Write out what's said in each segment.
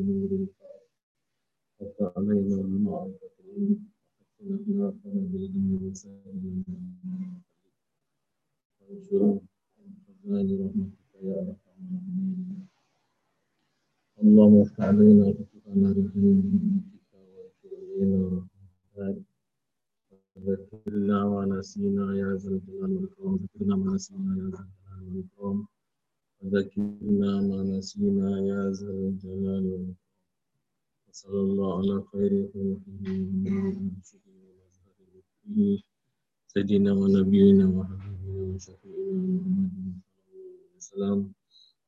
الفاتح علينا المعرفة ونحن بالعلم والسلام وانشروا خزان رحمتك يا ارحم الراحمين اللهم افتح علينا وفتحنا رجل برحمتك وانشر ذكرنا ما نسينا يا ذا الجلال والإكرام ذكرنا ما نسينا يا ذا الجلال والإكرام ذكرنا ما نسينا يا ذا الجلال والإكرام. وصلى الله على خير خلقه محمد سيدنا ونبينا وحبيبنا وشفيعنا محمد صلى الله عليه وسلم.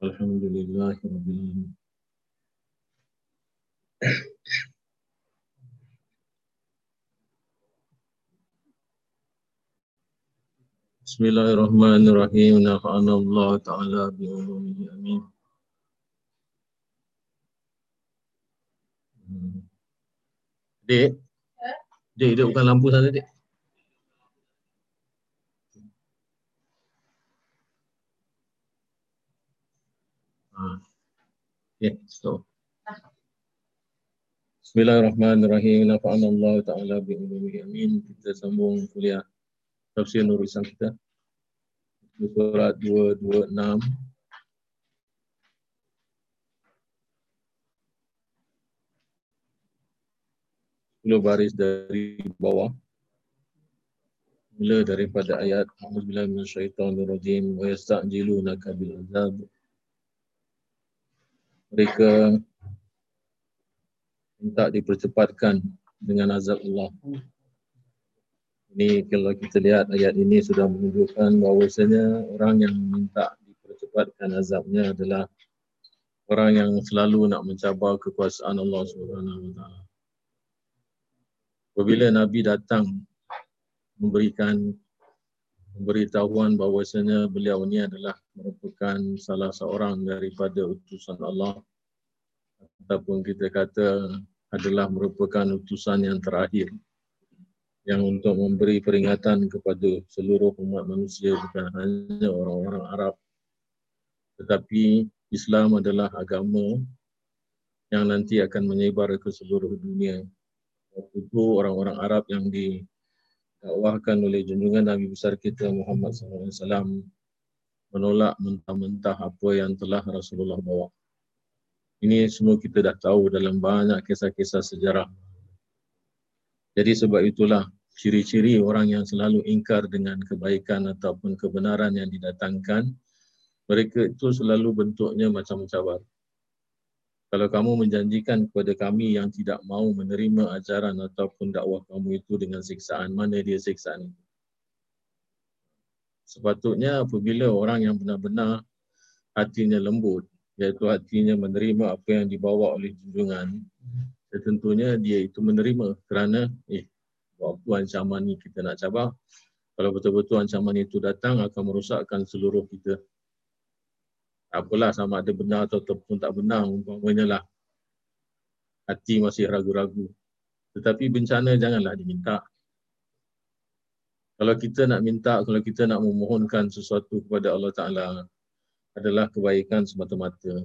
الحمد لله رب العالمين. Bismillahirrahmanirrahim. Nafa'ana Allah Ta'ala bi'ulumihi amin. Dek, dek, dek bukan lampu sana dek. Ha. Okay, so. Bismillahirrahmanirrahim. Nafa'ana Allah Ta'ala bi'ulumihi amin. Kita sambung kuliah tafsir Nurul Islam kita. Surat 226. Sepuluh baris dari bawah. Mula daripada ayat Alhamdulillah min syaitan wa yasta'jilunaka bil azab. Mereka minta dipercepatkan dengan azab Allah. Ini kalau kita lihat ayat ini sudah menunjukkan bahawasanya orang yang minta dipercepatkan azabnya adalah orang yang selalu nak mencabar kekuasaan Allah Subhanahu Taala. Apabila Nabi datang memberikan pemberitahuan bahawasanya beliau ini adalah merupakan salah seorang daripada utusan Allah ataupun kita kata adalah merupakan utusan yang terakhir yang untuk memberi peringatan kepada seluruh umat manusia bukan hanya orang-orang Arab tetapi Islam adalah agama yang nanti akan menyebar ke seluruh dunia. Waktu itu orang-orang Arab yang didakwahkan oleh junjungan Nabi besar kita Muhammad SAW menolak mentah-mentah apa yang telah Rasulullah bawa. Ini semua kita dah tahu dalam banyak kisah-kisah sejarah. Jadi sebab itulah ciri-ciri orang yang selalu ingkar dengan kebaikan ataupun kebenaran yang didatangkan, mereka itu selalu bentuknya macam mencabar. Kalau kamu menjanjikan kepada kami yang tidak mau menerima ajaran ataupun dakwah kamu itu dengan siksaan, mana dia siksaan itu? Sepatutnya apabila orang yang benar-benar hatinya lembut, iaitu hatinya menerima apa yang dibawa oleh junjungan, tentunya dia itu menerima kerana eh, waktu ancaman ni kita nak cabar, kalau betul-betul ancaman itu datang akan merosakkan seluruh kita. Apalah sama ada benar ataupun tak benar, umpamanya lah hati masih ragu-ragu. Tetapi bencana janganlah diminta. Kalau kita nak minta, kalau kita nak memohonkan sesuatu kepada Allah Ta'ala adalah kebaikan semata-mata.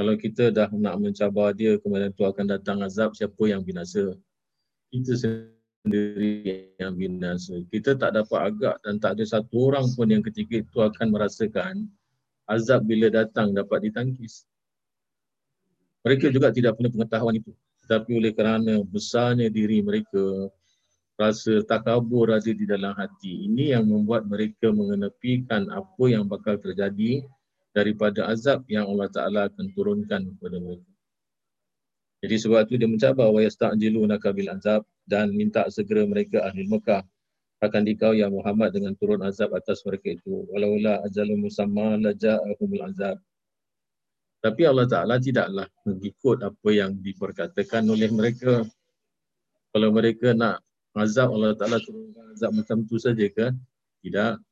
Kalau kita dah nak mencabar dia, kemudian tu akan datang azab, siapa yang binasa? Kita sendiri yang binasa. Kita tak dapat agak dan tak ada satu orang pun yang ketika itu akan merasakan azab bila datang dapat ditangkis. Mereka juga tidak punya pengetahuan itu. Tetapi oleh kerana besarnya diri mereka, rasa takabur ada di dalam hati. Ini yang membuat mereka mengenepikan apa yang bakal terjadi daripada azab yang Allah Ta'ala akan turunkan kepada mereka. Jadi sebab itu dia mencabar wa yasta'jilunaka bil azab dan minta segera mereka ahli Mekah akan dikau ya Muhammad dengan turun azab atas mereka itu. Walaula ajalun musamma laja'ahumul azab. Tapi Allah Ta'ala tidaklah mengikut apa yang diperkatakan oleh mereka. Kalau mereka nak azab Allah Ta'ala turunkan azab macam tu saja ke? Tidak.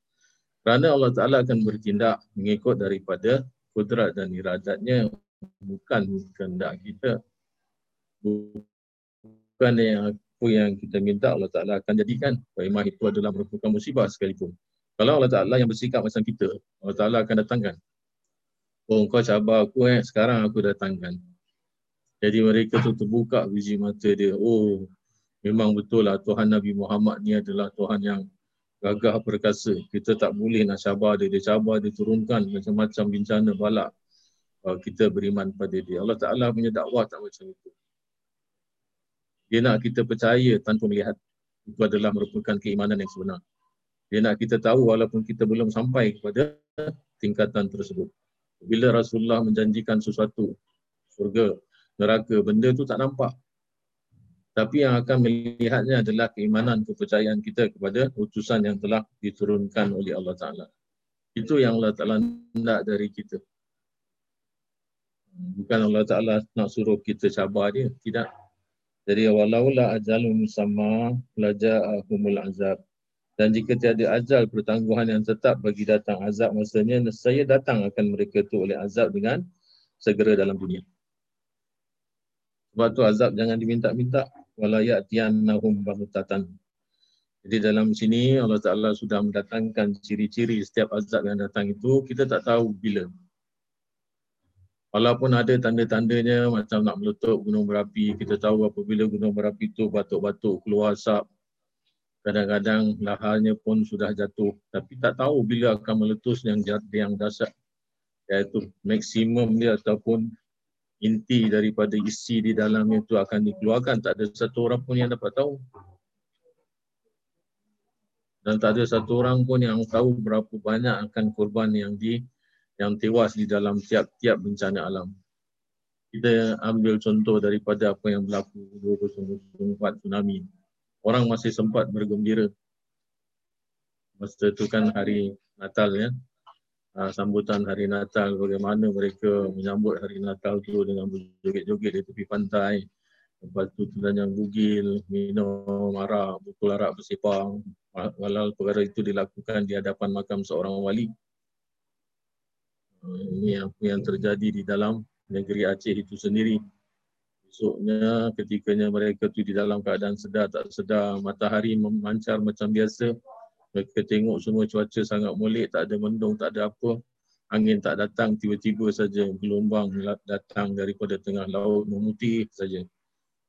Kerana Allah Ta'ala akan bertindak mengikut daripada kudrat dan iradatnya bukan kehendak kita. Bukan yang apa yang kita minta Allah Ta'ala akan jadikan. Kaimah itu adalah merupakan musibah sekalipun. Kalau Allah Ta'ala yang bersikap macam kita, Allah Ta'ala akan datangkan. Oh kau cabar aku eh, sekarang aku datangkan. Jadi mereka tu terbuka biji mata dia. Oh, memang betul lah Tuhan Nabi Muhammad ni adalah Tuhan yang gagah perkasa. Kita tak boleh nak cabar dia. Dia cabar, dia turunkan macam-macam bencana balak. Uh, kita beriman pada dia. Allah Ta'ala punya dakwah tak macam itu. Dia nak kita percaya tanpa melihat. Itu adalah merupakan keimanan yang sebenar. Dia nak kita tahu walaupun kita belum sampai kepada tingkatan tersebut. Bila Rasulullah menjanjikan sesuatu, surga, neraka, benda tu tak nampak. Tapi yang akan melihatnya adalah keimanan kepercayaan kita kepada utusan yang telah diturunkan oleh Allah Ta'ala. Itu yang Allah Ta'ala nak dari kita. Bukan Allah Ta'ala nak suruh kita cabar dia. Tidak. Jadi walaula ajalun sama laja'ahumul azab. Dan jika tiada ajal pertangguhan yang tetap bagi datang azab masanya, saya datang akan mereka tu oleh azab dengan segera dalam dunia. Sebab tu azab jangan diminta-minta wala ya'tiyannahum baghtatan. Jadi dalam sini Allah Taala sudah mendatangkan ciri-ciri setiap azab yang datang itu kita tak tahu bila. Walaupun ada tanda-tandanya macam nak meletup gunung berapi, kita tahu apabila gunung berapi itu batuk-batuk keluar asap. Kadang-kadang laharnya pun sudah jatuh. Tapi tak tahu bila akan meletus yang yang dasar. Iaitu maksimum dia ataupun inti daripada isi di dalam itu akan dikeluarkan. Tak ada satu orang pun yang dapat tahu. Dan tak ada satu orang pun yang tahu berapa banyak akan korban yang di yang tewas di dalam tiap-tiap bencana alam. Kita ambil contoh daripada apa yang berlaku 2004 tsunami. Orang masih sempat bergembira. Masa itu kan hari Natal ya. Ah, sambutan hari Natal bagaimana mereka menyambut hari Natal tu dengan berjoget-joget di tepi pantai. Lepas tu telanjang bugil, minum arak, bukul arak bersepang. Walau perkara itu dilakukan di hadapan makam seorang wali. Ah, ini apa yang terjadi di dalam negeri Aceh itu sendiri. Esoknya ketikanya mereka tu di dalam keadaan sedar tak sedar matahari memancar macam biasa mereka tengok semua cuaca sangat molek, tak ada mendung, tak ada apa. Angin tak datang, tiba-tiba saja gelombang datang daripada tengah laut memutih saja.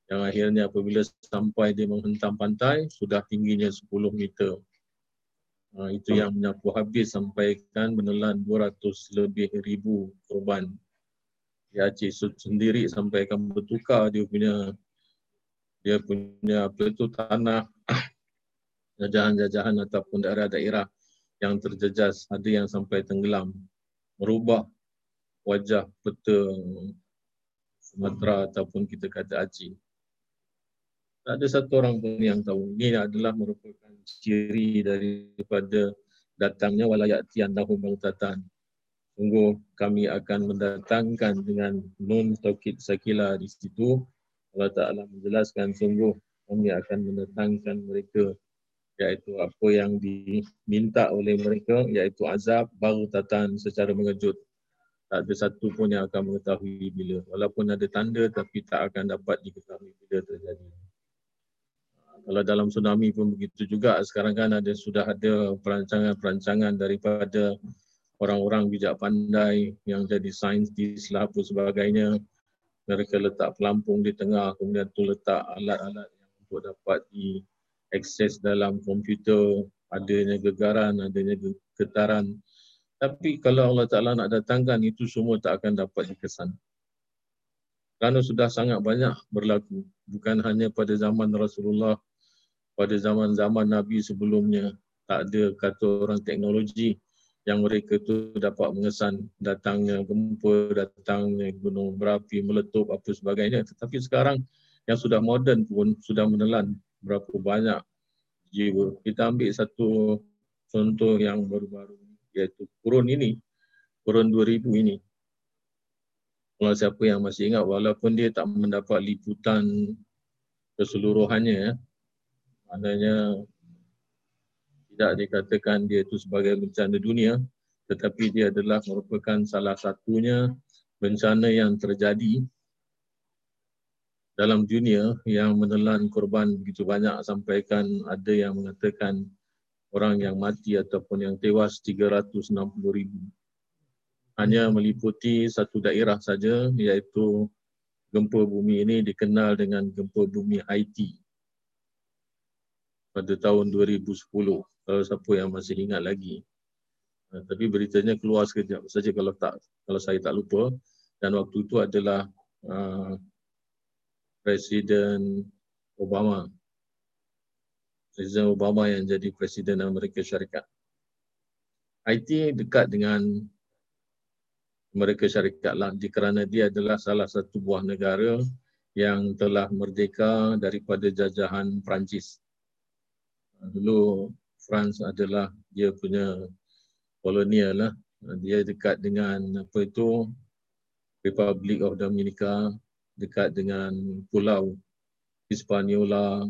Yang akhirnya apabila sampai dia menghentam pantai, sudah tingginya 10 meter. Ha, itu yang menyapu habis sampaikan menelan 200 lebih ribu korban. Di Aceh sendiri sampaikan bertukar dia punya dia punya apa itu tanah jajahan-jajahan ataupun daerah-daerah yang terjejas ada yang sampai tenggelam merubah wajah peta Sumatera ataupun kita kata Aceh. Tak ada satu orang pun yang tahu. Ini adalah merupakan ciri daripada datangnya walayat tian bangtatan. Sungguh kami akan mendatangkan dengan nun tokit sakila di situ. Allah Ta'ala menjelaskan sungguh kami akan mendatangkan mereka iaitu apa yang diminta oleh mereka iaitu azab baru datang secara mengejut. Tak ada satu pun yang akan mengetahui bila. Walaupun ada tanda tapi tak akan dapat diketahui bila terjadi. Kalau dalam tsunami pun begitu juga. Sekarang kan ada sudah ada perancangan-perancangan daripada orang-orang bijak pandai yang jadi saintis lah apa sebagainya. Mereka letak pelampung di tengah kemudian tu letak alat-alat yang untuk dapat di akses dalam komputer, adanya gegaran, adanya getaran. Tapi kalau Allah Ta'ala nak datangkan, itu semua tak akan dapat dikesan. Kerana sudah sangat banyak berlaku. Bukan hanya pada zaman Rasulullah, pada zaman-zaman Nabi sebelumnya. Tak ada kata orang teknologi yang mereka tu dapat mengesan datangnya gempa, datangnya gunung berapi, meletup, apa sebagainya. Tetapi sekarang yang sudah moden pun sudah menelan berapa banyak jiwa. Kita ambil satu contoh yang baru-baru iaitu kurun ini, kurun 2000 ini. Kalau siapa yang masih ingat walaupun dia tak mendapat liputan keseluruhannya ya. Maknanya tidak dikatakan dia itu sebagai bencana dunia tetapi dia adalah merupakan salah satunya bencana yang terjadi dalam dunia yang menelan korban begitu banyak sampaikan ada yang mengatakan orang yang mati ataupun yang tewas 360 ribu. Hanya meliputi satu daerah saja iaitu gempa bumi ini dikenal dengan gempa bumi Haiti pada tahun 2010 kalau siapa yang masih ingat lagi. Uh, tapi beritanya keluar sekejap saja kalau tak kalau saya tak lupa. Dan waktu itu adalah uh, Presiden Obama Presiden Obama yang jadi Presiden Amerika Syarikat Haiti dekat dengan Amerika Syarikat lah kerana dia adalah salah satu buah negara yang telah merdeka daripada jajahan Perancis. Dulu France adalah dia punya kolonial lah. Dia dekat dengan apa itu Republic of Dominica, dekat dengan pulau Hispaniola.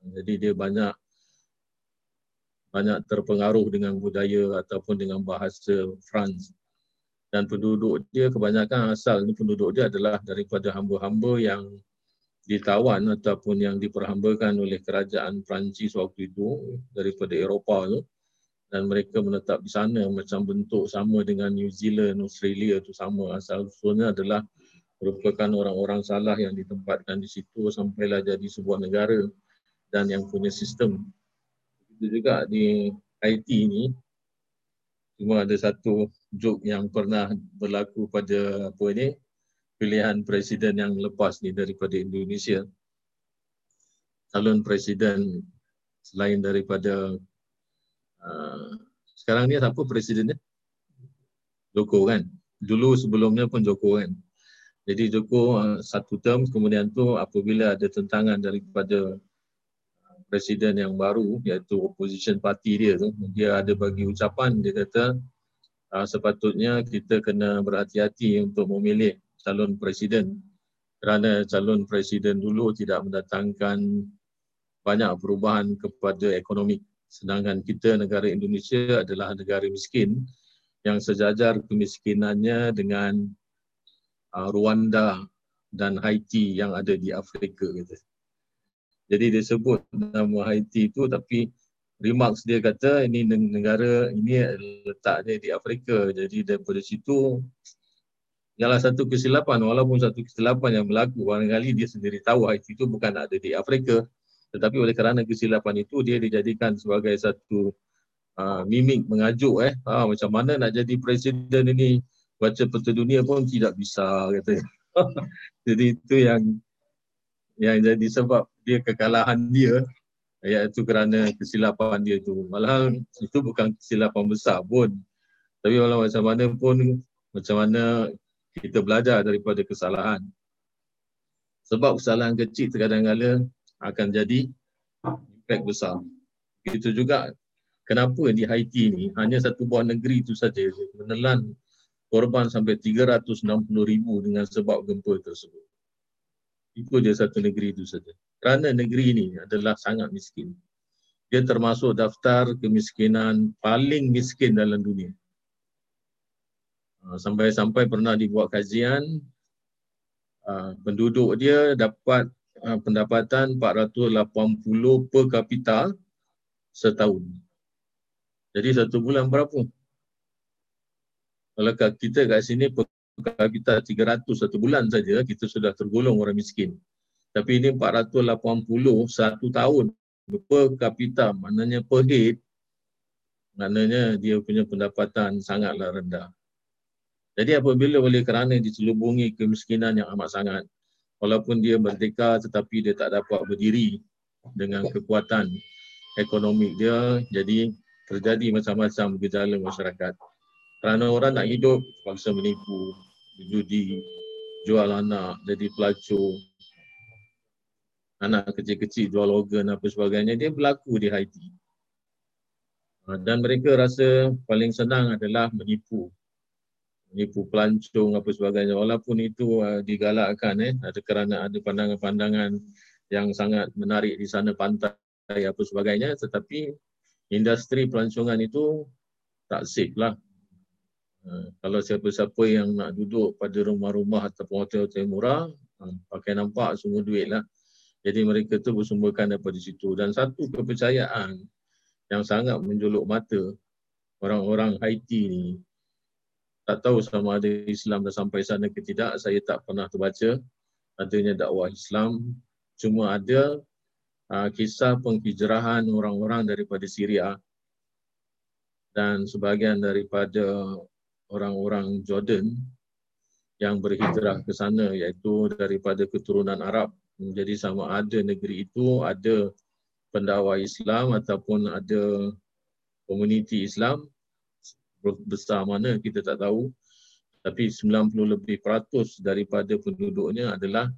Jadi dia banyak banyak terpengaruh dengan budaya ataupun dengan bahasa France dan penduduk dia kebanyakan asal ni penduduk dia adalah daripada hamba-hamba yang ditawan ataupun yang diperhambakan oleh kerajaan Perancis waktu itu daripada Eropah tu. Dan mereka menetap di sana macam bentuk sama dengan New Zealand, Australia tu sama. Asal usulnya adalah merupakan orang-orang salah yang ditempatkan di situ sampailah jadi sebuah negara dan yang punya sistem. Itu juga di Haiti ni cuma ada satu joke yang pernah berlaku pada apa ini pilihan presiden yang lepas ni daripada Indonesia. Calon presiden selain daripada uh, sekarang ni siapa presidennya? Joko kan? Dulu sebelumnya pun Joko kan? Jadi Joko uh, satu term. Kemudian tu apabila ada tentangan daripada presiden yang baru iaitu opposition party dia tu dia ada bagi ucapan dia kata uh, sepatutnya kita kena berhati-hati untuk memilih calon presiden kerana calon presiden dulu tidak mendatangkan banyak perubahan kepada ekonomi. Sedangkan kita negara Indonesia adalah negara miskin yang sejajar kemiskinannya dengan uh, Rwanda dan Haiti yang ada di Afrika gitu. Jadi dia sebut nama Haiti itu tapi remarks dia kata ini negara ini letaknya di Afrika. Jadi daripada situ ialah satu kesilapan walaupun satu kesilapan yang berlaku barangkali dia sendiri tahu Haiti itu bukan ada di Afrika tetapi oleh kerana kesilapan itu dia dijadikan sebagai satu uh, mimik mengajuk eh ha, macam mana nak jadi presiden ini baca peta dunia pun tidak bisa kata jadi itu yang yang jadi sebab dia kekalahan dia iaitu kerana kesilapan dia tu. Malah itu bukan kesilapan besar pun. Tapi walau macam mana pun, macam mana kita belajar daripada kesalahan. Sebab kesalahan kecil terkadang-kala akan jadi impact besar. Begitu juga kenapa di Haiti ni hanya satu buah negeri itu saja menelan korban sampai 360 ribu dengan sebab gempa tersebut. Itu dia satu negeri itu saja kerana negeri ini adalah sangat miskin. Dia termasuk daftar kemiskinan paling miskin dalam dunia. Ah, sampai-sampai pernah dibuat kajian, ah, penduduk dia dapat ah, pendapatan 480 per kapita setahun. Jadi satu bulan berapa? Kalau kita kat sini per kapita 300 satu bulan saja, kita sudah tergolong orang miskin. Tapi ini 480 satu tahun per kapita, maknanya per head, maknanya dia punya pendapatan sangatlah rendah. Jadi apabila oleh kerana dicelubungi kemiskinan yang amat sangat, walaupun dia merdeka tetapi dia tak dapat berdiri dengan kekuatan ekonomi dia, jadi terjadi macam-macam gejala masyarakat. Kerana orang nak hidup, paksa menipu, judi, jual anak, jadi pelacur, anak kecil-kecil jual organ apa sebagainya dia berlaku di Haiti. Ha, dan mereka rasa paling senang adalah menipu. Menipu pelancong apa sebagainya walaupun itu uh, digalakkan eh ada kerana ada pandangan-pandangan yang sangat menarik di sana pantai apa sebagainya tetapi industri pelancongan itu tak safe lah. Uh, kalau siapa-siapa yang nak duduk pada rumah-rumah ataupun hotel-hotel murah, uh, pakai nampak semua duit lah. Jadi mereka tu bersumberkan daripada situ. Dan satu kepercayaan yang sangat menjolok mata orang-orang Haiti ni, tak tahu sama ada Islam dah sampai sana ke tidak, saya tak pernah terbaca. adanya dakwah Islam cuma ada uh, kisah penghijrahan orang-orang daripada Syria dan sebahagian daripada orang-orang Jordan yang berhijrah ke sana iaitu daripada keturunan Arab. Jadi sama ada negeri itu ada pendakwa Islam ataupun ada komuniti Islam besar mana kita tak tahu tapi 90 lebih peratus daripada penduduknya adalah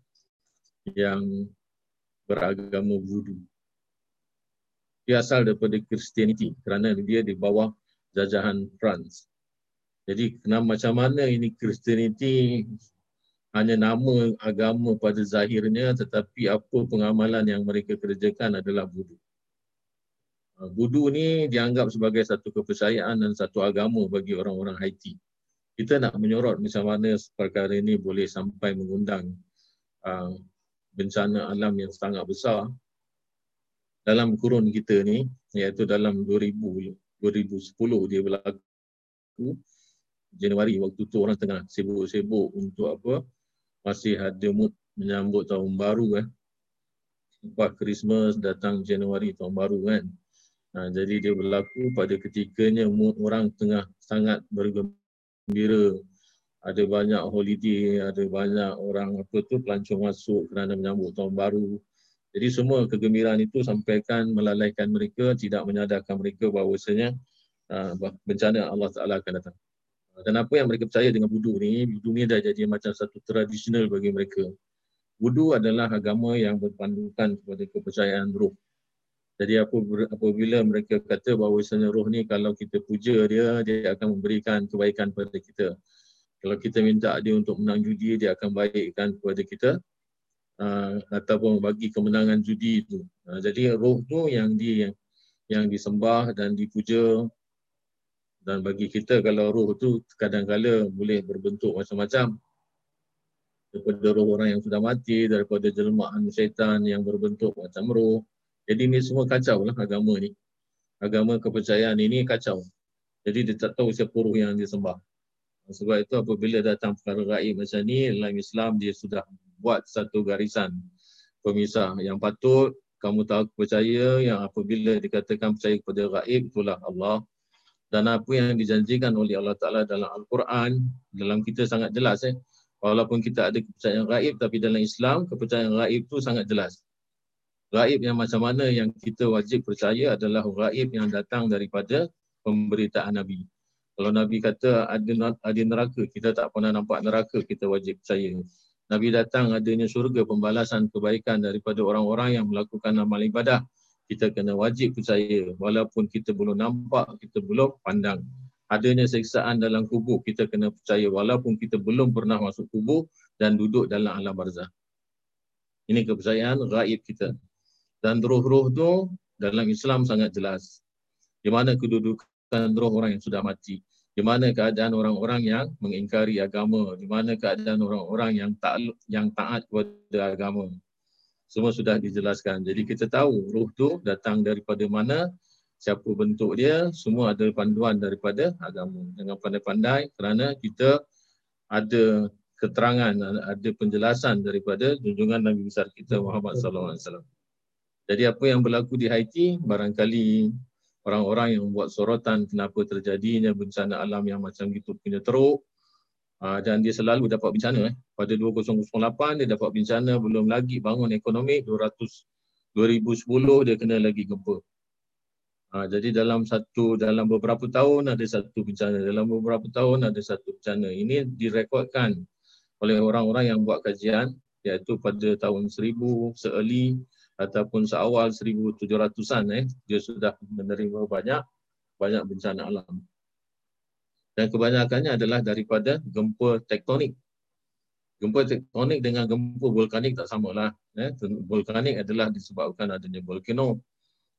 yang beragama Voodoo. Dia asal daripada Kristianiti kerana dia di bawah jajahan France. Jadi kenapa macam mana ini Kristianiti hanya nama agama pada zahirnya tetapi apa pengamalan yang mereka kerjakan adalah Voodoo. Voodoo ni dianggap sebagai satu kepercayaan dan satu agama bagi orang-orang Haiti. Kita nak menyorot macam mana perkara ini boleh sampai mengundang uh, bencana alam yang sangat besar dalam kurun kita ni iaitu dalam 2000 2010 dia berlaku Januari waktu tu orang tengah sibuk-sibuk untuk apa masih ada mood menyambut tahun baru eh lepas Christmas datang Januari tahun baru kan Ha, jadi dia berlaku pada ketikanya mood orang tengah sangat bergembira. Ada banyak holiday, ada banyak orang apa tu pelancong masuk kerana menyambut tahun baru. Jadi semua kegembiraan itu sampaikan melalaikan mereka, tidak menyadarkan mereka bahawasanya uh, bencana Allah Ta'ala akan datang. Dan apa yang mereka percaya dengan budu ni, budu ni dah jadi macam satu tradisional bagi mereka. Budu adalah agama yang berpandukan kepada kepercayaan roh. Jadi apabila mereka kata bahawa sebenarnya roh ni kalau kita puja dia, dia akan memberikan kebaikan kepada kita. Kalau kita minta dia untuk menang judi, dia akan baikkan kepada kita uh, ataupun bagi kemenangan judi itu. Uh, jadi roh tu yang di yang disembah dan dipuja dan bagi kita kalau roh tu kadang-kala boleh berbentuk macam-macam daripada roh orang yang sudah mati, daripada jelmaan syaitan yang berbentuk macam roh, jadi ni semua kacau lah agama ni. Agama kepercayaan ini kacau. Jadi dia tak tahu siapa ruh yang dia sembah. Sebab itu apabila datang perkara gaib macam ni, dalam Islam dia sudah buat satu garisan pemisah yang patut kamu tahu percaya yang apabila dikatakan percaya kepada gaib itulah Allah dan apa yang dijanjikan oleh Allah Ta'ala dalam Al-Quran dalam kita sangat jelas eh. walaupun kita ada kepercayaan gaib tapi dalam Islam kepercayaan gaib itu sangat jelas Gaib yang macam mana yang kita wajib percaya adalah gaib yang datang daripada pemberitaan Nabi. Kalau Nabi kata ada, ada neraka, kita tak pernah nampak neraka, kita wajib percaya. Nabi datang adanya syurga pembalasan kebaikan daripada orang-orang yang melakukan amal ibadah. Kita kena wajib percaya walaupun kita belum nampak, kita belum pandang. Adanya seksaan dalam kubur, kita kena percaya walaupun kita belum pernah masuk kubur dan duduk dalam alam barzah. Ini kepercayaan gaib kita. Dan roh-roh tu dalam Islam sangat jelas. Di mana kedudukan roh orang yang sudah mati. Di mana keadaan orang-orang yang mengingkari agama. Di mana keadaan orang-orang yang tak yang taat kepada agama. Semua sudah dijelaskan. Jadi kita tahu roh tu datang daripada mana, siapa bentuk dia, semua ada panduan daripada agama. Dengan pandai-pandai kerana kita ada keterangan, ada penjelasan daripada junjungan Nabi besar kita Muhammad sallallahu alaihi wasallam. Jadi apa yang berlaku di Haiti, barangkali orang-orang yang membuat sorotan kenapa terjadinya bencana alam yang macam gitu punya teruk ah, dan dia selalu dapat bencana. Eh. Pada 2008 dia dapat bencana, belum lagi bangun ekonomi, 200, 2010 dia kena lagi gempa. Ha, jadi dalam satu dalam beberapa tahun ada satu bencana, dalam beberapa tahun ada satu bencana. Ini direkodkan oleh orang-orang yang buat kajian iaitu pada tahun 1000 se-early ataupun seawal 1700-an eh dia sudah menerima banyak banyak bencana alam. Dan kebanyakannya adalah daripada gempa tektonik. Gempa tektonik dengan gempa vulkanik tak samalah. Eh. Vulkanik adalah disebabkan adanya volcano.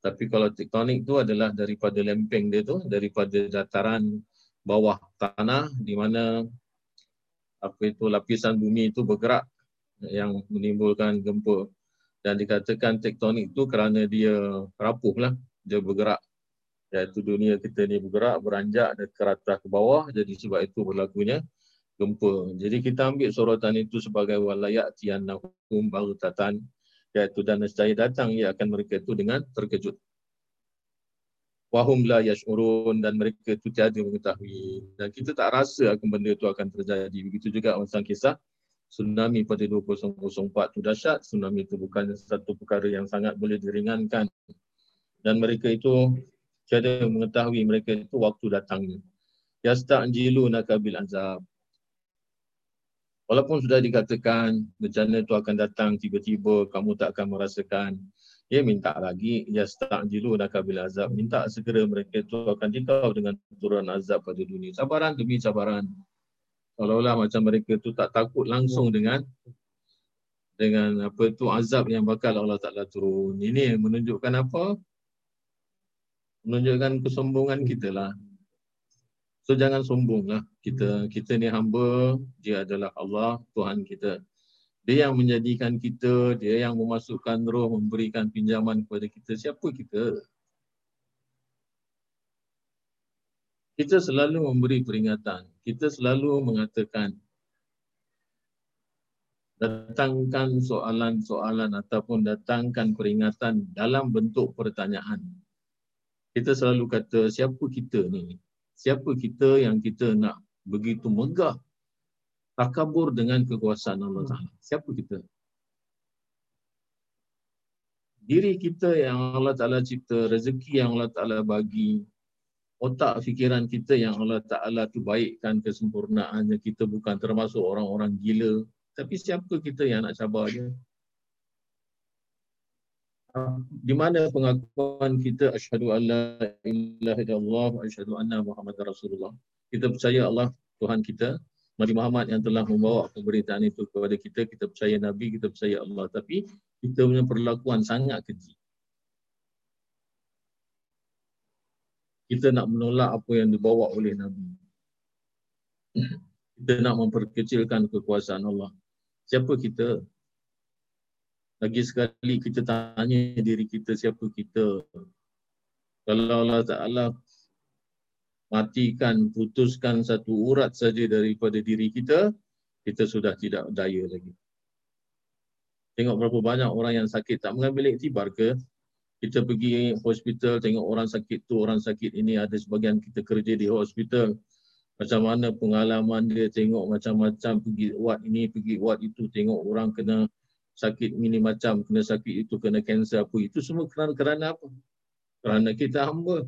Tapi kalau tektonik itu adalah daripada lempeng dia tu, daripada dataran bawah tanah di mana apa itu lapisan bumi itu bergerak yang menimbulkan gempa dan dikatakan tektonik itu kerana dia rapuh lah, dia bergerak. Iaitu dunia kita ni bergerak, beranjak dan atas ke bawah. Jadi sebab itu berlakunya gempa. Jadi kita ambil sorotan itu sebagai walayat tiannahum baghtatan iaitu dan nescaya datang ia akan mereka itu dengan terkejut. Wahum la yash'urun dan mereka itu tiada mengetahui. Dan kita tak rasa akan benda itu akan terjadi. Begitu juga tentang kisah tsunami pada 2004 itu dahsyat. Tsunami itu bukan satu perkara yang sangat boleh diringankan. Dan mereka itu tiada mengetahui mereka itu waktu datangnya. Yasta'jilu nakabil azab. Walaupun sudah dikatakan bencana itu akan datang tiba-tiba, kamu tak akan merasakan. Dia minta lagi, ya sta'jilu nakabil azab. Minta segera mereka itu akan dikau dengan turun azab pada dunia. Sabaran demi sabaran. Seolah-olah macam mereka itu tak takut langsung dengan dengan apa itu azab yang bakal Allah Ta'ala turun. Ini menunjukkan apa? Menunjukkan kesombongan kita lah. So jangan sombonglah. Kita kita ni hamba, dia adalah Allah, Tuhan kita. Dia yang menjadikan kita, dia yang memasukkan roh, memberikan pinjaman kepada kita. Siapa kita? Kita selalu memberi peringatan. Kita selalu mengatakan datangkan soalan-soalan ataupun datangkan peringatan dalam bentuk pertanyaan. Kita selalu kata siapa kita ni? siapa kita yang kita nak begitu megah takabur dengan kekuasaan Allah Taala. Siapa kita? Diri kita yang Allah Taala cipta, rezeki yang Allah Taala bagi, otak fikiran kita yang Allah Taala tu baikkan kesempurnaannya kita bukan termasuk orang-orang gila. Tapi siapa kita yang nak cabar dia? Di mana pengakuan kita asyhadu alla ilaha illallah wa asyhadu anna muhammadar rasulullah kita percaya Allah Tuhan kita. Nabi Muhammad yang telah membawa pemberitaan itu kepada kita kita percaya nabi kita percaya Allah. Tapi kita punya perlakuan sangat keji. Kita nak menolak apa yang dibawa oleh nabi. Kita nak memperkecilkan kekuasaan Allah. Siapa kita lagi sekali kita tanya diri kita siapa kita. Kalau Allah Ta'ala matikan, putuskan satu urat saja daripada diri kita, kita sudah tidak daya lagi. Tengok berapa banyak orang yang sakit tak mengambil iktibar ke? Kita pergi hospital tengok orang sakit tu, orang sakit ini ada sebagian kita kerja di hospital. Macam mana pengalaman dia tengok macam-macam pergi ward ini, pergi ward itu, tengok orang kena sakit ini macam kena sakit itu kena kanser apa itu semua kerana kerana apa? Kerana kita hamba.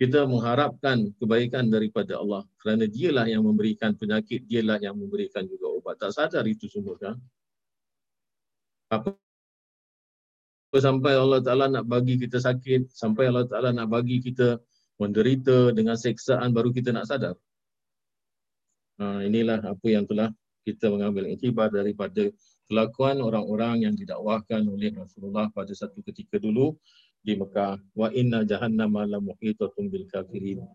Kita mengharapkan kebaikan daripada Allah. Kerana dialah yang memberikan penyakit dialah yang memberikan juga ubat. Tak sadar itu semua kan? Apa? Sampai Allah Taala nak bagi kita sakit sampai Allah Taala nak bagi kita menderita dengan seksaan baru kita nak sadar? Ha, inilah apa yang telah kita mengambil iktibar daripada kelakuan orang-orang yang didakwahkan oleh Rasulullah pada satu ketika dulu di Mekah. Wa inna jahannama la muhitatun bil kafirin.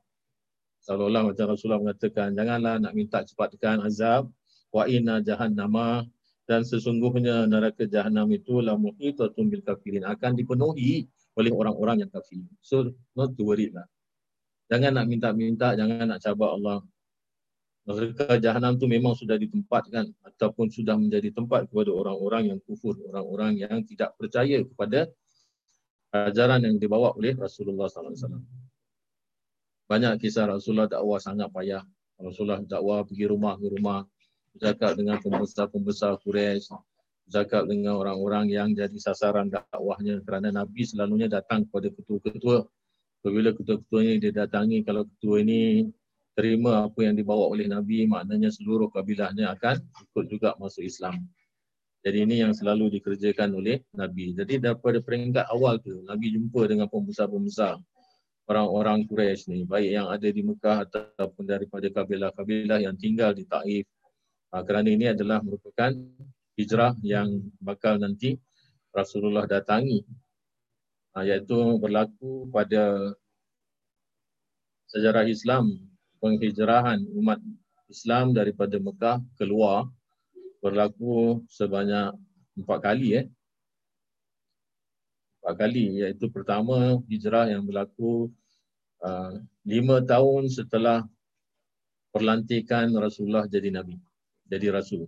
Seolah macam Rasulullah mengatakan janganlah nak minta cepatkan azab. Wa inna jahannama. Dan sesungguhnya neraka jahanam itu la muhitatun bil kafirin. Akan dipenuhi oleh orang-orang yang kafir. So not to worry lah. Jangan nak minta-minta jangan nak cabar Allah Neraka jahanam tu memang sudah ditempatkan ataupun sudah menjadi tempat kepada orang-orang yang kufur, orang-orang yang tidak percaya kepada ajaran yang dibawa oleh Rasulullah SAW. Banyak kisah Rasulullah dakwah sangat payah. Rasulullah dakwah pergi rumah ke rumah, bercakap dengan pembesar-pembesar Quraisy, bercakap dengan orang-orang yang jadi sasaran dakwahnya kerana Nabi selalunya datang kepada ketua-ketua. Apabila ketua-ketua ini dia datangi, kalau ketua ini terima apa yang dibawa oleh Nabi, maknanya seluruh kabilahnya akan ikut juga masuk Islam. Jadi ini yang selalu dikerjakan oleh Nabi. Jadi daripada peringkat awal tu, Nabi jumpa dengan pembesar-pembesar orang-orang Quraisy ni, baik yang ada di Mekah ataupun daripada kabilah-kabilah yang tinggal di Taif. Ha, kerana ini adalah merupakan hijrah yang bakal nanti Rasulullah datangi. Ha, iaitu berlaku pada sejarah Islam penghijrahan umat Islam daripada Mekah keluar berlaku sebanyak empat kali eh. Empat kali iaitu pertama hijrah yang berlaku uh, lima tahun setelah perlantikan Rasulullah jadi Nabi, jadi Rasul.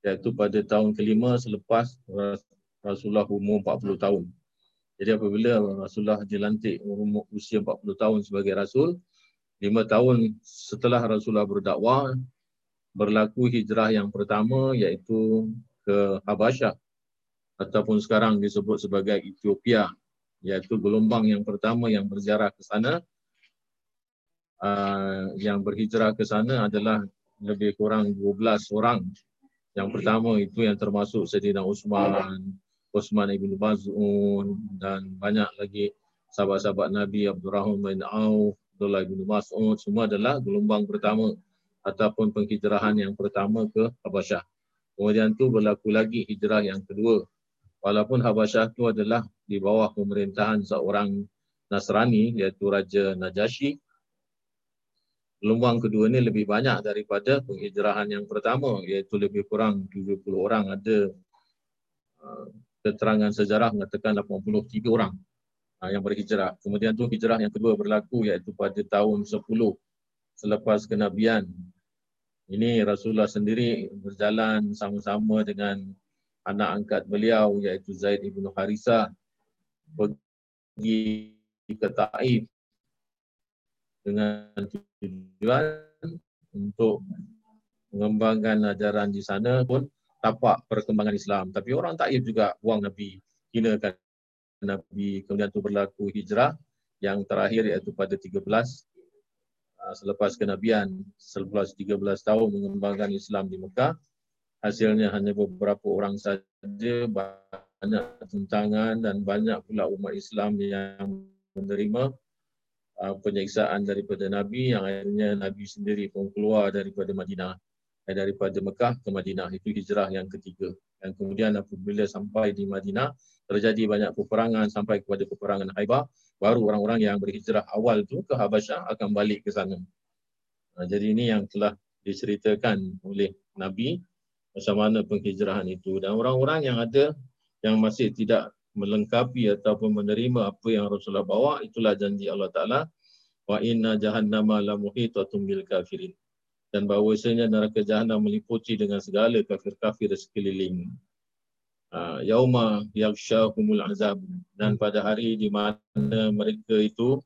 Iaitu pada tahun kelima selepas Rasulullah umur 40 tahun. Jadi apabila Rasulullah dilantik umur usia 40 tahun sebagai Rasul, lima tahun setelah Rasulullah berdakwah, berlaku hijrah yang pertama iaitu ke Habasyah ataupun sekarang disebut sebagai Ethiopia iaitu gelombang yang pertama yang berziarah ke sana uh, yang berhijrah ke sana adalah lebih kurang 12 orang. Yang pertama itu yang termasuk Sayyidina Utsman, Utsman ibn Maz'un dan banyak lagi sahabat-sahabat Nabi Abdurrahman bin Auf, Abdullah bin Mas'ud semua adalah gelombang pertama ataupun penghijrahan yang pertama ke Habasyah. Kemudian tu berlaku lagi hijrah yang kedua. Walaupun Habasyah tu adalah di bawah pemerintahan seorang Nasrani iaitu Raja Najasyi gelombang kedua ni lebih banyak daripada penghijrahan yang pertama iaitu lebih kurang 70 orang ada uh, keterangan sejarah mengatakan 83 orang yang berhijrah. Kemudian tu hijrah yang kedua berlaku iaitu pada tahun 10 selepas kenabian. Ini Rasulullah sendiri berjalan sama-sama dengan anak angkat beliau iaitu Zaid ibn Harithah pergi ke Taif dengan tujuan untuk mengembangkan ajaran di sana pun tapak perkembangan Islam. Tapi orang Taif juga buang Nabi, hinakan Nabi. Kemudian itu berlaku hijrah yang terakhir iaitu pada 13 uh, selepas kenabian selepas 13 tahun mengembangkan Islam di Mekah. Hasilnya hanya beberapa orang saja banyak tentangan dan banyak pula umat Islam yang menerima uh, penyiksaan daripada Nabi. Yang akhirnya Nabi sendiri pun keluar daripada Madinah eh, daripada Mekah ke Madinah. Itu hijrah yang ketiga dan kemudian apabila sampai di Madinah terjadi banyak peperangan sampai kepada peperangan Haibah baru orang-orang yang berhijrah awal tu ke Habasyah akan balik ke sana. Uh, jadi ini yang telah diceritakan oleh Nabi macam mana penghijrahan itu. Dan orang-orang yang ada yang masih tidak melengkapi ataupun menerima apa yang Rasulullah bawa itulah janji Allah Taala wa inna jahannama la muhitatun bil kafirin dan bahawasanya neraka jahanam meliputi dengan segala kafir-kafir sekeliling uh, yauma yaghshahumul azab dan pada hari di mana mereka itu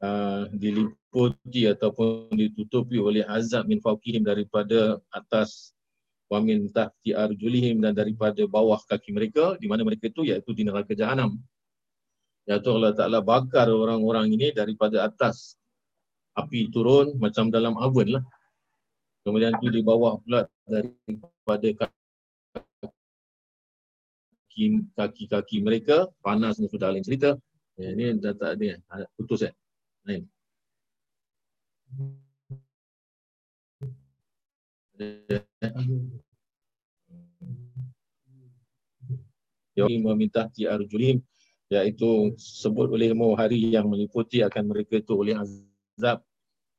uh, diliputi ataupun ditutupi oleh azab min fawqihim daripada atas wa min tahti arjulihim dan daripada bawah kaki mereka di mana mereka itu iaitu di neraka jahanam. Iaitu Allah Taala bakar orang-orang ini daripada atas api turun macam dalam oven lah. Kemudian itu di bawah pula daripada kaki-kaki mereka panas ni sudah lain cerita. Ya, ini dah tak ada putus eh. Lain. Yang meminta ti arjulim iaitu sebut oleh mau hari yang meliputi akan mereka itu oleh azab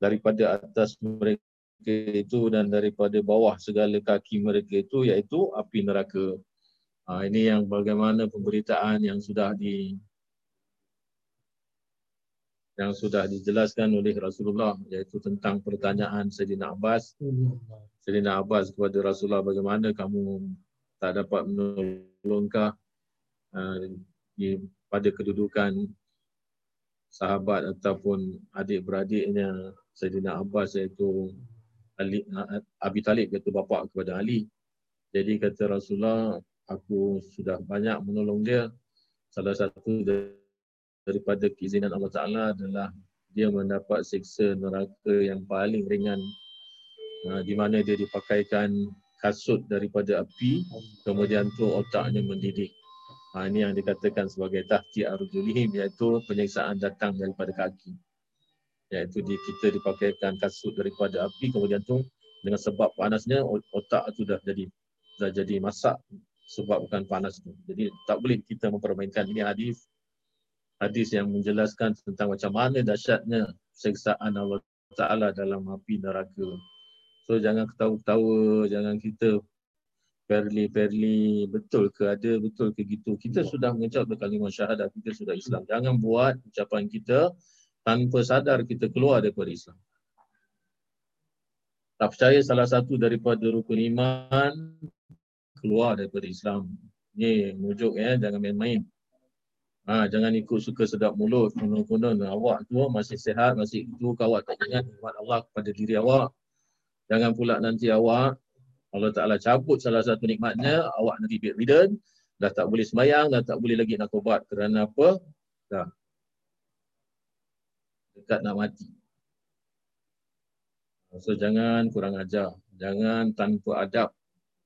daripada atas mereka itu dan daripada bawah segala kaki mereka itu iaitu api neraka. Ha, ini yang bagaimana pemberitaan yang sudah di yang sudah dijelaskan oleh Rasulullah iaitu tentang pertanyaan Sayyidina Abbas. Sayyidina Abbas kepada Rasulullah bagaimana kamu tak dapat menolongkah uh, di, pada kedudukan sahabat ataupun adik-beradiknya Sayyidina Abbas iaitu Ali, Abi Talib iaitu bapa kepada Ali. Jadi kata Rasulullah, aku sudah banyak menolong dia. Salah satu daripada keizinan Allah Ta'ala adalah dia mendapat siksa neraka yang paling ringan uh, di mana dia dipakaikan kasut daripada api kemudian tu otaknya mendidih. Ha, ini yang dikatakan sebagai tahti arjulihim iaitu penyiksaan datang daripada kaki. Iaitu di, kita dipakaikan kasut daripada api kemudian tu dengan sebab panasnya otak tu dah jadi dah jadi masak sebabkan panas tu. Jadi tak boleh kita mempermainkan ini hadis hadis yang menjelaskan tentang macam mana dahsyatnya seksaan Allah Ta'ala dalam api neraka. So jangan ketawa-ketawa, jangan kita perli-perli betul ke ada, betul ke gitu. Kita sudah mengucap kalimah syahadat, kita sudah Islam. Jangan buat ucapan kita tanpa sadar kita keluar daripada Islam. tak percaya salah satu daripada rukun iman keluar daripada Islam. Ni mujuk ya, jangan main-main. Ha, jangan ikut suka sedap mulut, konon-konon awak tu masih sehat, masih itu awak tak ingat nikmat Allah kepada diri awak. Jangan pula nanti awak Allah Ta'ala cabut salah satu nikmatnya, awak nanti bedridden, dah tak boleh semayang, dah tak boleh lagi nak ubat. Kerana apa? Dah. Dekat nak mati. So jangan kurang ajar. Jangan tanpa adab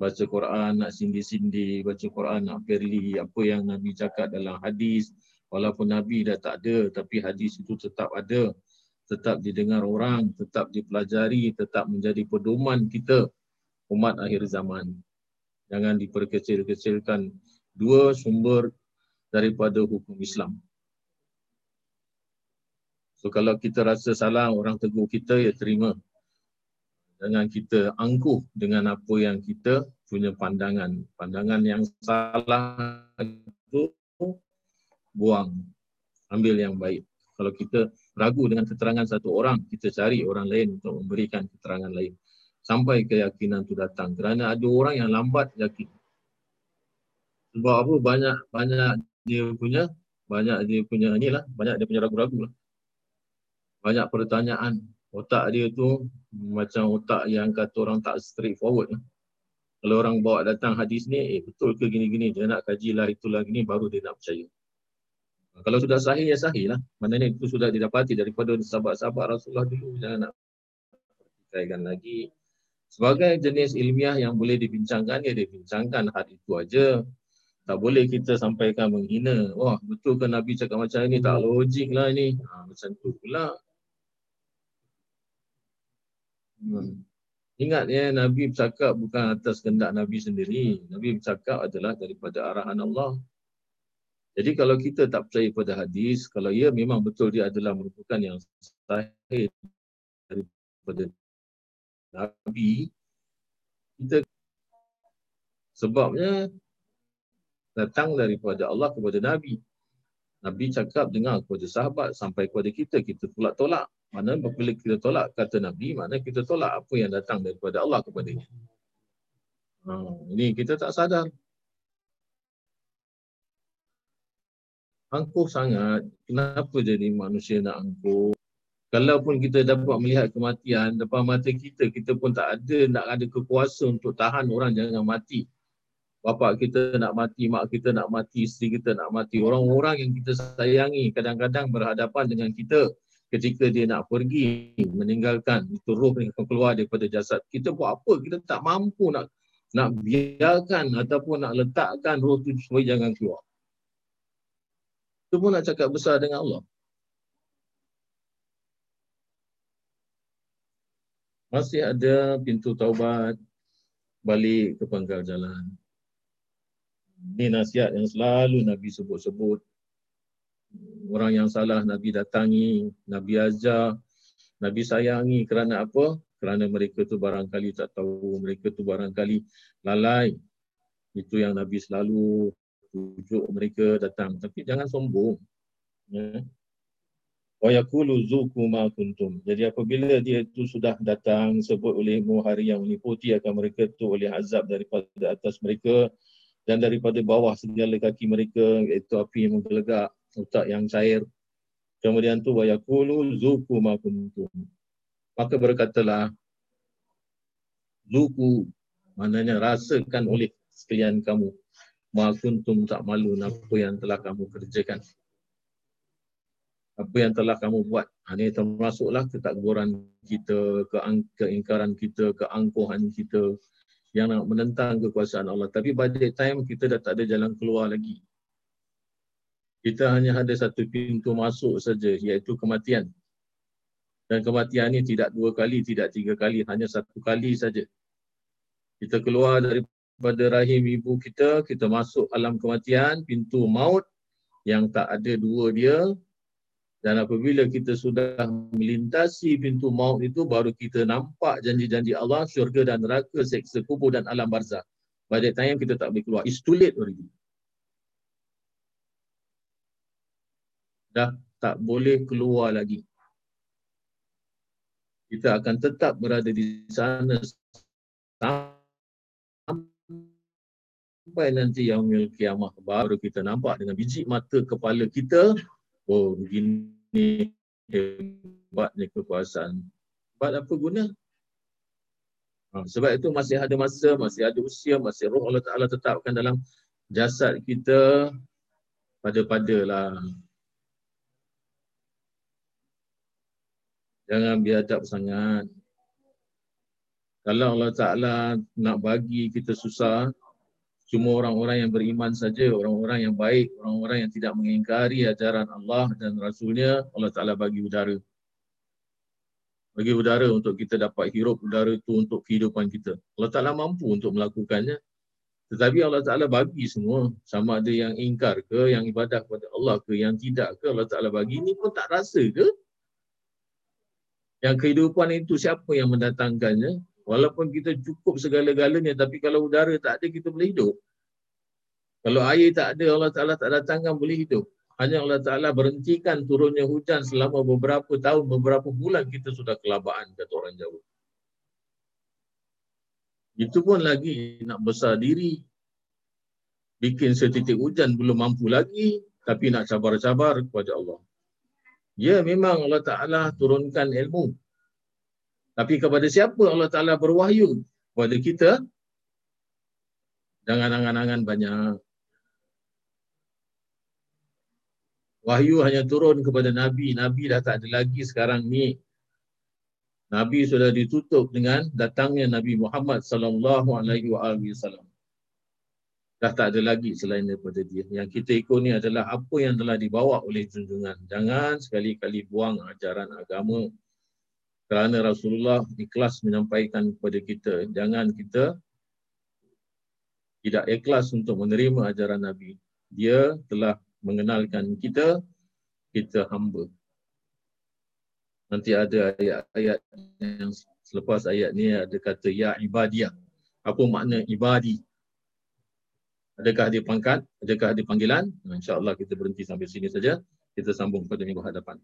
baca Quran nak sindi-sindi, baca Quran nak perli apa yang Nabi cakap dalam hadis. Walaupun Nabi dah tak ada tapi hadis itu tetap ada. Tetap didengar orang, tetap dipelajari, tetap menjadi pedoman kita umat akhir zaman. Jangan diperkecil-kecilkan dua sumber daripada hukum Islam. So kalau kita rasa salah orang tegur kita ya terima dengan kita angkuh dengan apa yang kita punya pandangan. Pandangan yang salah itu buang. Ambil yang baik. Kalau kita ragu dengan keterangan satu orang, kita cari orang lain untuk memberikan keterangan lain. Sampai keyakinan itu datang. Kerana ada orang yang lambat yakin. Sebab apa? Banyak banyak dia punya banyak dia punya ni lah, banyak dia punya ragu-ragu lah. Banyak pertanyaan, otak dia tu macam otak yang kata orang tak straight forward. Kalau orang bawa datang hadis ni, eh betul ke gini-gini, dia nak kaji lah itulah gini, baru dia nak percaya. Kalau sudah sahih, ya sahih lah. Maknanya itu sudah didapati daripada sahabat-sahabat Rasulullah dulu. Jangan nak pertikaikan lagi. Sebagai jenis ilmiah yang boleh dibincangkan, ya dibincangkan hadis itu aja. Tak boleh kita sampaikan menghina. Wah, betul ke Nabi cakap macam ini? Tak logik lah ini. Ha, macam tu pula. Hmm. Ingat ya Nabi bercakap bukan atas kehendak Nabi sendiri. Nabi bercakap adalah daripada arahan Allah. Jadi kalau kita tak percaya pada hadis, kalau ia memang betul dia adalah merupakan yang sahih daripada Nabi, kita sebabnya datang daripada Allah kepada Nabi. Nabi cakap dengar kepada sahabat sampai kepada kita, kita pula tolak. Mana bila kita tolak kata Nabi, mana kita tolak apa yang datang daripada Allah kepada dia. Ha, ini kita tak sadar. Angkuh sangat. Kenapa jadi manusia nak angkuh? Kalaupun kita dapat melihat kematian depan mata kita, kita pun tak ada nak ada kekuasaan untuk tahan orang jangan mati bapa kita nak mati, mak kita nak mati, isteri kita nak mati. Orang-orang yang kita sayangi kadang-kadang berhadapan dengan kita ketika dia nak pergi meninggalkan itu roh yang keluar daripada jasad. Kita buat apa? Kita tak mampu nak nak biarkan ataupun nak letakkan roh tu supaya jangan keluar. Itu pun nak cakap besar dengan Allah. Masih ada pintu taubat balik ke pangkal jalan. Ini nasihat yang selalu Nabi sebut-sebut. Orang yang salah Nabi datangi, Nabi ajar, Nabi sayangi kerana apa? Kerana mereka tu barangkali tak tahu, mereka tu barangkali lalai. Itu yang Nabi selalu tujuk mereka datang. Tapi jangan sombong. Ya. Wa yakulu zuku ma kuntum. Jadi apabila dia itu sudah datang sebut olehmu hari yang meliputi akan mereka tu oleh azab daripada atas mereka dan daripada bawah segala kaki mereka iaitu api yang menggelegak otak yang cair. Kemudian tu wayaqulu zuku ma kuntum. Maka berkatalah zuku maknanya rasakan oleh sekalian kamu. Ma kuntum tak malu apa yang telah kamu kerjakan apa yang telah kamu buat. Ha, ini termasuklah ketakburan kita, keingkaran kita, keangkuhan kita, yang nak menentang kekuasaan Allah. Tapi pada time kita dah tak ada jalan keluar lagi. Kita hanya ada satu pintu masuk saja iaitu kematian. Dan kematian ini tidak dua kali, tidak tiga kali, hanya satu kali saja. Kita keluar daripada rahim ibu kita, kita masuk alam kematian, pintu maut yang tak ada dua dia, dan apabila kita sudah melintasi pintu maut itu, baru kita nampak janji-janji Allah, syurga dan neraka, seksa kubur dan alam barzah. Pada time kita tak boleh keluar. It's too late already. Dah tak boleh keluar lagi. kita akan tetap berada di sana sampai nanti yang kiamah baru kita nampak dengan biji mata kepala kita oh begini hebatnya kekuasaan buat apa guna? Ha, sebab itu masih ada masa masih ada usia masih roh Allah Taala tetapkan dalam jasad kita pada-padalah. Jangan biadab sangat. Kalau Allah Ta'ala nak bagi kita susah, cuma orang-orang yang beriman saja, orang-orang yang baik, orang-orang yang tidak mengingkari ajaran Allah dan Rasulnya, Allah Ta'ala bagi udara. Bagi udara untuk kita dapat hirup udara itu untuk kehidupan kita. Allah Ta'ala mampu untuk melakukannya. Tetapi Allah Ta'ala bagi semua. Sama ada yang ingkar ke, yang ibadah kepada Allah ke, yang tidak ke, Allah Ta'ala bagi. Ini pun tak rasa ke? Yang kehidupan itu siapa yang mendatangkannya? Walaupun kita cukup segala-galanya tapi kalau udara tak ada kita boleh hidup. Kalau air tak ada Allah Taala tak datangkan boleh hidup. Hanya Allah Taala berhentikan turunnya hujan selama beberapa tahun, beberapa bulan kita sudah kelabaan kata orang Jawa. Itu pun lagi nak besar diri. Bikin setitik hujan belum mampu lagi tapi nak sabar-sabar kepada Allah. Ya memang Allah Taala turunkan ilmu tapi kepada siapa Allah Ta'ala berwahyu? Kepada kita. Jangan angan-angan banyak. Wahyu hanya turun kepada Nabi. Nabi dah tak ada lagi sekarang ni. Nabi sudah ditutup dengan datangnya Nabi Muhammad sallallahu alaihi wasallam. Dah tak ada lagi selain daripada dia. Yang kita ikut ni adalah apa yang telah dibawa oleh junjungan. Jangan sekali-kali buang ajaran agama kerana Rasulullah ikhlas menyampaikan kepada kita jangan kita tidak ikhlas untuk menerima ajaran Nabi. Dia telah mengenalkan kita, kita hamba. Nanti ada ayat-ayat yang selepas ayat ni ada kata ya ibadiyah. Apa makna ibadi? Adakah dia pangkat? Adakah dia panggilan? InsyaAllah kita berhenti sampai sini saja. Kita sambung pada minggu hadapan.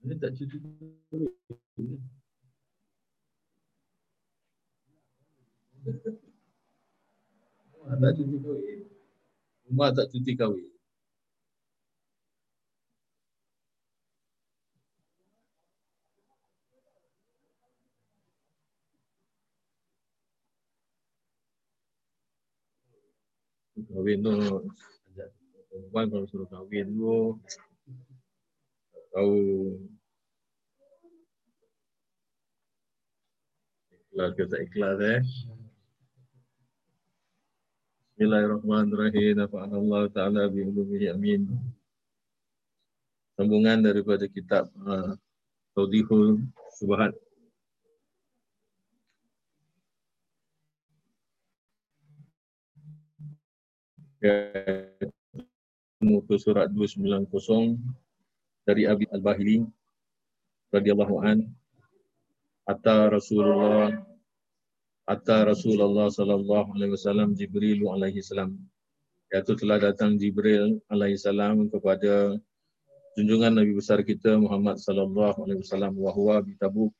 Ini tak cuti duit. Rumah tak cuti kahwin. Rumah tak kahwin. Kahwin tu, perempuan kalau suruh kahwin tu, tahu. Ikhlas ke tak ikhlas eh? Bismillahirrahmanirrahim. Nafa'an Allah Ta'ala bi'ulumihi amin. Sambungan daripada kitab uh, Taudihul Subhat. Muka surat 290 dari Abi Al-Bahili radhiyallahu an Atta Rasulullah Atta Rasulullah sallallahu alaihi wasallam Jibril alaihi salam iaitu telah datang Jibril alaihi salam kepada junjungan Nabi besar kita Muhammad sallallahu alaihi wasallam wa huwa bi Tabuk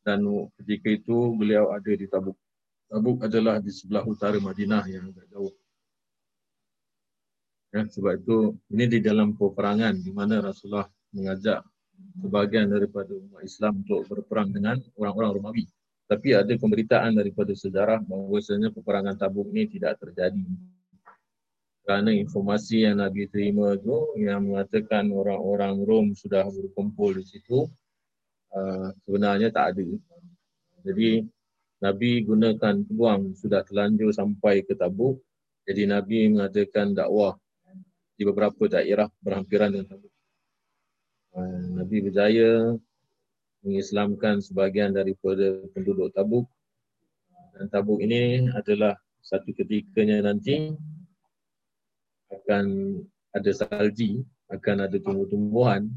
dan ketika itu beliau ada di Tabuk. Tabuk adalah di sebelah utara Madinah yang agak jauh. Ya, sebab itu ini di dalam peperangan di mana Rasulullah mengajak sebahagian daripada umat Islam untuk berperang dengan orang-orang Romawi. Tapi ada pemberitaan daripada sejarah bahawasanya peperangan tabuk ini tidak terjadi. Kerana informasi yang Nabi terima itu yang mengatakan orang-orang Rom sudah berkumpul di situ uh, sebenarnya tak ada. Jadi Nabi gunakan peluang sudah terlanjur sampai ke tabuk. Jadi Nabi mengadakan dakwah di beberapa daerah berhampiran dengan Tabuk. Ah, Nabi berjaya mengislamkan sebahagian daripada penduduk Tabuk. Dan Tabuk ini adalah satu ketikanya nanti akan ada salji, akan ada tumbuh-tumbuhan.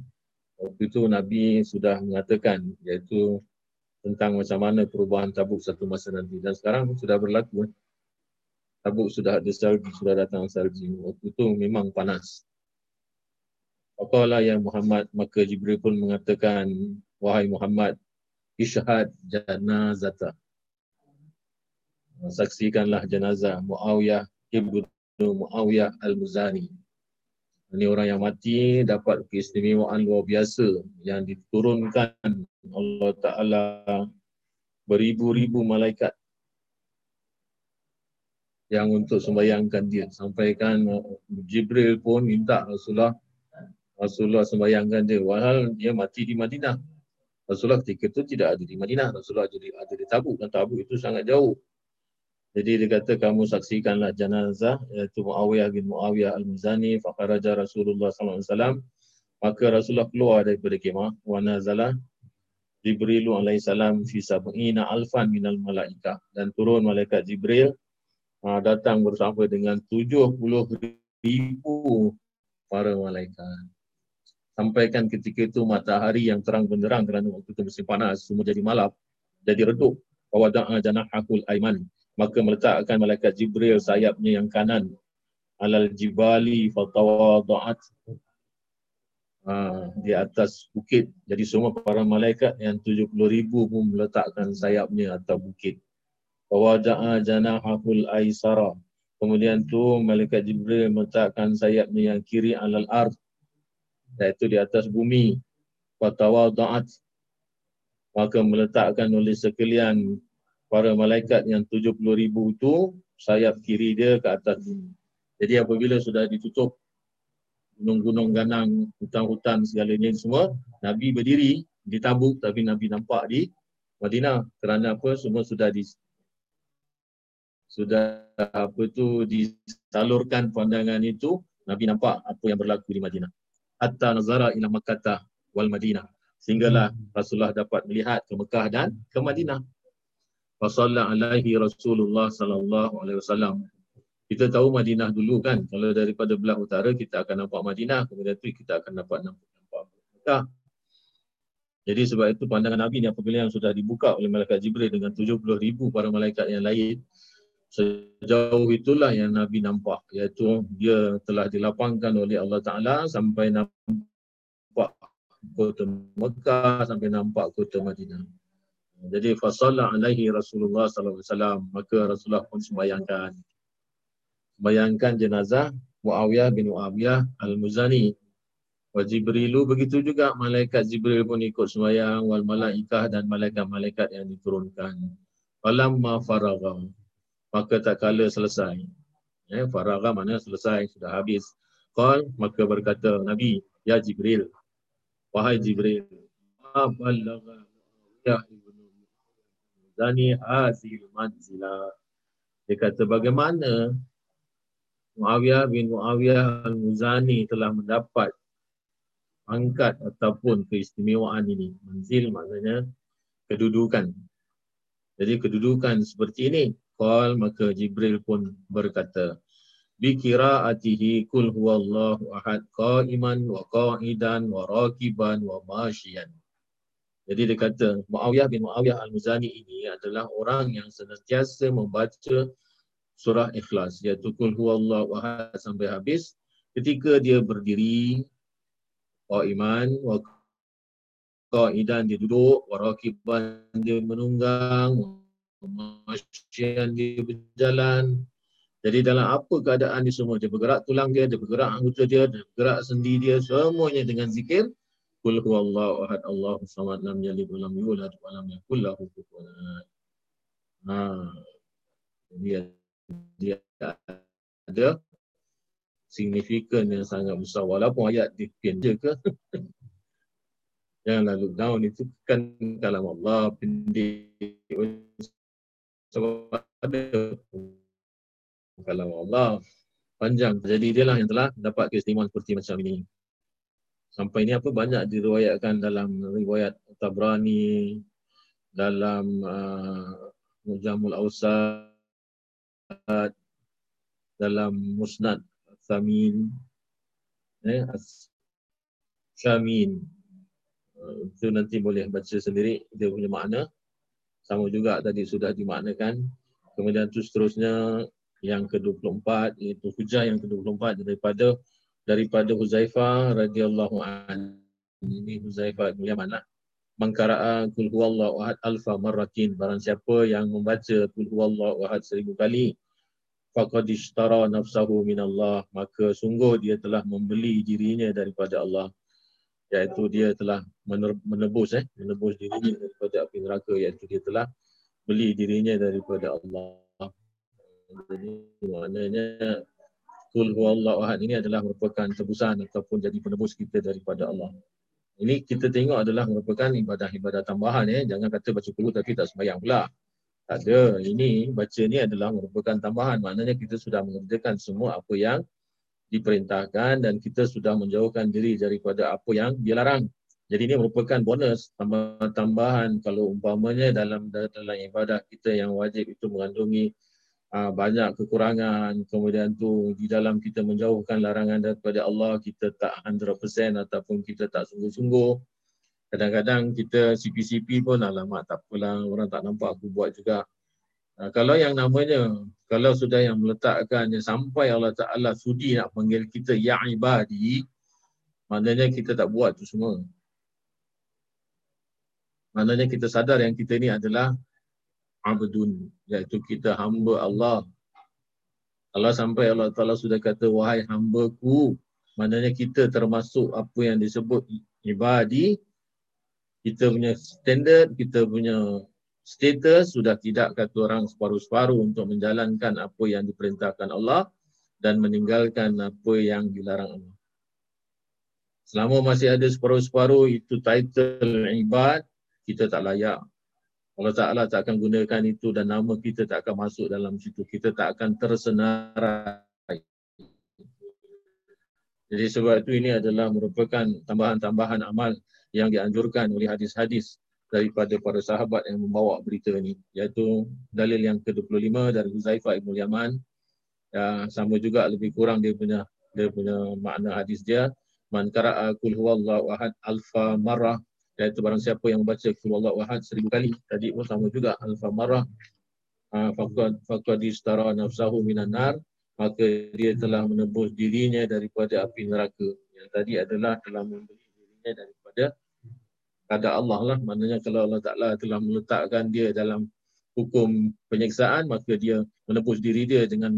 Waktu itu Nabi sudah mengatakan iaitu tentang macam mana perubahan tabuk satu masa nanti. Dan sekarang sudah berlaku. Tabuk sudah ada salji, sudah datang salji. Waktu itu memang panas. Faqala ya Muhammad, maka Jibril pun mengatakan, wahai Muhammad, isyhad janazata. Saksikanlah jenazah Muawiyah ibnu Muawiyah al-Muzani. Ini orang yang mati dapat keistimewaan luar biasa yang diturunkan Allah Ta'ala beribu-ribu malaikat yang untuk sembayangkan dia. Sampaikan uh, Jibril pun minta Rasulullah Rasulullah sembayangkan dia. Walhal dia mati di Madinah. Rasulullah ketika itu tidak ada di Madinah. Rasulullah jadi ada di Tabuk. Dan Tabuk itu sangat jauh. Jadi dia kata kamu saksikanlah jenazah iaitu Muawiyah bin Muawiyah al-Muzani faqaraja Rasulullah sallallahu alaihi wasallam maka Rasulullah keluar daripada kemah wa nazala Jibril alaihi salam fi sab'ina alfan minal malaikah dan turun malaikat Jibril uh, datang bersama dengan 70 ribu para malaikat. Sampaikan ketika itu matahari yang terang benderang kerana waktu itu musim panas semua jadi malam jadi redup. Wada'a janahakul aiman maka meletakkan malaikat Jibril sayapnya yang kanan alal jibali fatawada'at ha, di atas bukit. Jadi semua para malaikat yang 70 ribu pun meletakkan sayapnya atas bukit. Wada'a janahul aisara. Kemudian tu malaikat Jibril meletakkan sayapnya yang kiri alal ard iaitu di atas bumi. Fatawada'at maka meletakkan oleh sekalian para malaikat yang 70 ribu itu sayap kiri dia ke atas bumi. Jadi apabila sudah ditutup gunung-gunung ganang, hutan-hutan segalanya semua, Nabi berdiri di tabuk tapi Nabi nampak di Madinah kerana apa semua sudah di sudah apa tu disalurkan pandangan itu Nabi nampak apa yang berlaku di Madinah. Hatta nazara ila Makkah wal Madinah. Sehinggalah Rasulullah dapat melihat ke Mekah dan ke Madinah fasalla alaihi Rasulullah sallallahu alaihi wasallam. Kita tahu Madinah dulu kan. Kalau daripada belah utara kita akan nampak Madinah, kemudian tu kita akan dapat nampak nampak Mekah. Jadi sebab itu pandangan Nabi ni apabila yang sudah dibuka oleh malaikat Jibril dengan 70 ribu para malaikat yang lain, sejauh itulah yang Nabi nampak. Iaitu dia telah dilapangkan oleh Allah Ta'ala sampai nampak kota Mekah, sampai nampak kota Madinah. Jadi fasalla alaihi Rasulullah sallallahu alaihi wasallam maka Rasulullah pun sembahyangkan sembahyangkan jenazah Muawiyah bin Muawiyah al-Muzani. Wa Jibrilu begitu juga malaikat Jibril pun ikut sembahyang wal malaikah dan malaikat-malaikat yang diturunkan. Falamma faragha maka tak kala selesai. Ya, faragha mana selesai sudah habis. Qal maka berkata Nabi ya Jibril wahai Jibril abalagha ya Zani hasil manzila. Dia kata bagaimana Muawiyah bin Muawiyah al-Muzani telah mendapat angkat ataupun keistimewaan ini. Manzil maknanya kedudukan. Jadi kedudukan seperti ini. Qal maka Jibril pun berkata. Bikira atihi kul huwallahu ahad qa'iman wa qa'idan wa rakiban wa masyian. Jadi dia kata Muawiyah bin Muawiyah Al-Muzani ini adalah orang yang senantiasa membaca surah Ikhlas iaitu kul huwallahu ahad sampai habis ketika dia berdiri wa iman wa qaidan dia duduk wa rakiban dia menunggang masyian dia berjalan jadi dalam apa keadaan dia semua dia bergerak tulang dia dia bergerak anggota dia dia bergerak sendi dia semuanya dengan zikir Kul huwallahu ahad Allahu samad lam yalid wa lam yulad wa lam yakul lahu kufuwan ahad. Ha. Dia dia ada signifikan yang sangat besar walaupun ayat dipin je ke. Janganlah look down itu kan kalam Allah pendek sebab ada kalam Allah panjang. Jadi dia lah yang telah dapat keistimewaan seperti macam ini sampai ini apa banyak diriwayatkan dalam riwayat Tabrani dalam uh, Mujamul Awsat dalam Musnad samin eh samin uh, itu nanti boleh baca sendiri dia punya makna sama juga tadi sudah dimaknakan. Kemudian tu seterusnya yang ke-24 iaitu hujah yang ke-24 daripada daripada Huzaifah radhiyallahu anhu. Ini Huzaifah bin Yaman lah. Mangkara'a kul huwallahu ahad alfa marratin. Barang siapa yang membaca kul huwallahu ahad seribu kali faqad ishtara nafsahu min Allah maka sungguh dia telah membeli dirinya daripada Allah iaitu dia telah menebus eh menebus dirinya daripada api neraka iaitu dia telah beli dirinya daripada Allah jadi maknanya Kul huwallahu ahad ini adalah merupakan tebusan ataupun jadi penebus kita daripada Allah. Ini kita tengok adalah merupakan ibadah-ibadah tambahan ya. Jangan kata baca kulu tapi tak sembahyang pula. Tak ada. Ini baca ni adalah merupakan tambahan. Maknanya kita sudah mengerjakan semua apa yang diperintahkan dan kita sudah menjauhkan diri daripada apa yang dilarang. Jadi ini merupakan bonus tambahan kalau umpamanya dalam dalam ibadah kita yang wajib itu mengandungi Ah, banyak kekurangan. Kemudian tu di dalam kita menjauhkan larangan daripada Allah kita tak 100% ataupun kita tak sungguh-sungguh. Kadang-kadang kita CP-CP pun alamak tak apalah orang tak nampak aku buat juga uh, kalau yang namanya kalau sudah yang meletakkannya sampai Allah Ta'ala sudi nak panggil kita ya ibadi maknanya kita tak buat tu semua maknanya kita sadar yang kita ni adalah abdun iaitu kita hamba Allah. Allah sampai Allah Taala sudah kata wahai hamba-Ku, maknanya kita termasuk apa yang disebut ibadi. Kita punya standard, kita punya status sudah tidak kata orang separuh-separuh untuk menjalankan apa yang diperintahkan Allah dan meninggalkan apa yang dilarang Allah. Selama masih ada separuh-separuh itu title ibad, kita tak layak Allah Ta'ala tak akan gunakan itu dan nama kita tak akan masuk dalam situ. Kita tak akan tersenarai. Jadi sebab itu ini adalah merupakan tambahan-tambahan amal yang dianjurkan oleh hadis-hadis daripada para sahabat yang membawa berita ini. Iaitu dalil yang ke-25 dari Huzaifah Ibn Yaman. Ya, sama juga lebih kurang dia punya dia punya makna hadis dia. Man kara'a kul huwallahu ahad alfa marah iaitu barang siapa yang membaca Allah wahad seribu kali tadi pun sama juga alfa marah ah, faqad faqad istara nafsahu minan nar maka dia telah menebus dirinya daripada api neraka yang tadi adalah telah membeli dirinya daripada pada Allah lah maknanya kalau Allah Taala telah meletakkan dia dalam hukum penyiksaan maka dia menebus diri dia dengan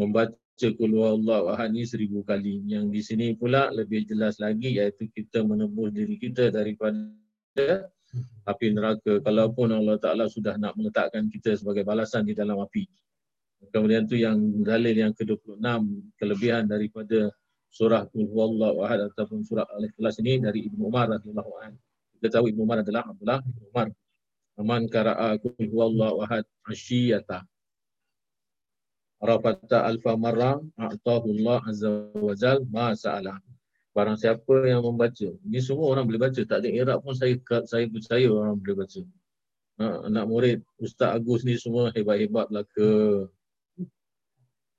membaca kul Allah ahad ni seribu kali. Yang di sini pula lebih jelas lagi iaitu kita menebus diri kita daripada api neraka. Kalaupun Allah Ta'ala sudah nak meletakkan kita sebagai balasan di dalam api. Kemudian tu yang dalil yang ke-26 kelebihan daripada surah Kul Allah ahad ataupun surah Al-Ikhlas ini dari Ibnu Umar radhiyallahu anhu. Kita tahu Ibnu Umar adalah Abdullah Ibnu Umar. Aman kara'a Kul Allah ahad asyiyata Rafata alfa marra a'tahullah azza wa jal ma sa'ala. Barang siapa yang membaca. Ini semua orang boleh baca. Tak ada irab pun saya saya percaya orang boleh baca. Ha, anak murid Ustaz Agus ni semua hebat-hebat ke.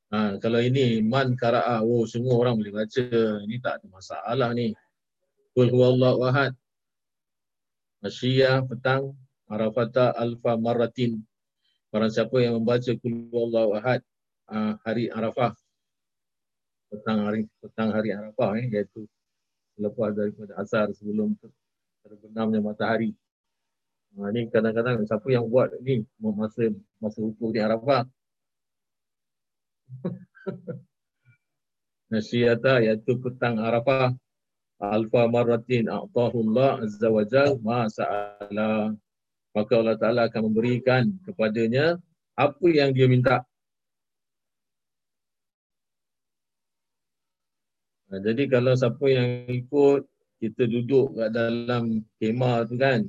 Ha, kalau ini man kara'a. Oh semua orang boleh baca. Ini tak ada masalah ni. Kul huwallahu ahad. Asyiyah petang. Arafata alfa marratin. Barang siapa yang membaca kul huwallahu ahad uh, hari Arafah petang hari petang hari Arafah eh, iaitu selepas daripada asar sebelum terbenamnya matahari. Ha, ini kadang-kadang siapa yang buat ni masa masa ukur di Arafah. Nasiata iaitu petang Arafah alfa marratin a'tahullah azza wa jal ma sa'ala. Maka Allah Taala akan memberikan kepadanya apa yang dia minta. Ha, jadi kalau siapa yang ikut kita duduk kat dalam kemah tu kan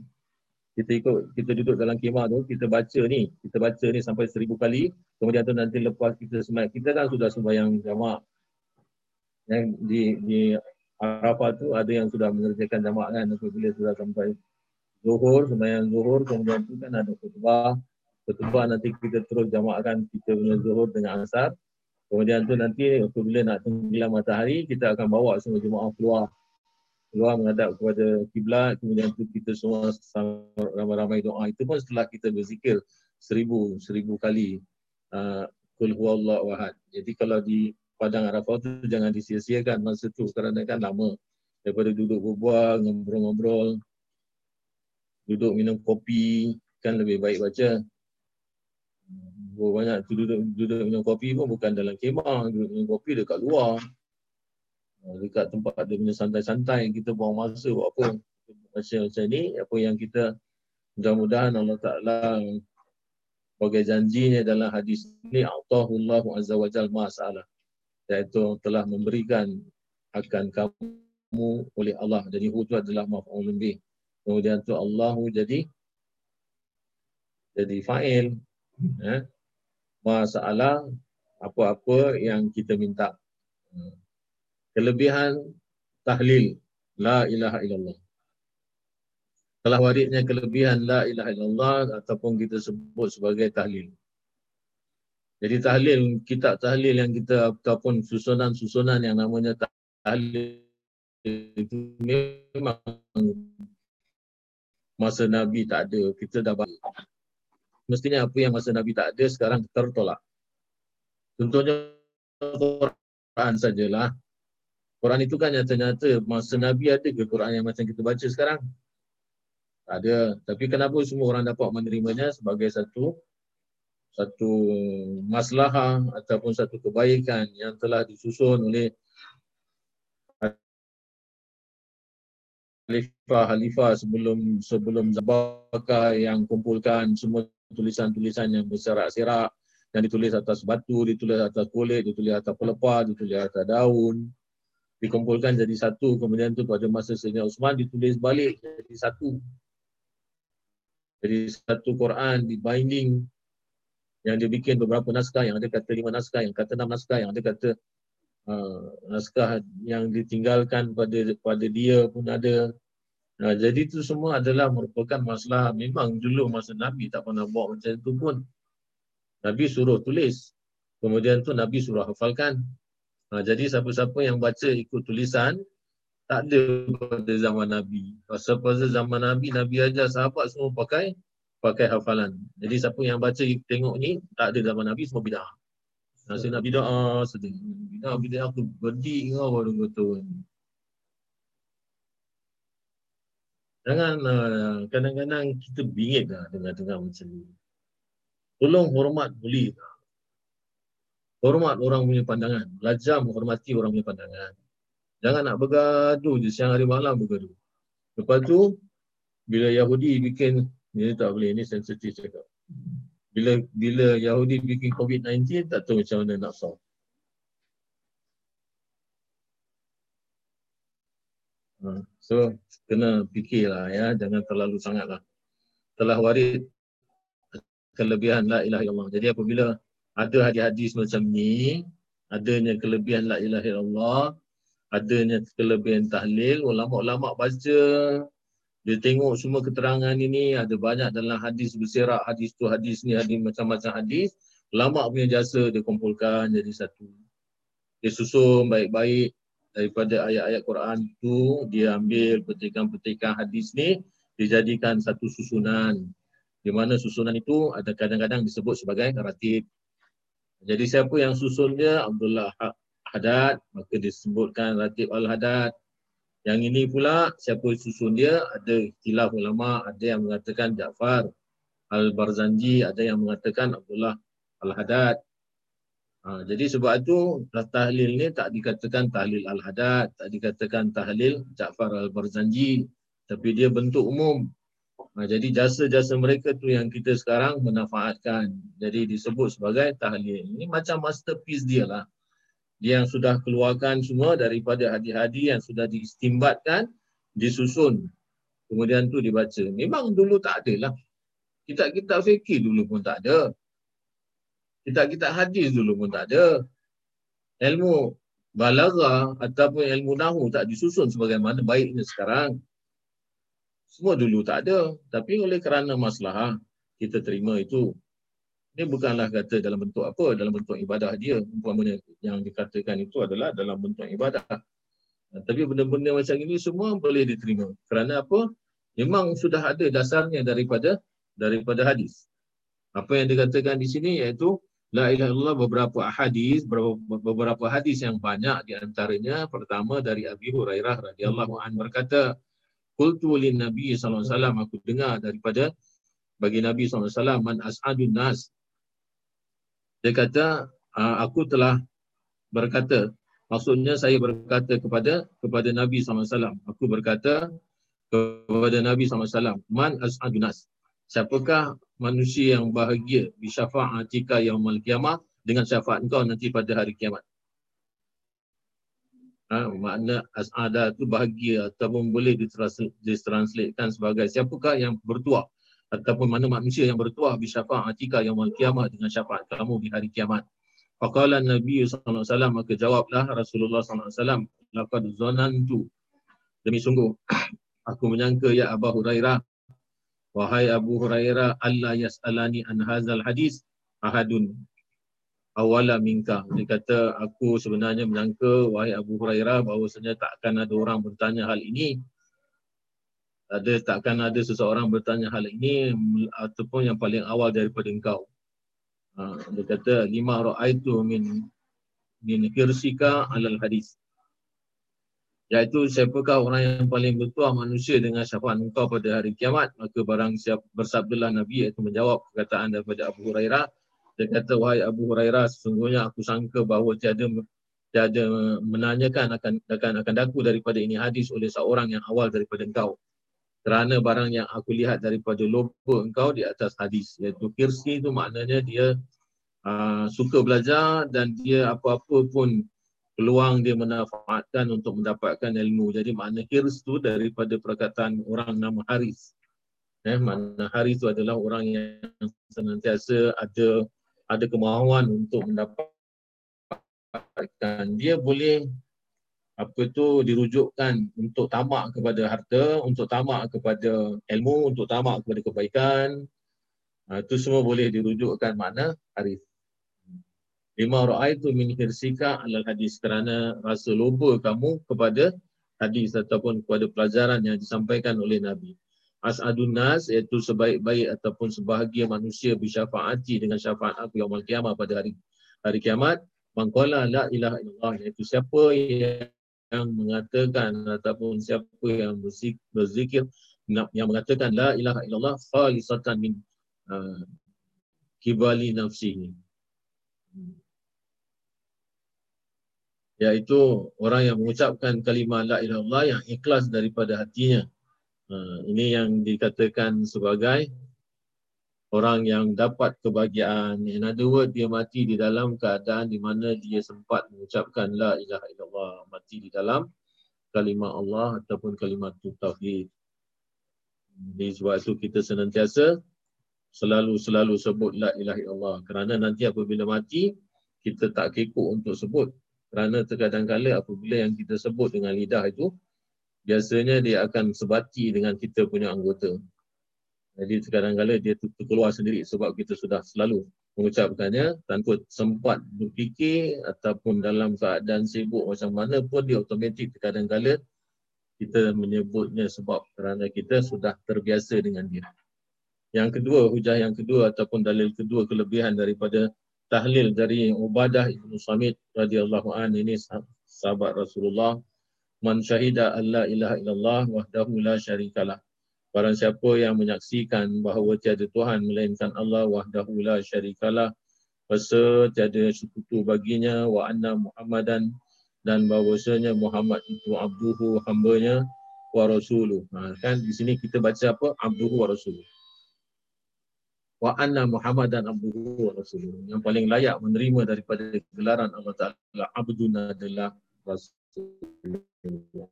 kita ikut kita duduk dalam kemah tu kita baca ni kita baca ni sampai seribu kali kemudian tu nanti lepas kita sembahyang kita kan sudah sembahyang jamak. Yang di di Arafah tu ada yang sudah mengerjakan jamak kan apabila sudah sampai zuhur sembahyang zuhur kemudian tu kan ada khutbah khutbah nanti kita terus jamakkan kita punya zuhur dengan asar Kemudian tu nanti apabila nak tenggelam matahari, kita akan bawa semua jemaah keluar. Keluar menghadap kepada kiblat. Kemudian tu kita semua ramai-ramai doa. Itu pun setelah kita berzikir seribu, seribu kali. Uh, Kul huwallah wahad. Jadi kalau di Padang Arafah tu jangan disia-siakan masa tu kerana kan lama. Daripada duduk berbual, ngobrol-ngobrol, duduk minum kopi, kan lebih baik baca banyak tu duduk, duduk minum kopi pun bukan dalam kemah, duduk minum kopi dekat luar. Dekat tempat dia punya santai-santai, kita buang masa buat apa. Macam macam ni, apa yang kita mudah-mudahan Allah Ta'ala sebagai janjinya dalam hadis ini, A'tahullahu Azza wa Jal masalah. Iaitu telah memberikan akan kamu oleh Allah. Jadi hu itu adalah maf'ulun bih. Kemudian tu Allahu jadi jadi fa'il. Eh? masalah apa-apa yang kita minta. Kelebihan tahlil la ilaha illallah. Telah warisnya kelebihan la ilaha illallah ataupun kita sebut sebagai tahlil. Jadi tahlil, kitab tahlil yang kita ataupun susunan-susunan yang namanya tahlil itu memang masa Nabi tak ada. Kita dah balik mestinya apa yang masa Nabi tak ada sekarang tertolak. Contohnya Quran sajalah. Quran itu kan nyata-nyata masa Nabi ada ke Quran yang macam kita baca sekarang? Tak ada. Tapi kenapa semua orang dapat menerimanya sebagai satu satu maslahah ataupun satu kebaikan yang telah disusun oleh khalifah-khalifah sebelum sebelum Zabaka yang kumpulkan semua tulisan-tulisan yang berserak-serak. Yang ditulis atas batu, ditulis atas kulit, ditulis atas pelepah, ditulis atas daun. Dikumpulkan jadi satu kemudian tu pada masa Sayyidina Osman ditulis balik jadi satu. Jadi satu Quran di binding yang dia bikin beberapa naskah yang ada kata lima naskah yang kata enam naskah yang ada kata uh, naskah yang ditinggalkan pada pada dia pun ada Nah, jadi itu semua adalah merupakan masalah. Memang dulu masa Nabi tak pernah buat macam itu pun. Nabi suruh tulis. Kemudian tu Nabi suruh hafalkan. Nah, jadi siapa-siapa yang baca ikut tulisan, tak ada pada zaman Nabi. Pasal pada zaman Nabi, Nabi ajar sahabat semua pakai pakai hafalan. Jadi siapa yang baca tengok ni, tak ada zaman Nabi, semua bid'ah. Nasi Nabi bid'ah, sedih. Bid'ah, bid'ah aku berdi kau baru kata. Jangan uh, kadang-kadang kita bingit lah dengar-dengar macam ni. Tolong hormat boleh? Hormat orang punya pandangan. Belajar menghormati orang punya pandangan. Jangan nak bergaduh je siang hari malam bergaduh. Lepas tu, bila Yahudi bikin, ini tak boleh, ini sensitif cakap. Bila bila Yahudi bikin COVID-19, tak tahu macam mana nak solve. Ha, so kena fikirlah ya, jangan terlalu sangatlah. Telah waris kelebihan la ilaha illallah. Jadi apabila ada hadis-hadis macam ni, adanya kelebihan la ilaha illallah, adanya kelebihan tahlil, ulama-ulama baca dia tengok semua keterangan ini ada banyak dalam hadis berserak hadis tu hadis ni hadis macam-macam hadis. Ulama punya jasa dia kumpulkan jadi satu. Dia susun baik-baik daripada ayat-ayat Quran tu dia ambil petikan-petikan hadis ni dijadikan satu susunan. Di mana susunan itu ada kadang-kadang disebut sebagai ratib. Jadi siapa yang susunnya Abdullah Haddad. Maka disebutkan ratib Al-Haddad. Yang ini pula siapa susun dia ada khilaf ulama ada yang mengatakan Ja'far Al-Barzanji ada yang mengatakan Abdullah Al-Haddad. Ha, jadi sebab itu tahlil ni tak dikatakan tahlil al-hadad, tak dikatakan tahlil Ja'far al-Barzanji. Tapi dia bentuk umum. Ha, jadi jasa-jasa mereka tu yang kita sekarang menafaatkan. Jadi disebut sebagai tahlil. Ini macam masterpiece dia lah. Dia yang sudah keluarkan semua daripada hadis-hadis yang sudah diistimbatkan, disusun. Kemudian tu dibaca. Memang dulu tak ada lah. Kitab-kitab fikir dulu pun tak ada. Kitab-kitab hadis dulu pun tak ada. Ilmu balaga ataupun ilmu nahu tak disusun sebagaimana baiknya sekarang. Semua dulu tak ada. Tapi oleh kerana masalah, kita terima itu. Ini bukanlah kata dalam bentuk apa, dalam bentuk ibadah dia. Umpamanya yang dikatakan itu adalah dalam bentuk ibadah. Tapi benda-benda macam ini semua boleh diterima. Kerana apa? Memang sudah ada dasarnya daripada daripada hadis. Apa yang dikatakan di sini iaitu La ilaha illallah beberapa hadis, beberapa, beberapa hadis yang banyak di antaranya pertama dari Abi Hurairah radhiyallahu an berkata Qultu lin Nabi sallallahu alaihi wasallam aku dengar daripada bagi Nabi wasallam man as'adun nas dia kata ah, aku telah berkata. Maksudnya saya berkata kepada kepada Nabi wasallam. Aku berkata kepada Nabi wasallam man as'adun nas. Siapakah manusia yang bahagia bi syafa'atika yaumil qiyamah dengan syafaat engkau nanti pada hari kiamat. Ha, makna as'ada tu bahagia ataupun boleh ditranslatekan sebagai siapakah yang bertuah ataupun mana manusia yang bertuah bi syafa'atika yaumil qiyamah dengan syafaat kamu di hari kiamat. Faqala Nabi sallallahu alaihi wasallam maka jawablah Rasulullah sallallahu alaihi wasallam laqad zanantu demi sungguh aku menyangka ya Abu Hurairah Wahai Abu Hurairah, Allah yas'alani an hazal hadis ahadun awala minka. Dia kata, aku sebenarnya menyangka, wahai Abu Hurairah, bahawasanya takkan ada orang bertanya hal ini. Ada takkan ada seseorang bertanya hal ini ataupun yang paling awal daripada engkau. Ha, dia kata, lima ra'aitu min min hirsika alal hadis. Iaitu siapakah orang yang paling bertuah manusia dengan syafaat engkau pada hari kiamat? Maka barang siap bersabdalah Nabi iaitu menjawab perkataan daripada Abu Hurairah. Dia kata wahai Abu Hurairah sesungguhnya aku sangka bahawa tiada tiada menanyakan akan akan akan daku daripada ini hadis oleh seorang yang awal daripada engkau kerana barang yang aku lihat daripada logo engkau di atas hadis iaitu kirsi itu maknanya dia uh, suka belajar dan dia apa-apa pun peluang dia menafaatkan untuk mendapatkan ilmu. Jadi makna hirs tu daripada perkataan orang nama Haris. Eh, makna Haris tu adalah orang yang senantiasa ada ada kemahuan untuk mendapatkan. Dia boleh apa tu dirujukkan untuk tamak kepada harta, untuk tamak kepada ilmu, untuk tamak kepada kebaikan. Itu semua boleh dirujukkan makna Haris. Lima ra'aitu min hirsika alal hadis kerana rasa lupa kamu kepada hadis ataupun kepada pelajaran yang disampaikan oleh Nabi. As'adun nas iaitu sebaik-baik ataupun sebahagia manusia bersyafaati dengan syafaat aku yang kiamat pada hari hari kiamat. Mangkala la ilaha illallah iaitu siapa yang mengatakan ataupun siapa yang berzikir yang mengatakan la ilaha illallah khalisatan min uh, kibali nafsihi iaitu orang yang mengucapkan kalimah la ilaha illallah yang ikhlas daripada hatinya. Ha, ini yang dikatakan sebagai orang yang dapat kebahagiaan. In other word, dia mati di dalam keadaan di mana dia sempat mengucapkan la ilaha illallah. Mati di dalam kalimah Allah ataupun kalimah tauhid. Jadi sebab itu kita senantiasa selalu-selalu sebut la ilaha illallah. Kerana nanti apabila mati, kita tak kekok untuk sebut kerana terkadang kala apabila yang kita sebut dengan lidah itu, biasanya dia akan sebati dengan kita punya anggota. Jadi terkadang kala dia terkeluar sendiri sebab kita sudah selalu mengucapkannya tanpa sempat berfikir ataupun dalam keadaan sibuk macam mana pun dia automatik terkadang kala kita menyebutnya sebab kerana kita sudah terbiasa dengan dia. Yang kedua, hujah yang kedua ataupun dalil kedua kelebihan daripada tahlil dari Ubadah Ibn Samit radhiyallahu an ini sahabat Rasulullah man syahida alla ilaha illallah wahdahu la syarikalah barang siapa yang menyaksikan bahawa tiada tuhan melainkan Allah wahdahu la syarikalah rasa tiada sekutu baginya wa anna muhammadan dan bahawasanya Muhammad itu abduhu hambanya wa rasuluh. Ha, kan di sini kita baca apa? Abduhu wa rasuluh. Wa anna muhammadan abduhu wa rasuluhu yang paling layak menerima daripada gelaran Allah Taala abdun adalah rasulullah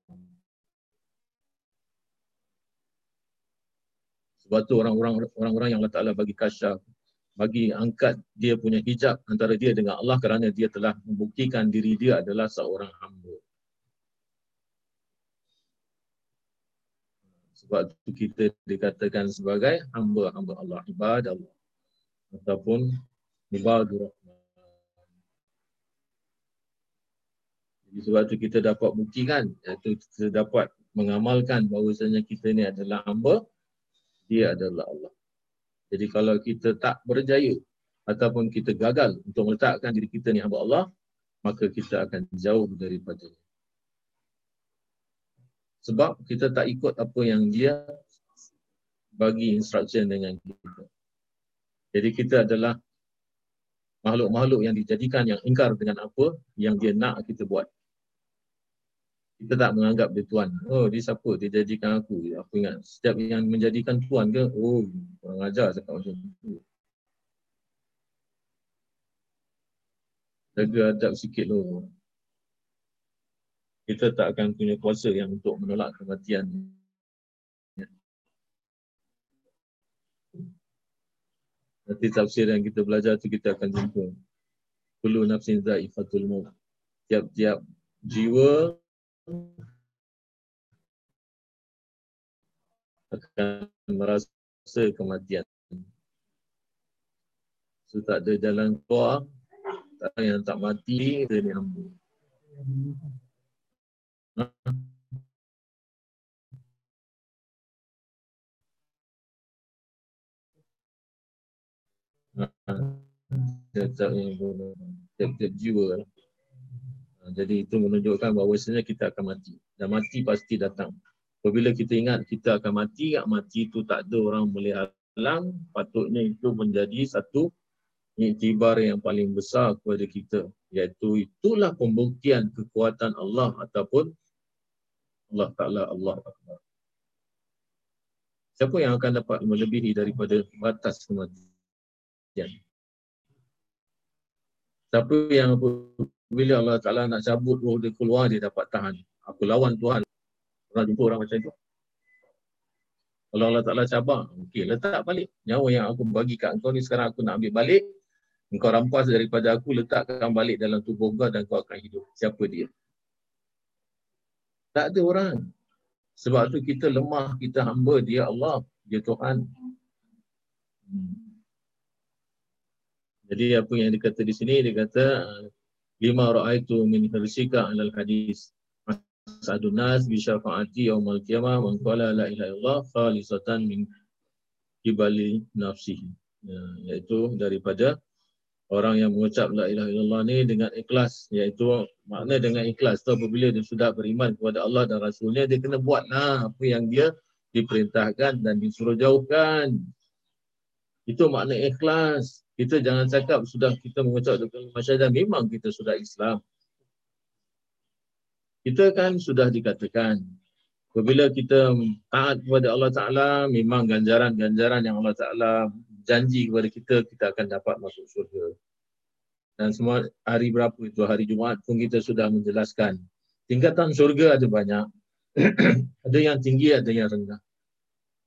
sebab tu orang-orang orang-orang yang Allah Taala bagi kasyaf bagi angkat dia punya hijab antara dia dengan Allah kerana dia telah membuktikan diri dia adalah seorang hamba sebab itu kita dikatakan sebagai hamba-hamba Allah, ibadah Allah. Ataupun Ibadur Rahman. Jadi sebab tu kita dapat buktikan, iaitu kita dapat mengamalkan bahawasanya kita ni adalah hamba, dia adalah Allah. Jadi kalau kita tak berjaya ataupun kita gagal untuk meletakkan diri kita ni hamba Allah, maka kita akan jauh daripada Sebab kita tak ikut apa yang dia bagi instruction dengan kita. Jadi kita adalah makhluk-makhluk yang dijadikan yang ingkar dengan apa yang dia nak kita buat. Kita tak menganggap dia Tuhan. Oh, dia siapa? Dia jadikan aku. Aku ingat, setiap yang menjadikan Tuhan ke, oh, orang ajar cakap macam tu. Jaga adab sikit loh. Kita tak akan punya kuasa yang untuk menolak kematian. Nanti tafsir yang kita belajar tu kita akan jumpa. Kulu nafsin za'ifatul maut. Tiap-tiap jiwa akan merasa kematian. So tak ada jalan keluar. Tak yang tak mati, dia ni hamba. Tiap-tiap jiwa lah. Jadi itu menunjukkan bahawa sebenarnya kita akan mati. Dan mati pasti datang. Apabila kita ingat kita akan mati, mati itu tak ada orang boleh halang, patutnya itu menjadi satu iktibar yang paling besar kepada kita. Iaitu itulah pembuktian kekuatan Allah ataupun Allah Ta'ala Allah Akbar. Siapa yang akan dapat melebihi daripada batas kematian? Siapa yang bila Allah Ta'ala nak cabut roh dia keluar, dia dapat tahan. Aku lawan Tuhan. Pernah jumpa orang macam itu? Kalau Allah Ta'ala cabar, okey, letak balik. Nyawa yang aku bagi kat engkau ni sekarang aku nak ambil balik. Engkau rampas daripada aku, letakkan balik dalam tubuh kau dan kau akan hidup. Siapa dia? Tak ada orang. Sebab tu kita lemah, kita hamba, dia Allah, dia Tuhan. Hmm. Jadi apa yang dikata di sini dia kata lima ra'aitu min hirsika alal hadis Sa'adun nas bi syafa'ati yaumal qiyamah man qala la ilaha illallah khalisatan min kibali nafsihi. Ya, iaitu daripada orang yang mengucap la ilaha illallah ni dengan ikhlas iaitu makna dengan ikhlas tu apabila dia sudah beriman kepada Allah dan Rasulnya dia kena buatlah apa yang dia diperintahkan dan disuruh jauhkan. Itu makna ikhlas. Kita jangan cakap sudah kita mengucap kalimah syahadah memang kita sudah Islam. Kita kan sudah dikatakan apabila kita taat kepada Allah Taala memang ganjaran-ganjaran yang Allah Taala janji kepada kita kita akan dapat masuk syurga. Dan semua hari berapa itu hari Jumaat pun kita sudah menjelaskan tingkatan syurga ada banyak. ada yang tinggi ada yang rendah.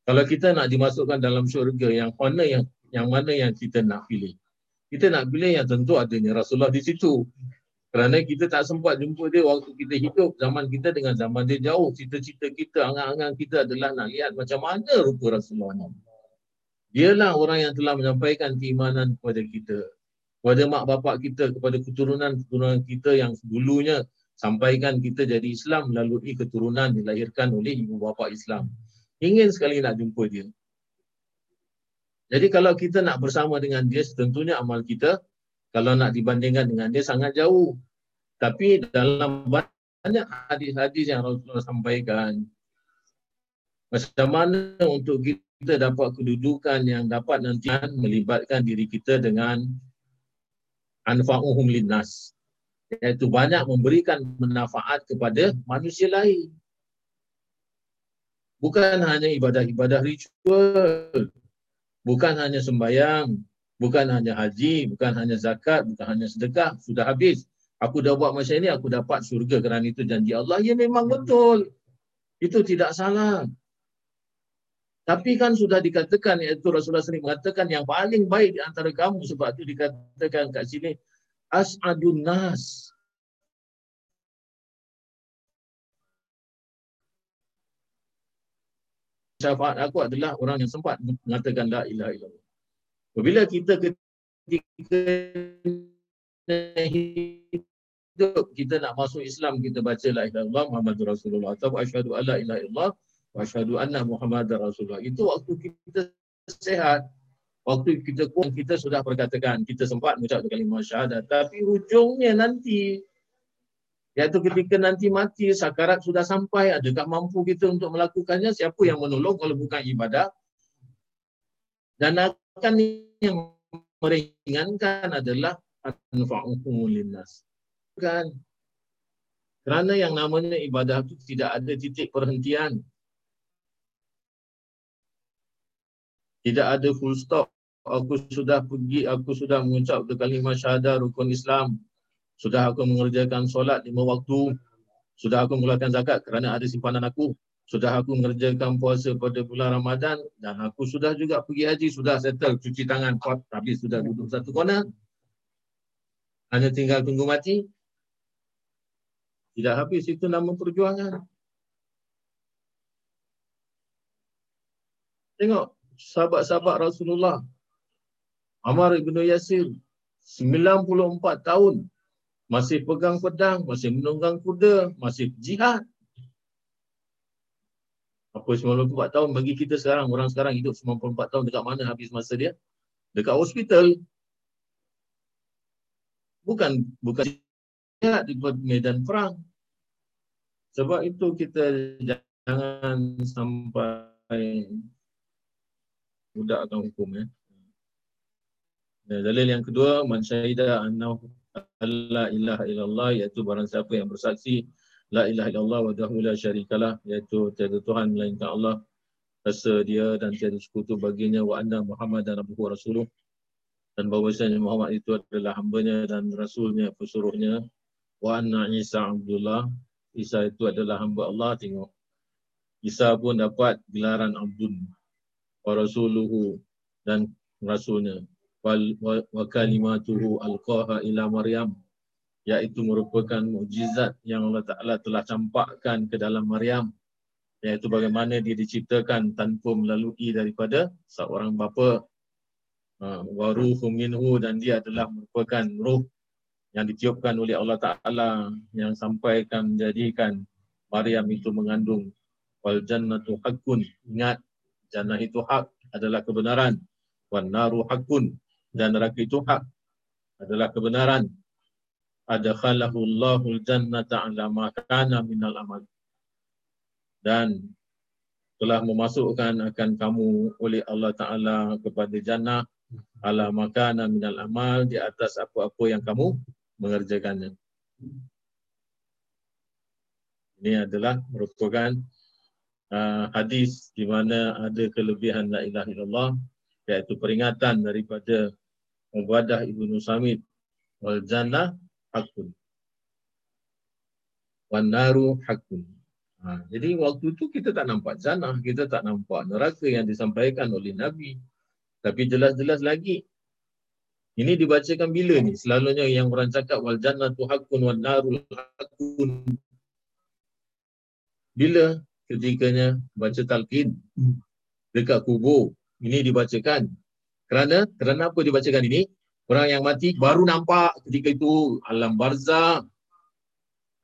Kalau kita nak dimasukkan dalam syurga yang mana yang yang mana yang kita nak pilih. Kita nak pilih yang tentu adanya Rasulullah di situ. Kerana kita tak sempat jumpa dia waktu kita hidup. Zaman kita dengan zaman dia jauh. Cita-cita kita, angan-angan kita adalah nak lihat macam mana rupa Rasulullah. Dialah orang yang telah menyampaikan keimanan kepada kita. Kepada mak bapak kita, kepada keturunan-keturunan kita yang dulunya sampaikan kita jadi Islam melalui keturunan dilahirkan oleh ibu bapa Islam. Ingin sekali nak jumpa dia. Jadi kalau kita nak bersama dengan dia, tentunya amal kita kalau nak dibandingkan dengan dia sangat jauh. Tapi dalam banyak hadis-hadis yang Rasulullah sampaikan, macam mana untuk kita dapat kedudukan yang dapat nanti melibatkan diri kita dengan anfa'uhum linnas. Iaitu banyak memberikan manfaat kepada manusia lain. Bukan hanya ibadah-ibadah ritual, bukan hanya sembahyang, bukan hanya haji, bukan hanya zakat, bukan hanya sedekah, sudah habis. Aku dah buat macam ini, aku dapat syurga kerana itu janji Allah. Ya memang betul. Itu tidak salah. Tapi kan sudah dikatakan, iaitu Rasulullah SAW mengatakan yang paling baik di antara kamu sebab itu dikatakan kat sini, As'adun Nas. Syafaat aku adalah orang yang sempat mengatakan la ilaha illallah. Bila kita ketika hidup kita nak masuk Islam kita baca la ilaha illallah Muhammadur Rasulullah atau asyhadu alla ilaha illallah wa asyhadu anna Muhammadar Rasulullah. Itu waktu kita sehat. Waktu kita kuat kita sudah perkatakan kita sempat mengucap kalimah syahadat tapi hujungnya nanti iaitu ketika nanti mati sakarat sudah sampai adakah mampu kita untuk melakukannya? Siapa yang menolong kalau bukan ibadah dan akan yang meringankan adalah anfa'uhu linnas. Kan? Kerana yang namanya ibadah itu tidak ada titik perhentian. Tidak ada full stop. Aku sudah pergi aku sudah mengucap kalimah syahadah rukun Islam sudah aku mengerjakan solat lima waktu. Sudah aku mengeluarkan zakat kerana ada simpanan aku. Sudah aku mengerjakan puasa pada bulan Ramadan. Dan aku sudah juga pergi haji sudah settle cuci tangan. Pot habis sudah duduk satu kona hanya tinggal tunggu mati. Tidak habis itu nama perjuangan. Tengok sahabat-sahabat Rasulullah. Amar ibn Yasir 94 tahun masih pegang pedang, masih menunggang kuda, masih jihad. Apa 94 tahun bagi kita sekarang, orang sekarang hidup 94 tahun dekat mana habis masa dia? Dekat hospital. Bukan bukan jihad di medan perang. Sebab itu kita jangan sampai budakkan hukum ya. Dalil yang kedua, man syahida annahu la ilaha illallah iaitu barang siapa yang bersaksi la ilaha illallah wa dahu la syarikalah iaitu tiada tuhan melainkan Allah. Rasa dia dan tiada sekutu baginya wa anna muhammadan abduhu rasuluh. Dan bahawasanya Muhammad itu adalah hambanya dan rasulnya pesuruhnya. Wa anna Isa Abdullah. Isa itu adalah hamba Allah tengok. Isa pun dapat gelaran Abdul wa rasuluhu dan rasulnya wa kalimatuhu alqaha ila Maryam iaitu merupakan mukjizat yang Allah Taala telah campakkan ke dalam Maryam iaitu bagaimana dia diciptakan tanpa melalui daripada seorang bapa. Ha, wa ruhu minhu dan dia adalah merupakan roh yang ditiupkan oleh Allah Taala yang sampaikan menjadikan Maryam itu mengandung. Wal jannatu haqqun ingat jannah itu hak adalah kebenaran. Wan naru haqqun dan neraka itu hak. Adalah kebenaran. Adkhalahu Allahul jannata ala ma kana minal amal. Dan telah memasukkan akan kamu oleh Allah Taala kepada jannah ala makana minal amal di atas apa-apa yang kamu mengerjakannya. Ini adalah merupakan uh, hadis di mana ada kelebihan la ilaha illallah iaitu peringatan daripada Ubadah Ibnu Samit wal jannah hakun. Wan naru hakun. Ha, jadi waktu itu kita tak nampak jannah, kita tak nampak neraka yang disampaikan oleh Nabi. Tapi jelas-jelas lagi. Ini dibacakan bila ni? Selalunya yang orang cakap wal jannah tu hakun wan naru hakun. Bila ketikanya baca talqin dekat kubur. Ini dibacakan kerana kerana apa dibacakan ini? Orang yang mati baru nampak ketika itu alam barzah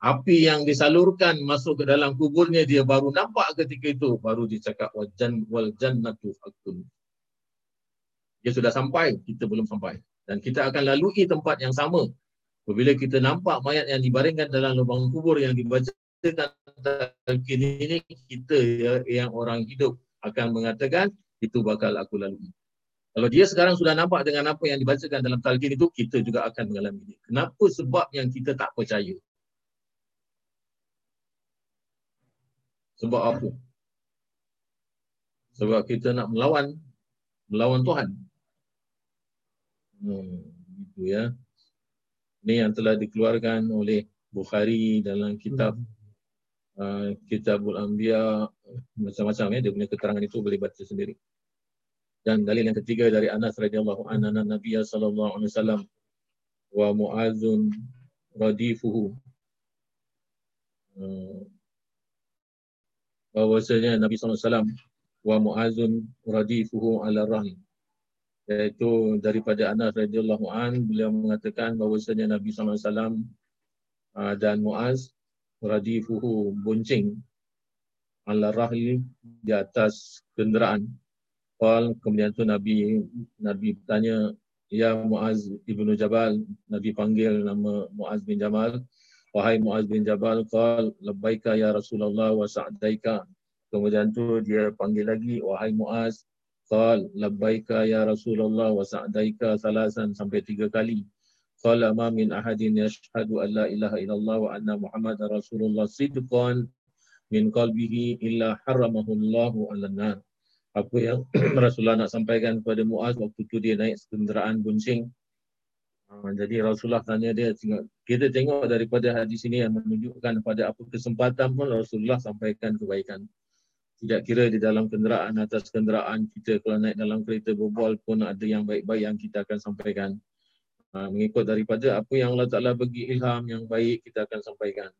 api yang disalurkan masuk ke dalam kuburnya dia baru nampak ketika itu baru dicakap wajan wal jannatu hakun. Dia sudah sampai, kita belum sampai. Dan kita akan lalui tempat yang sama. Apabila kita nampak mayat yang dibaringkan dalam lubang kubur yang dibacakan kini ini, kita yang orang hidup akan mengatakan itu bakal aku lalui. Kalau dia sekarang sudah nampak dengan apa yang dibacakan dalam talqin itu, kita juga akan mengalami ini. Kenapa? Sebab yang kita tak percaya. Sebab apa? Sebab kita nak melawan melawan Tuhan. Hmm, itu ya. Ini yang telah dikeluarkan oleh Bukhari dalam kitab uh, Kitabul Anbiya macam-macam ya dia punya keterangan itu boleh baca sendiri. Dan dalil yang ketiga dari Anas radhiyallahu anhu Nabi sallallahu alaihi wasallam wa Muazun radifuhu. Uh, bahwasanya Nabi sallallahu alaihi wasallam wa Muazun radifuhu ala rahim. iaitu daripada Anas radhiyallahu an beliau mengatakan bahawasanya Nabi sallallahu alaihi wasallam uh, dan Muaz radifuhu buncing ala rahli di atas kenderaan. Qal kemudian tu Nabi Nabi bertanya ya Muaz ibnu Jabal Nabi panggil nama Muaz bin Jamal. Wahai Muaz bin Jabal qal labbaika ya Rasulullah wa sa'daika. Kemudian tu dia panggil lagi wahai Muaz qal labbaika ya Rasulullah wa sa'daika salasan sampai tiga kali. Qala ma min ahadin yashhadu an la ilaha illallah wa anna muhammadar rasulullah sidqan min qalbihi illa haramahu Allah 'alan nar apa yang Rasulullah nak sampaikan kepada Muaz waktu tu dia naik kenderaan buncing Ha, jadi Rasulullah tanya dia, kita tengok daripada hadis ini yang menunjukkan pada apa kesempatan pun Rasulullah sampaikan kebaikan. Tidak kira di dalam kenderaan, atas kenderaan kita, kalau naik dalam kereta berbual pun ada yang baik-baik yang kita akan sampaikan. Ha, mengikut daripada apa yang Allah Ta'ala bagi ilham yang baik, kita akan sampaikan.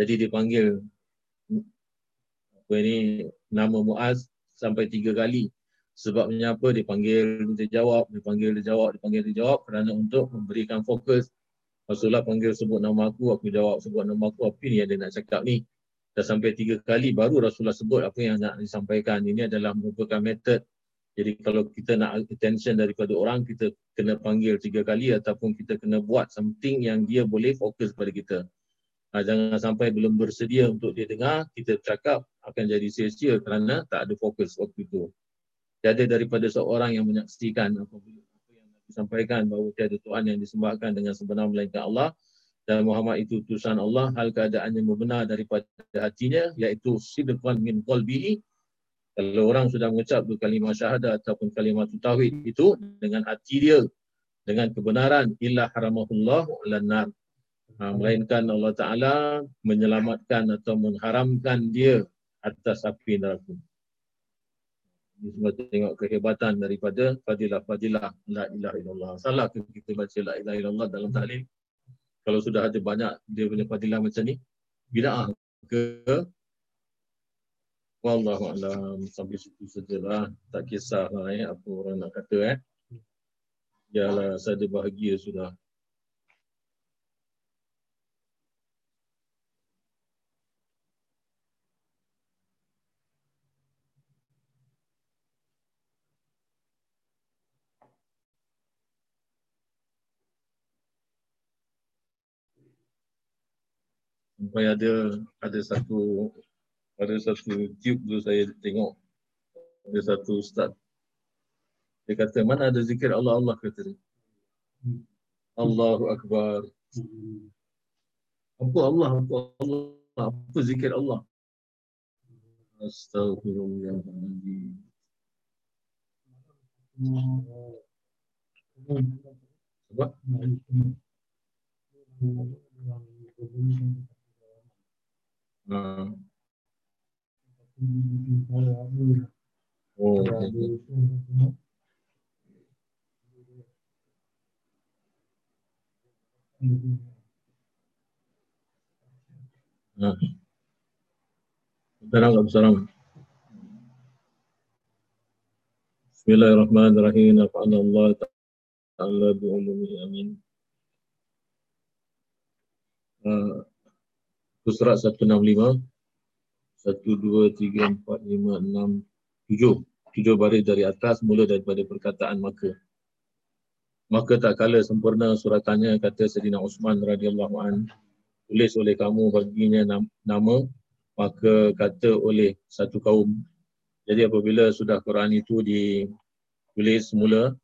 Jadi dipanggil apa ini nama Muaz sampai tiga kali Sebabnya apa? Dipanggil, dia jawab, dipanggil, dia jawab, dipanggil, dia jawab kerana untuk memberikan fokus. Rasulullah panggil sebut nama aku, aku jawab sebut nama aku, apa ni yang dia nak cakap ni? Dah sampai tiga kali baru Rasulullah sebut apa yang nak disampaikan. Ini adalah merupakan metod. Jadi kalau kita nak attention daripada orang, kita kena panggil tiga kali ataupun kita kena buat something yang dia boleh fokus pada kita. Ha, jangan sampai belum bersedia untuk dia dengar, kita cakap akan jadi sia-sia kerana tak ada fokus waktu itu. Tiada daripada seorang yang menyaksikan apa yang disampaikan bahawa tiada Tuhan yang disembahkan dengan sebenar melainkan Allah. Dan Muhammad itu utusan Allah hal keadaannya benar daripada hatinya iaitu sidqan min qalbihi. Kalau orang sudah mengucap dua kalimah syahadah ataupun kalimah tauhid itu dengan hati dia dengan kebenaran illa haramahullah lan nar. Ha, melainkan Allah Taala menyelamatkan atau mengharamkan dia atas api neraka ini semua tengok kehebatan daripada fadilah-fadilah la ilaha illallah. Salah ke kita baca la ilaha illallah dalam tahlil? Kalau sudah ada banyak dia punya fadilah macam ni, bid'ah ke Wallahu a'lam sampai situ sajalah. Tak kisahlah eh apa orang nak kata eh. Yalah saya bahagia sudah. Sampai ada ada satu ada satu tube tu saya tengok. Ada satu ustaz. Dia kata mana ada zikir Allah Allah kata dia. Allahu akbar. Apa Allah apa Allah apa zikir Allah? Astaghfirullahaladzim. Sebab? Hmm. Oh. Nah. Assalamualaikum. Assalamualaikum. Bismillahirrahmanirrahim. Allah Ta'ala bi'umumi amin. Uh, surat 165 1 2 3 4 5 6 7 tujuh. Baris dari atas mula daripada perkataan maka. Maka tak kala sempurna suratannya kata Sayyidina Osman radhiyallahu an tulis oleh kamu baginya nama maka kata oleh satu kaum. Jadi apabila sudah Quran itu ditulis semula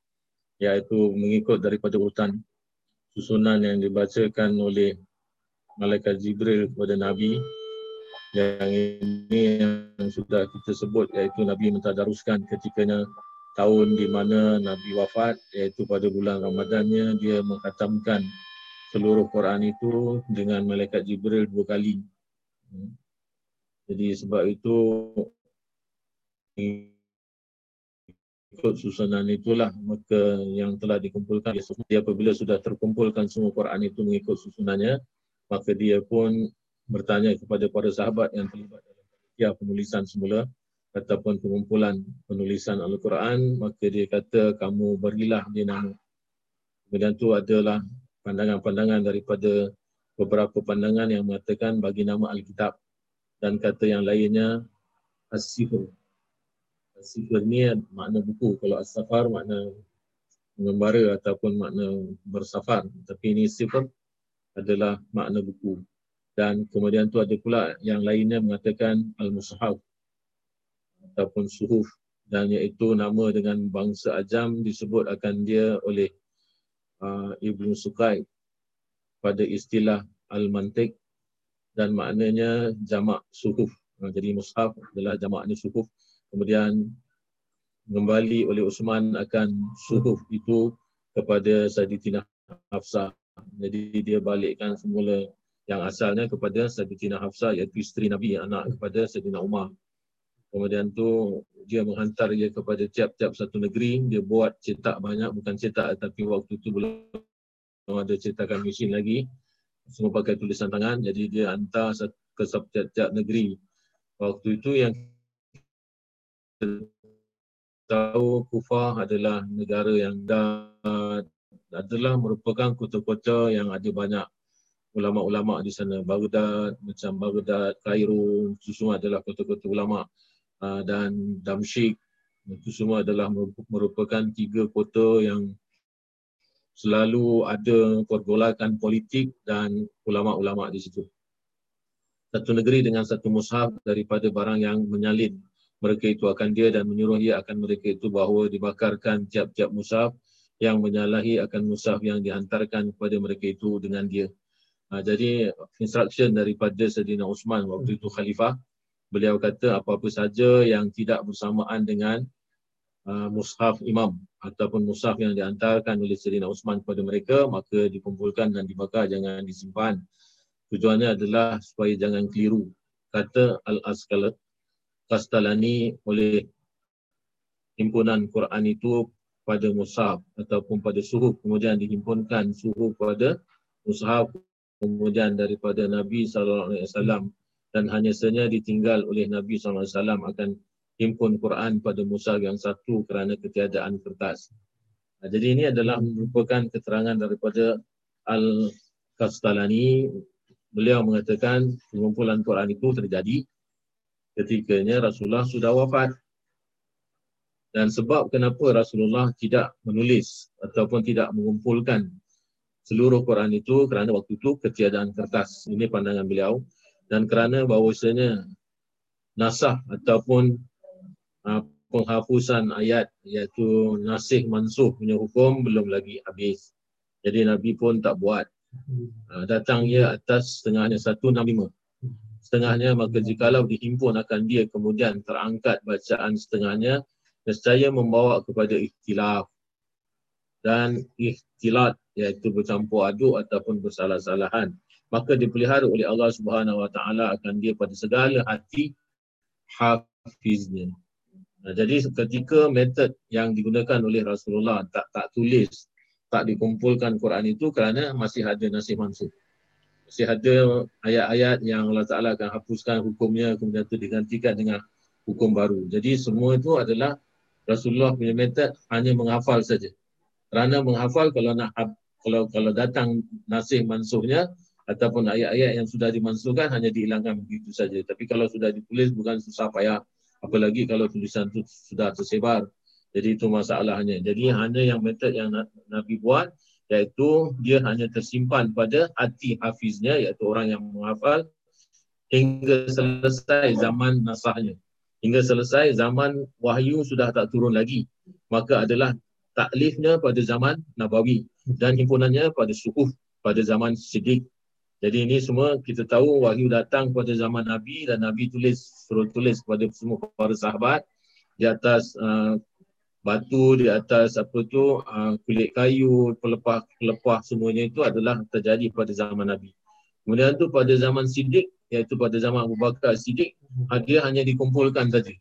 iaitu mengikut daripada urutan susunan yang dibacakan oleh malaikat Jibril kepada Nabi yang ini yang sudah kita sebut iaitu Nabi mentadaruskan ketikanya tahun di mana Nabi wafat iaitu pada bulan Ramadannya dia menghatamkan seluruh Quran itu dengan malaikat Jibril dua kali. Jadi sebab itu ikut susunan itulah maka yang telah dikumpulkan dia apabila sudah terkumpulkan semua Quran itu mengikut susunannya maka dia pun bertanya kepada para sahabat yang terlibat dalam ya penulisan semula ataupun pengumpulan penulisan Al-Quran, maka dia kata kamu berilah dia nama. Kemudian tu adalah pandangan-pandangan daripada beberapa pandangan yang mengatakan bagi nama Alkitab dan kata yang lainnya As-Sifr. As-Sifr ni makna buku. Kalau As-Safar makna mengembara ataupun makna bersafar. Tapi ini Sifr adalah makna buku dan kemudian tu ada pula yang lainnya mengatakan al-mushaf ataupun suhuf dan iaitu nama dengan bangsa ajam disebut akan dia oleh uh, Ibnu Sukai pada istilah al-mantik dan maknanya jamak suhuf. Uh, jadi mushaf adalah jamaknya suhuf. Kemudian kembali oleh Uthman akan suhuf itu kepada Sayyidatina Hafsah. Jadi dia balikkan semula yang asalnya kepada Sayyidina Hafsah iaitu isteri Nabi anak kepada Sayyidina Umar. Kemudian tu dia menghantar dia kepada tiap-tiap satu negeri, dia buat cetak banyak bukan cetak tapi waktu tu belum ada cetakan mesin lagi. Semua pakai tulisan tangan jadi dia hantar ke tiap-tiap negeri. Waktu itu yang tahu Kufah adalah negara yang dah adalah merupakan kota-kota yang ada banyak ulama-ulama di sana Baghdad macam Baghdad Kairo itu semua adalah kota-kota ulama uh, dan Damsyik itu semua adalah merupakan tiga kota yang selalu ada pergolakan politik dan ulama-ulama di situ. Satu negeri dengan satu mushaf daripada barang yang menyalin mereka itu akan dia dan menyuruh dia akan mereka itu bahawa dibakarkan tiap-tiap mushaf yang menyalahi akan mushaf yang dihantarkan kepada mereka itu dengan dia. Ha, jadi instruction daripada Sayyidina Uthman waktu itu khalifah, beliau kata apa-apa saja yang tidak bersamaan dengan uh, mushaf imam ataupun mushaf yang diantarkan oleh Sayyidina Uthman kepada mereka, maka dikumpulkan dan dibakar, jangan disimpan. Tujuannya adalah supaya jangan keliru. Kata Al-Askal Kastalani oleh himpunan Quran itu pada mushaf ataupun pada suhuf kemudian dihimpunkan suhuf pada mushaf kemudian daripada Nabi sallallahu alaihi wasallam dan hanya saja ditinggal oleh Nabi sallallahu alaihi wasallam akan himpun Quran pada Musa yang satu kerana ketiadaan kertas. Jadi ini adalah merupakan keterangan daripada Al-Kastalani. Beliau mengatakan pengumpulan Quran itu terjadi ketikanya Rasulullah sudah wafat. Dan sebab kenapa Rasulullah tidak menulis ataupun tidak mengumpulkan seluruh Quran itu kerana waktu itu ketiadaan kertas. Ini pandangan beliau. Dan kerana bahawasanya nasah ataupun uh, penghapusan ayat iaitu nasih mansuh punya hukum belum lagi habis. Jadi Nabi pun tak buat. Uh, datang ia atas setengahnya 165. Setengahnya maka jikalau dihimpun akan dia kemudian terangkat bacaan setengahnya nescaya membawa kepada ikhtilaf dan ikhtilat iaitu bercampur aduk ataupun bersalah-salahan maka dipelihara oleh Allah Subhanahu Wa Taala akan dia pada segala hati hafiznya. Nah, jadi ketika metod yang digunakan oleh Rasulullah tak tak tulis, tak dikumpulkan Quran itu kerana masih ada nasib mansub. Masih ada ayat-ayat yang Allah Taala akan hapuskan hukumnya kemudian itu digantikan dengan hukum baru. Jadi semua itu adalah Rasulullah punya metod hanya menghafal saja. Kerana menghafal kalau nak kalau kalau datang nasih mansuhnya ataupun ayat-ayat yang sudah dimansuhkan hanya dihilangkan begitu saja. Tapi kalau sudah ditulis bukan susah payah. Apalagi kalau tulisan itu sudah tersebar. Jadi itu masalahnya jadi hanya yang metod yang Nabi buat iaitu dia hanya tersimpan pada hati hafiznya iaitu orang yang menghafal hingga selesai zaman nasahnya hingga selesai zaman wahyu sudah tak turun lagi maka adalah taklifnya pada zaman Nabawi dan himpunannya pada suhuf pada zaman Siddiq. Jadi ini semua kita tahu wahyu datang pada zaman Nabi dan Nabi tulis suruh tulis kepada semua para sahabat di atas uh, batu, di atas apa tu uh, kulit kayu, pelepah-pelepah semuanya itu adalah terjadi pada zaman Nabi. Kemudian tu pada zaman Siddiq iaitu pada zaman Abu Bakar Siddiq dia hanya dikumpulkan saja.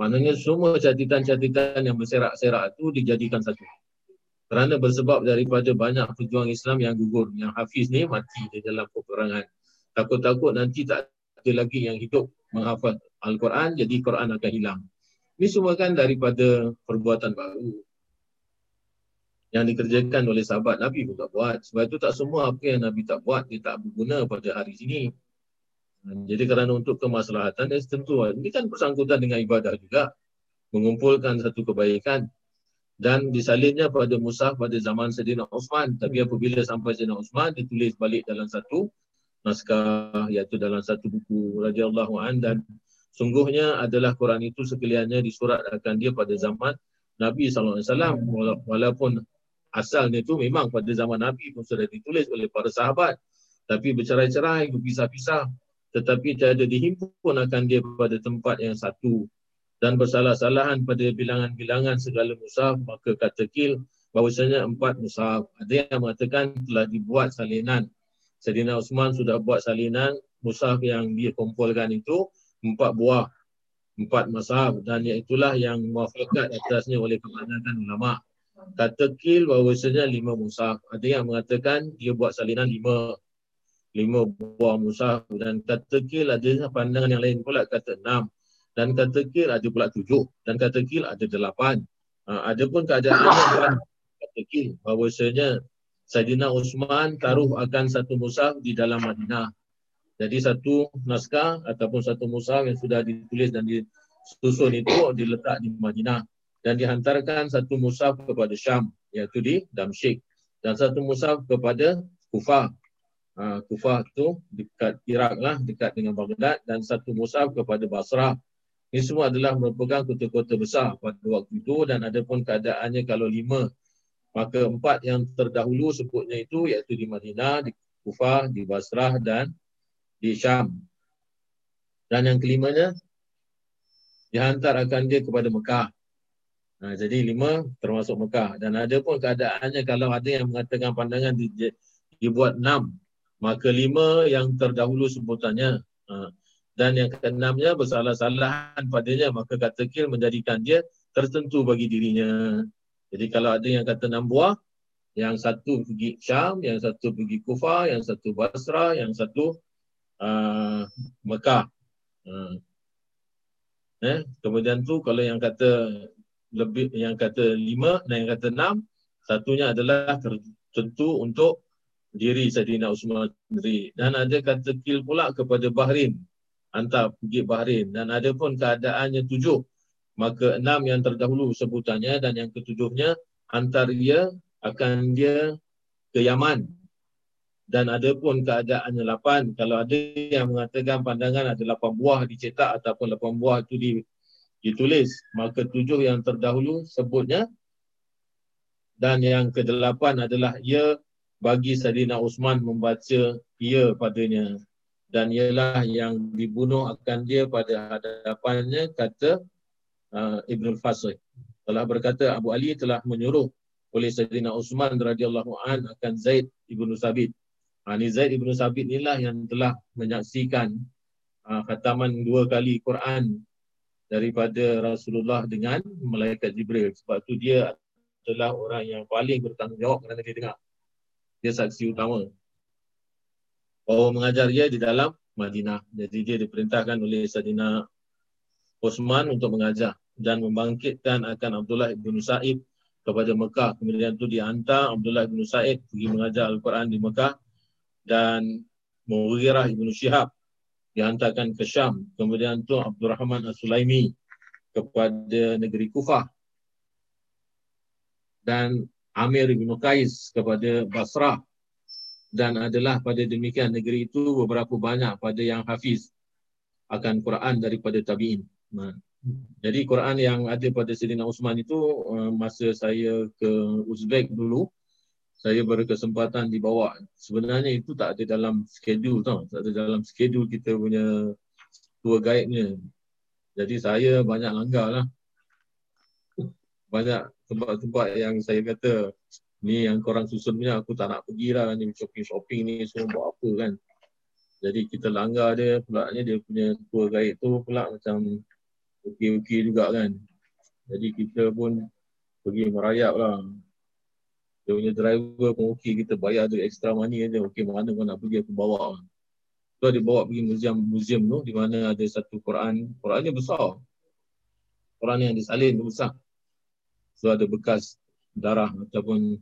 Maknanya semua catatan-catatan yang berserak-serak itu dijadikan satu. Kerana bersebab daripada banyak pejuang Islam yang gugur, yang hafiz ni mati di dalam peperangan. Takut-takut nanti tak ada lagi yang hidup menghafal Al-Quran, jadi Quran akan hilang. Ini semua kan daripada perbuatan baru yang dikerjakan oleh sahabat Nabi pun tak buat. Sebab itu tak semua apa yang Nabi tak buat, dia tak berguna pada hari ini. Jadi kerana untuk kemaslahatan, dia tentu ini kan bersangkutan dengan ibadah juga. Mengumpulkan satu kebaikan. Dan disalinnya pada Musa pada zaman Sayyidina Osman. Tapi apabila sampai Sayyidina Osman, ditulis balik dalam satu naskah, iaitu dalam satu buku radhiyallahu an dan sungguhnya adalah Quran itu sekaliannya disuratkan dia pada zaman Nabi SAW walaupun asalnya itu memang pada zaman Nabi pun sudah ditulis oleh para sahabat tapi bercerai-cerai, berpisah-pisah tetapi tiada dihimpun akan dia pada tempat yang satu. Dan bersalah-salahan pada bilangan-bilangan segala mushaf maka kata kil bahawasanya empat mushaf ada yang mengatakan telah dibuat salinan. Sayyidina Osman sudah buat salinan mushaf yang dia kumpulkan itu empat buah empat mushaf dan iaitulah yang muafakat atasnya oleh kebanyakan ulama' kata kil bahawasanya lima musaf. Ada yang mengatakan dia buat salinan lima lima buah musaf dan kata kil ada pandangan yang lain pula kata enam dan kata kil ada pula tujuh dan kata kil ada delapan. Ha, ada pun keadaan kata kil bahawasanya Sayyidina Usman taruh akan satu musaf di dalam Madinah. Jadi satu naskah ataupun satu musaf yang sudah ditulis dan disusun itu diletak di Madinah dan dihantarkan satu musaf kepada Syam iaitu di Damsyik dan satu musaf kepada Kufah. Ha, Kufah tu dekat Iraq lah, dekat dengan Baghdad dan satu musaf kepada Basrah. Ini semua adalah merupakan kota-kota besar pada waktu itu dan ada pun keadaannya kalau lima maka empat yang terdahulu sebutnya itu iaitu di Madinah, di Kufah, di Basrah dan di Syam. Dan yang kelimanya dihantar akan dia kepada Mekah. Ha, jadi lima termasuk Mekah. Dan ada pun keadaannya kalau ada yang mengatakan pandangan di, dibuat enam. Maka lima yang terdahulu sebutannya. Ha, dan yang keenamnya bersalah-salahan padanya. Maka kata kil menjadikan dia tertentu bagi dirinya. Jadi kalau ada yang kata enam buah. Yang satu pergi Syam, yang satu pergi Kufah, yang satu Basrah, yang satu uh, Mekah. Uh. Eh, kemudian tu kalau yang kata lebih yang kata lima dan yang kata enam satunya adalah tertentu untuk diri Saidina Usman sendiri. Dan ada kata kil pula kepada Bahrain. Hantar pergi Bahrain. Dan ada pun keadaannya tujuh. Maka enam yang terdahulu sebutannya dan yang ketujuhnya hantar dia akan dia ke Yaman. Dan ada pun keadaannya lapan. Kalau ada yang mengatakan pandangan ada lapan buah dicetak ataupun lapan buah itu di ditulis maka tujuh yang terdahulu sebutnya. Dan yang kedelapan adalah ia bagi Sadina Usman membaca ia padanya. Dan ialah yang dibunuh akan dia pada hadapannya kata uh, Ibn Fasih. Telah berkata Abu Ali telah menyuruh oleh Sayyidina Usman radhiyallahu an akan Zaid ibnu Sabit. Ha, ini Zaid ibnu Sabit inilah yang telah menyaksikan uh, khataman dua kali Quran daripada Rasulullah dengan malaikat Jibril. Sebab tu dia adalah orang yang paling bertanggungjawab kerana dia dengar dia saksi utama bahawa mengajar dia di dalam Madinah jadi dia diperintahkan oleh Sadina Osman untuk mengajar dan membangkitkan akan Abdullah bin Sa'id kepada Mekah kemudian tu dihantar Abdullah bin Sa'id pergi mengajar Al-Quran di Mekah dan Mughirah bin Syihab dihantarkan ke Syam. Kemudian tu Abdul Rahman As-Sulaimi kepada negeri Kufah. Dan Amir bin Qais kepada Basrah. Dan adalah pada demikian negeri itu beberapa banyak pada yang hafiz akan Quran daripada tabi'in. Jadi Quran yang ada pada Sayyidina Usman itu uh, masa saya ke Uzbek dulu saya berkesempatan dibawa. Sebenarnya itu tak ada dalam schedule tau. Tak ada dalam schedule kita punya tour guide ni. Jadi saya banyak langgar lah. Banyak tempat-tempat yang saya kata ni yang korang susun punya aku tak nak pergi lah ni shopping-shopping ni semua buat apa kan. Jadi kita langgar dia pula dia punya tour guide tu pula macam okey-okey juga kan. Jadi kita pun pergi merayap lah dia punya driver pun okey kita bayar dia extra money aja okey mana kau nak pergi aku bawa tu dia bawa pergi museum museum tu di mana ada satu Quran Qurannya besar orang yang disalin tu besar. So ada bekas darah ataupun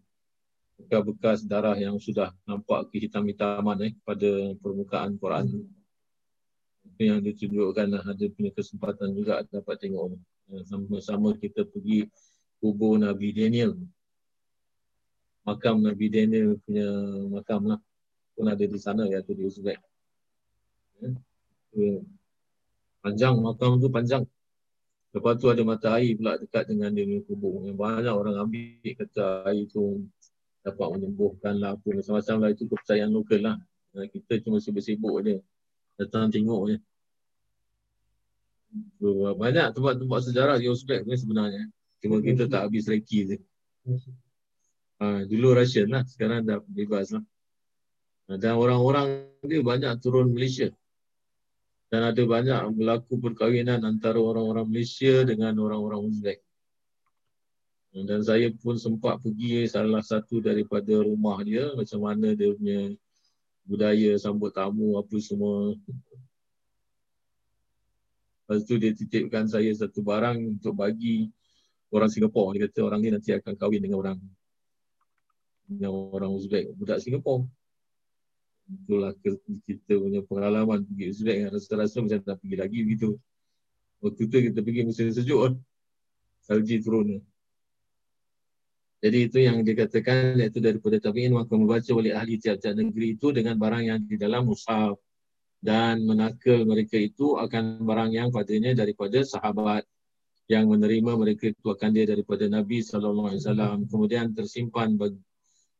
bekas-bekas darah yang sudah nampak kehitam-hitaman eh, pada permukaan Quran. Itu yang ditunjukkan ada punya kesempatan juga dapat tengok. Sama-sama kita pergi kubur Nabi Daniel. Makam Nabi Daniel punya makam lah. Pun ada di sana ya, tu di Uzbek. Ya. Panjang, makam tu panjang. Lepas tu ada mata air pula dekat dengan dia punya kubur. Yang banyak orang ambil kata air tu dapat menyembuhkan lah apa macam-macam lah itu kepercayaan lokal lah. Kita cuma sibuk-sibuk je. Datang tengok je. Banyak tempat-tempat sejarah di Uzbek ni sebenarnya. Cuma kita tak habis reki je. Ha, dulu Russian lah. Sekarang dah bebas lah. Dan orang-orang dia banyak turun Malaysia dan ada banyak berlaku perkahwinan antara orang-orang Malaysia dengan orang-orang Uzbek. Dan saya pun sempat pergi salah satu daripada rumah dia, macam mana dia punya budaya sambut tamu apa semua. Lepas tu dia titipkan saya satu barang untuk bagi orang Singapura. Dia kata orang ni nanti akan kahwin dengan orang dengan orang Uzbek, budak Singapura itulah kita punya pengalaman pergi Uzbek yang rasa-rasa macam tak pergi lagi begitu. Waktu tu kita pergi musim sejuk kan. Salji turun. Jadi itu yang dikatakan iaitu daripada tabi'in maka membaca oleh ahli tiap-tiap negeri itu dengan barang yang di dalam mushaf dan menakal mereka itu akan barang yang padanya daripada sahabat yang menerima mereka itu akan dia daripada Nabi sallallahu alaihi wasallam kemudian tersimpan bagi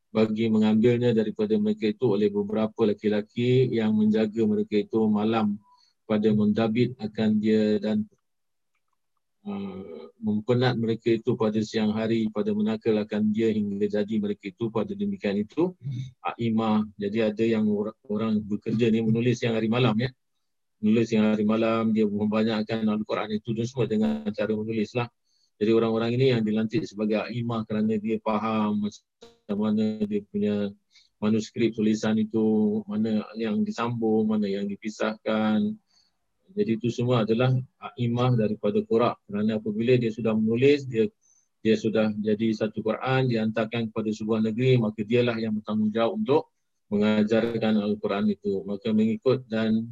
bagi mengambilnya daripada mereka itu oleh beberapa laki-laki yang menjaga mereka itu malam pada mendabit akan dia dan uh, mempenat mereka itu pada siang hari pada menakal akan dia hingga jadi mereka itu pada demikian itu imah jadi ada yang orang bekerja ni menulis yang hari malam ya. Menulis yang hari malam dia membanyakkan Al-Quran itu dan semua dengan cara menulis lah jadi orang-orang ini yang dilantik sebagai imah kerana dia faham mana dia punya manuskrip tulisan itu, mana yang disambung, mana yang dipisahkan. Jadi itu semua adalah imah daripada Quran. Kerana apabila dia sudah menulis, dia dia sudah jadi satu Quran, dihantarkan kepada sebuah negeri, maka dialah yang bertanggungjawab untuk mengajarkan Al-Quran itu. Maka mengikut dan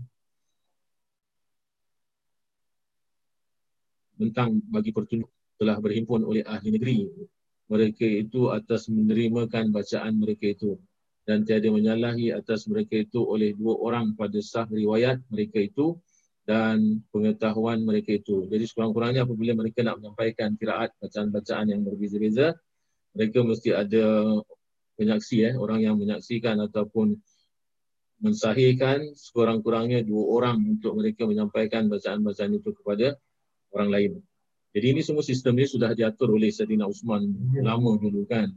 tentang bagi pertunjuk telah berhimpun oleh ahli negeri mereka itu atas menerimakan bacaan mereka itu dan tiada menyalahi atas mereka itu oleh dua orang pada sah riwayat mereka itu dan pengetahuan mereka itu. Jadi sekurang-kurangnya apabila mereka nak menyampaikan kiraat bacaan-bacaan yang berbeza-beza, mereka mesti ada penyaksi, eh, orang yang menyaksikan ataupun mensahihkan sekurang-kurangnya dua orang untuk mereka menyampaikan bacaan-bacaan itu kepada orang lain. Jadi ini semua sistem ini sudah diatur oleh Sayyidina Usman lama dulu kan.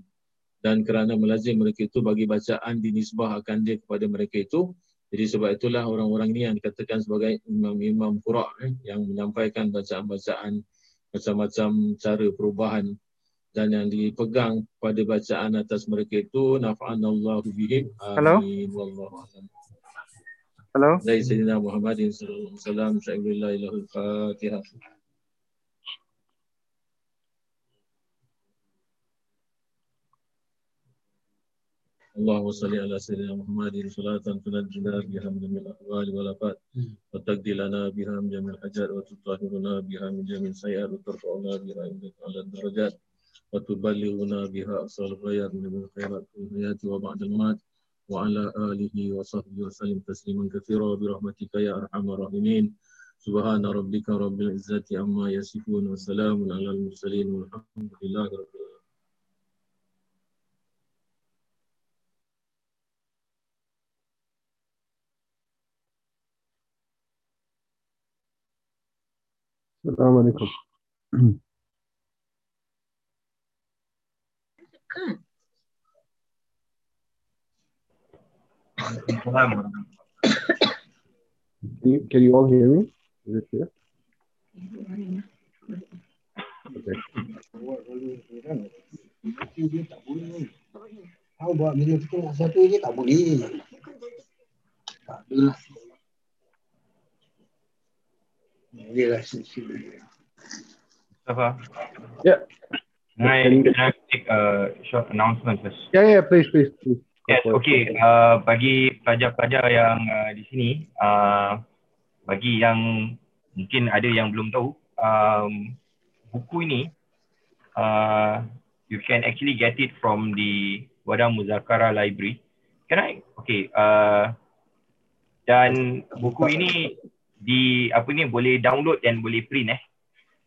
Dan kerana melazim mereka itu bagi bacaan dinisbahkan dia kepada mereka itu. Jadi sebab itulah orang-orang ini yang dikatakan sebagai imam-imam qura eh, yang menyampaikan bacaan-bacaan macam-macam cara perubahan dan yang dipegang pada bacaan atas mereka itu nafa'anallahu bihim amin wallahu Hello. Dari Sayyidina Muhammadin sallallahu alaihi wasallam, syai'ul fatihah. اللهم صل على سيدنا محمد صلاة تنجينا بها من جميع الأحوال والآفات وتقضي لنا بها من جميع الحاجات وتطهرنا بها من جميع السيئات وترفعنا بها عندك على الدرجات وتبلغنا بها أقصى الغايات من الخيرات في الحياة وبعد الممات. وعلى آله وصحبه وسلم تسليما كثيرا برحمتك يا أرحم الراحمين. سبحان ربك رب العزة عما يصفون وسلام على المرسلين والحمد لله رب العالمين. السلام عليكم Can you, can you all hear me? Is it clear? Okay. Tahu buat video kita satu je tak boleh. Tak adalah. Dia. Mustafa. Yeah. Can I, Can I make a short announcement first? Yeah, yeah, please, please, please. Yes, okay. Uh, bagi pelajar-pelajar yang uh, di sini, uh, bagi yang mungkin ada yang belum tahu, um, buku ini uh, you can actually get it from the Wadah Muzakara Library. Can I? Okay. Uh, dan buku ini di apa ni boleh download dan boleh print eh.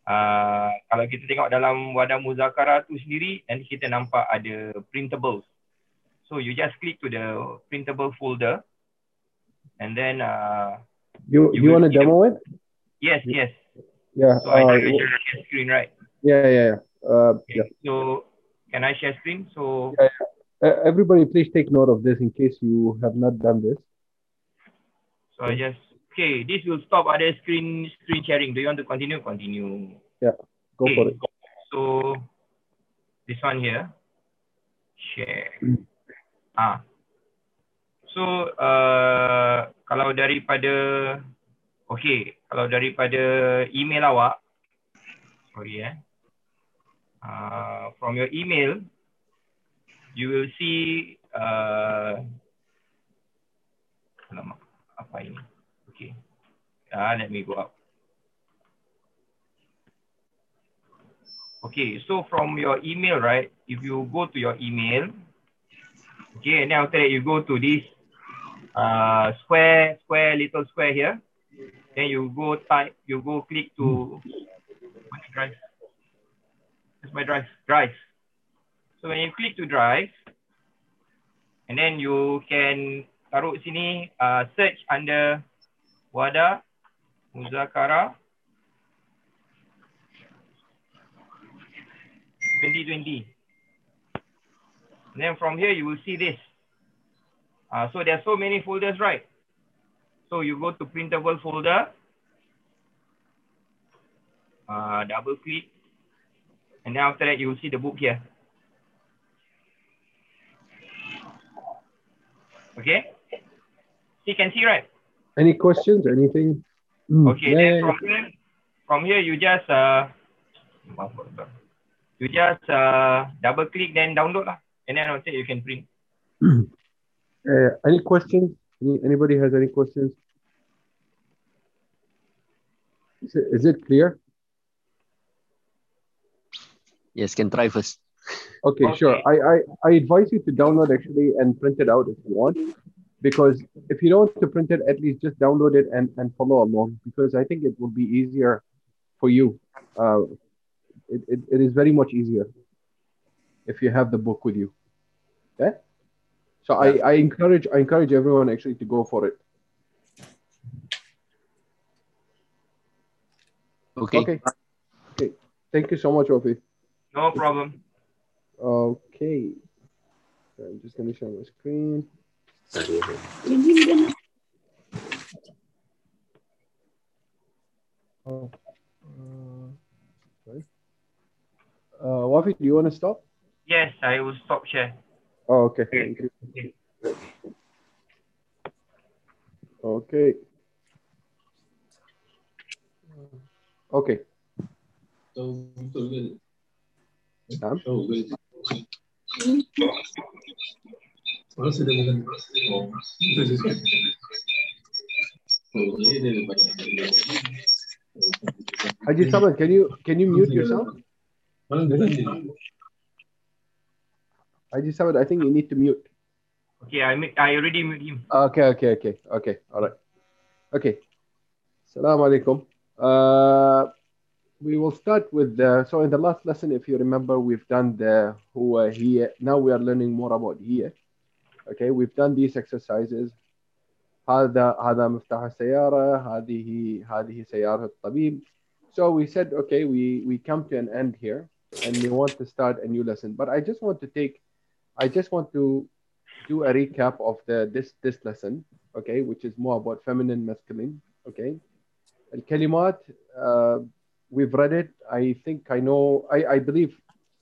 Uh, kalau kita tengok dalam Wadah Muzakara tu sendiri, nanti kita nampak ada printables. So you just click to the printable folder and then uh, You, You you want to the- demo it? yes, yes. Yeah. So I uh, can share share screen, right? yeah, yeah, yeah. Uh, Okay. yeah. So can I share screen? So Uh, everybody, please take note of this in case you have not done this. so I just okay. This will stop other screen screen sharing. Do you want to continue? Continue. Go for it. So this one here, share. Ah. So uh, kalau daripada okay, kalau daripada email awak, sorry eh. Uh, from your email, you will see uh, alamak, apa ini? Okay. Ah, let me go up. Okay, so from your email, right? If you go to your email, okay, and then after that you go to this uh, square, square, little square here. Then you go type, you go click to my drive. It's my drive, drive. So when you click to drive, and then you can taruh sini uh, search under Wada Muzakara 2020. And then from here, you will see this. Uh, so there are so many folders, right? So you go to printable folder, uh, double click, and then after that, you will see the book here. Okay? You can see, right? Any questions? Anything? Mm, Okay, yeah, then from here, from here you just uh, you just uh, double click then download lah, and then after that you can print. yeah. Uh, any questions? Any, anybody has any questions? Is it, is it clear? Yes, can try first. Okay, sure. I, I, I advise you to download actually and print it out if you want. Because if you don't want to print it, at least just download it and, and follow along because I think it will be easier for you. Uh, it, it, it is very much easier if you have the book with you. Okay? So I, I encourage I encourage everyone actually to go for it. Okay. Okay. Okay. Thank you so much, Ofi. No problem. Okay. I'm just gonna share my screen. Oh, uh. Uh, Wafi, do you want to stop? Yes, I will stop share. Oh, okay. Thank you. Okay. Okay. Tahu betul ke? Naam. Tahu ke? Masa dia bukan itu je. Dia dia banyak. Haji Samad, can you can you mute yourself? Mana dia nanti? Haji Samad, I think you need to mute. Okay, I I already mute him. Okay, okay, okay, okay. All right. Okay. Assalamu alaikum. Uh, we will start with the, so in the last lesson, if you remember, we've done the huwa hiya. Now we are learning more about hiya Okay, we've done these exercises. هذا هذا مفتاح السيارة هذه هذه سيارة الطبيب. So we said, okay, we we come to an end here, and we want to start a new lesson. But I just want to take, I just want to do a recap of the this this lesson, okay, which is more about feminine, masculine, okay. الكلمات, uh, we've read it. I think I know. I I believe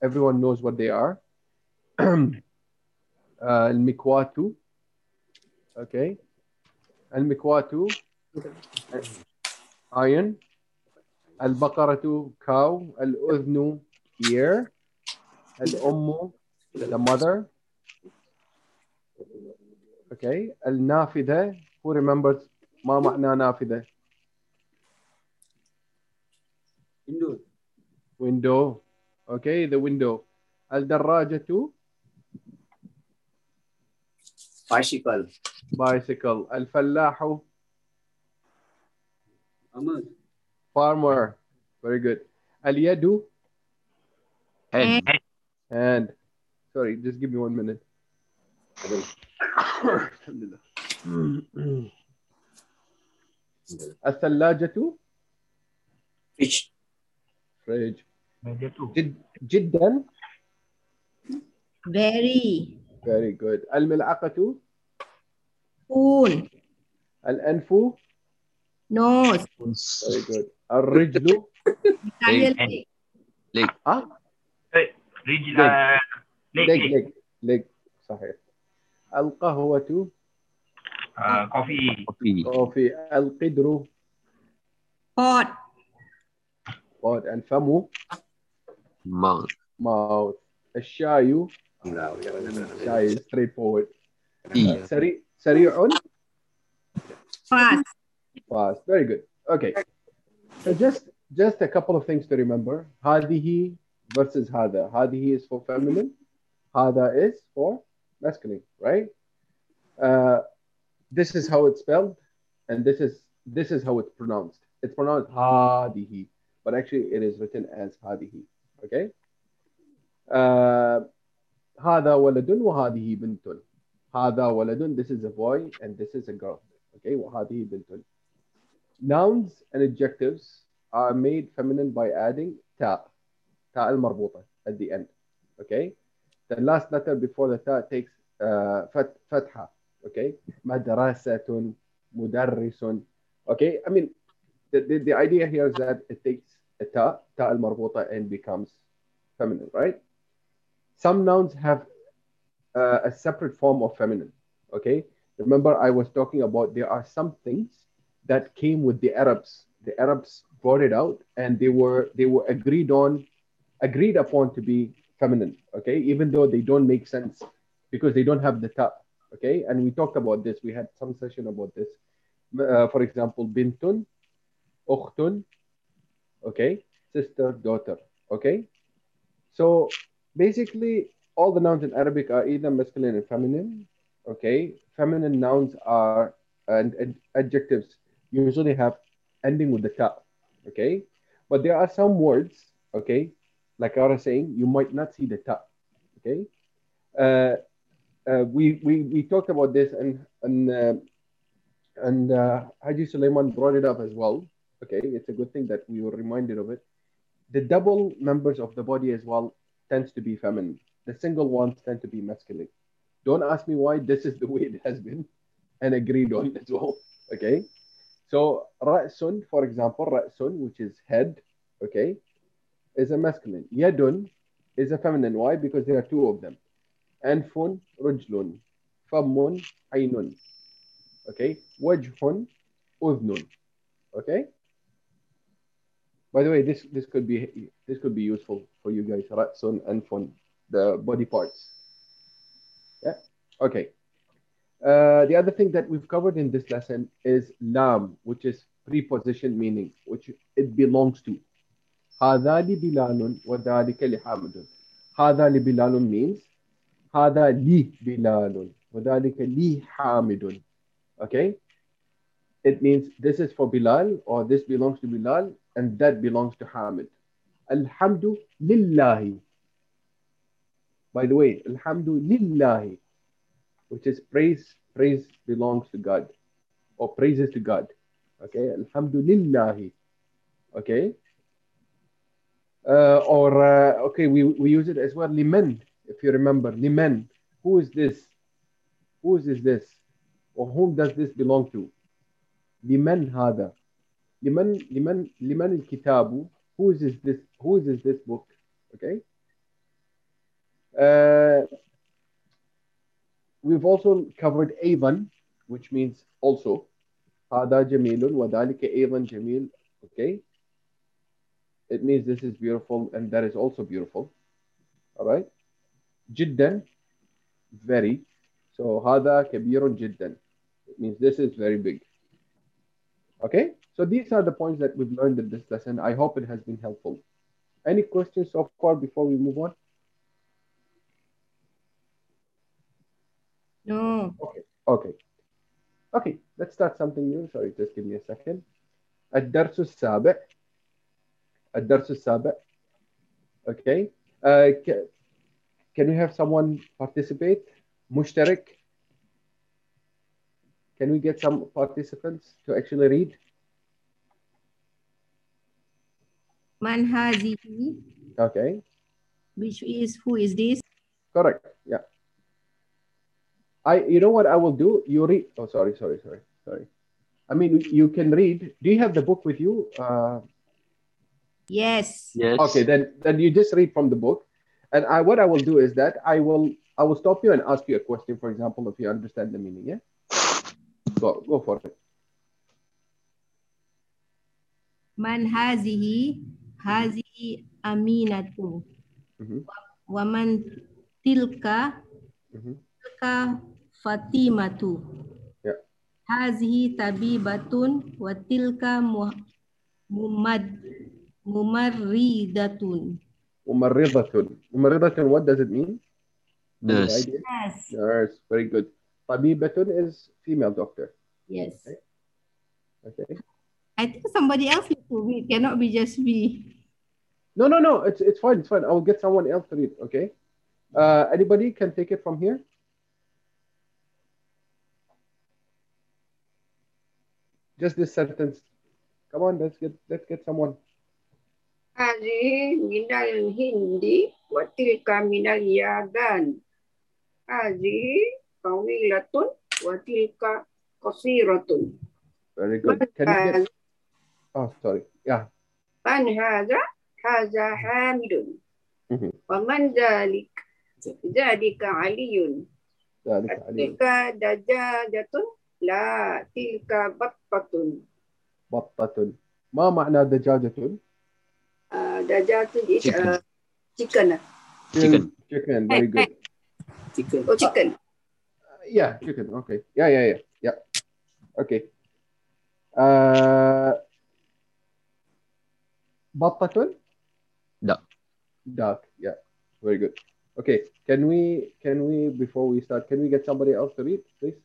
everyone knows what they are. uh, المكواتو, okay. المكواتو, iron, البقرة cow الأذن ear الأم the mother okay النافذة who remembers ما معنى نافذة Indo. window okay the window الدراجة Bicycle. bicycle الفلاح Ama. farmer very good اليد Hand. and sorry just give me one minute Alhamdulillah. الثلاجة Fish. fridge Meja tu. جد جدا Very. very good الملعقة Spoon. الأنف Nose. very good الرجل Leg. leg. ها Rigid. Leg. Uh, leg. leg صحيح القهوة Uh, coffee. Coffee. كوفي القدر Pot. pot الفم Mouth. mouth الشاي No, yeah, guys, straightforward. Sari, Sari, your own? Fast. Fast. Very good. Okay. So just just a couple of things to remember. Hadihi versus hada. Hadihi is for feminine. Hada is for masculine, right? Uh, this is how it's spelled, and this is this is how it's pronounced. It's pronounced hadihi, but actually it is written as hadihi. Okay. Uh, هذا ولد وهذه بنت هذا ولد this is a boy and this is a girl okay وهذه بنت nouns and adjectives are made feminine by adding ta ta المربوطة at the end okay the last letter before the ta takes uh, فتحة okay مدرسة مدرس okay I mean the, the, the idea here is that it takes a ta ta المربوطة and becomes feminine right some nouns have uh, a separate form of feminine okay remember I was talking about there are some things that came with the Arabs. The Arabs brought it out, and they were they were agreed on, agreed upon to be feminine. Okay, even though they don't make sense because they don't have the ta. Okay, and we talked about this. We had some session about this. Uh, for example, bintun, ukhtun. Okay, sister, daughter. Okay, so basically all the nouns in Arabic are either masculine and feminine. Okay, feminine nouns are and, and adjectives usually have ending with the ta. Okay, but there are some words. Okay, like I was saying, you might not see the ta. Okay, uh, uh, we we we talked about this and and uh, and uh, Haji Suleiman brought it up as well. Okay, it's a good thing that we were reminded of it. The double members of the body as well tends to be feminine. The single ones tend to be masculine. Don't ask me why. This is the way it has been and agreed on as well. Okay. So ra'sun, for example, ra'sun, which is head, okay, is a masculine. Yadun is a feminine. Why? Because there are two of them. Anfun, rujlun. Fammun, aynun. Okay. Wajhun, udnun. Okay. By the way, this this could be this could be useful for you guys. Ra'sun, anfun, the body parts. Yeah. Okay. Uh, the other thing that we've covered in this lesson is lam, which is preposition meaning, which it belongs to. هذا لبلال وذلك لحامد. هذا لبلال means هذا لي بلال وذلك لي حامد. Okay? It means this is for Bilal or this belongs to Bilal and that belongs to Hamid. Alhamdu lillahi. By the way, Alhamdu lillahi which is praise praise belongs to God or praises to God. Okay, Alhamdulillah. Okay. Uh, or uh, okay, we, we use it as well. Liman, if you remember, liman. Who is this? Who is this? Or whom does this belong to? Liman hada. Liman liman liman al kitabu Who is this? Who is this book? Okay. Uh, we've also covered Avan, which means also. هذا جميل وذلك أيضا جميل. Okay. it means this is beautiful and that is also beautiful. All right. جدا, very. So هذا كبير جدا. It means this is very big. Okay. So these are the points that we've learned in this lesson. I hope it has been helpful. Any questions so far before we move on? No. Okay. Okay, let's start something new. Sorry, just give me a second. الدرس السابع الدرس السابع Okay. Uh, ca- can we have someone participate? مشترك. can we get some participants to actually read? Manhazihi. Okay, which is who is this? correct. Yeah. I, you know what I will do? You read. Oh, sorry, sorry, sorry, sorry. I mean, you can read. Do you have the book with you? Uh, Yes. Yes. Okay, then then you just read from the book, and I what I will do is that I will I will stop you and ask you a question. For example, if you understand the meaning, yeah. Go go for it. Man hazihi, hazihi aminatu. Mhm. Wa man tilka, Mhm. tilka fatimatu. Yeah. Hazihi tabibatun wa tilka mu- mumad mumarridatun. Umarridatun. Umarridatun. What does it mean? Any Nurse. Yes. Nurse. Very good. Tabibatun is female doctor. Yes. Okay. I think somebody else need to read. Cannot be just me. No, no, no. It's it's fine. It's fine. I will get someone else to read. Okay. Uh, anybody can take it from here. Just this sentence. Come on, let's get let's get someone. هذه من الهند وتلك من اليابان هذه طويلة وتلك قصيرة Very good. من Can you get? هذا Oh, sorry. Yeah. من هذا هذا حامد Mhm. ومن ذلك ذلك علي ذلك عليم. تلك دجاجة لا تلك بطة بطة. ما معنى دجاجة? آه، دجاجة is Chicken. uh, chicken Chicken. Chicken. Very good. chicken oh chicken Yeah, chicken. Okay. Yeah, yeah, yeah. Yeah. Okay. Uh, بطة? Duck. Duck. Yeah. Very good. Okay. Can we can we before we start can we get somebody else to read, please?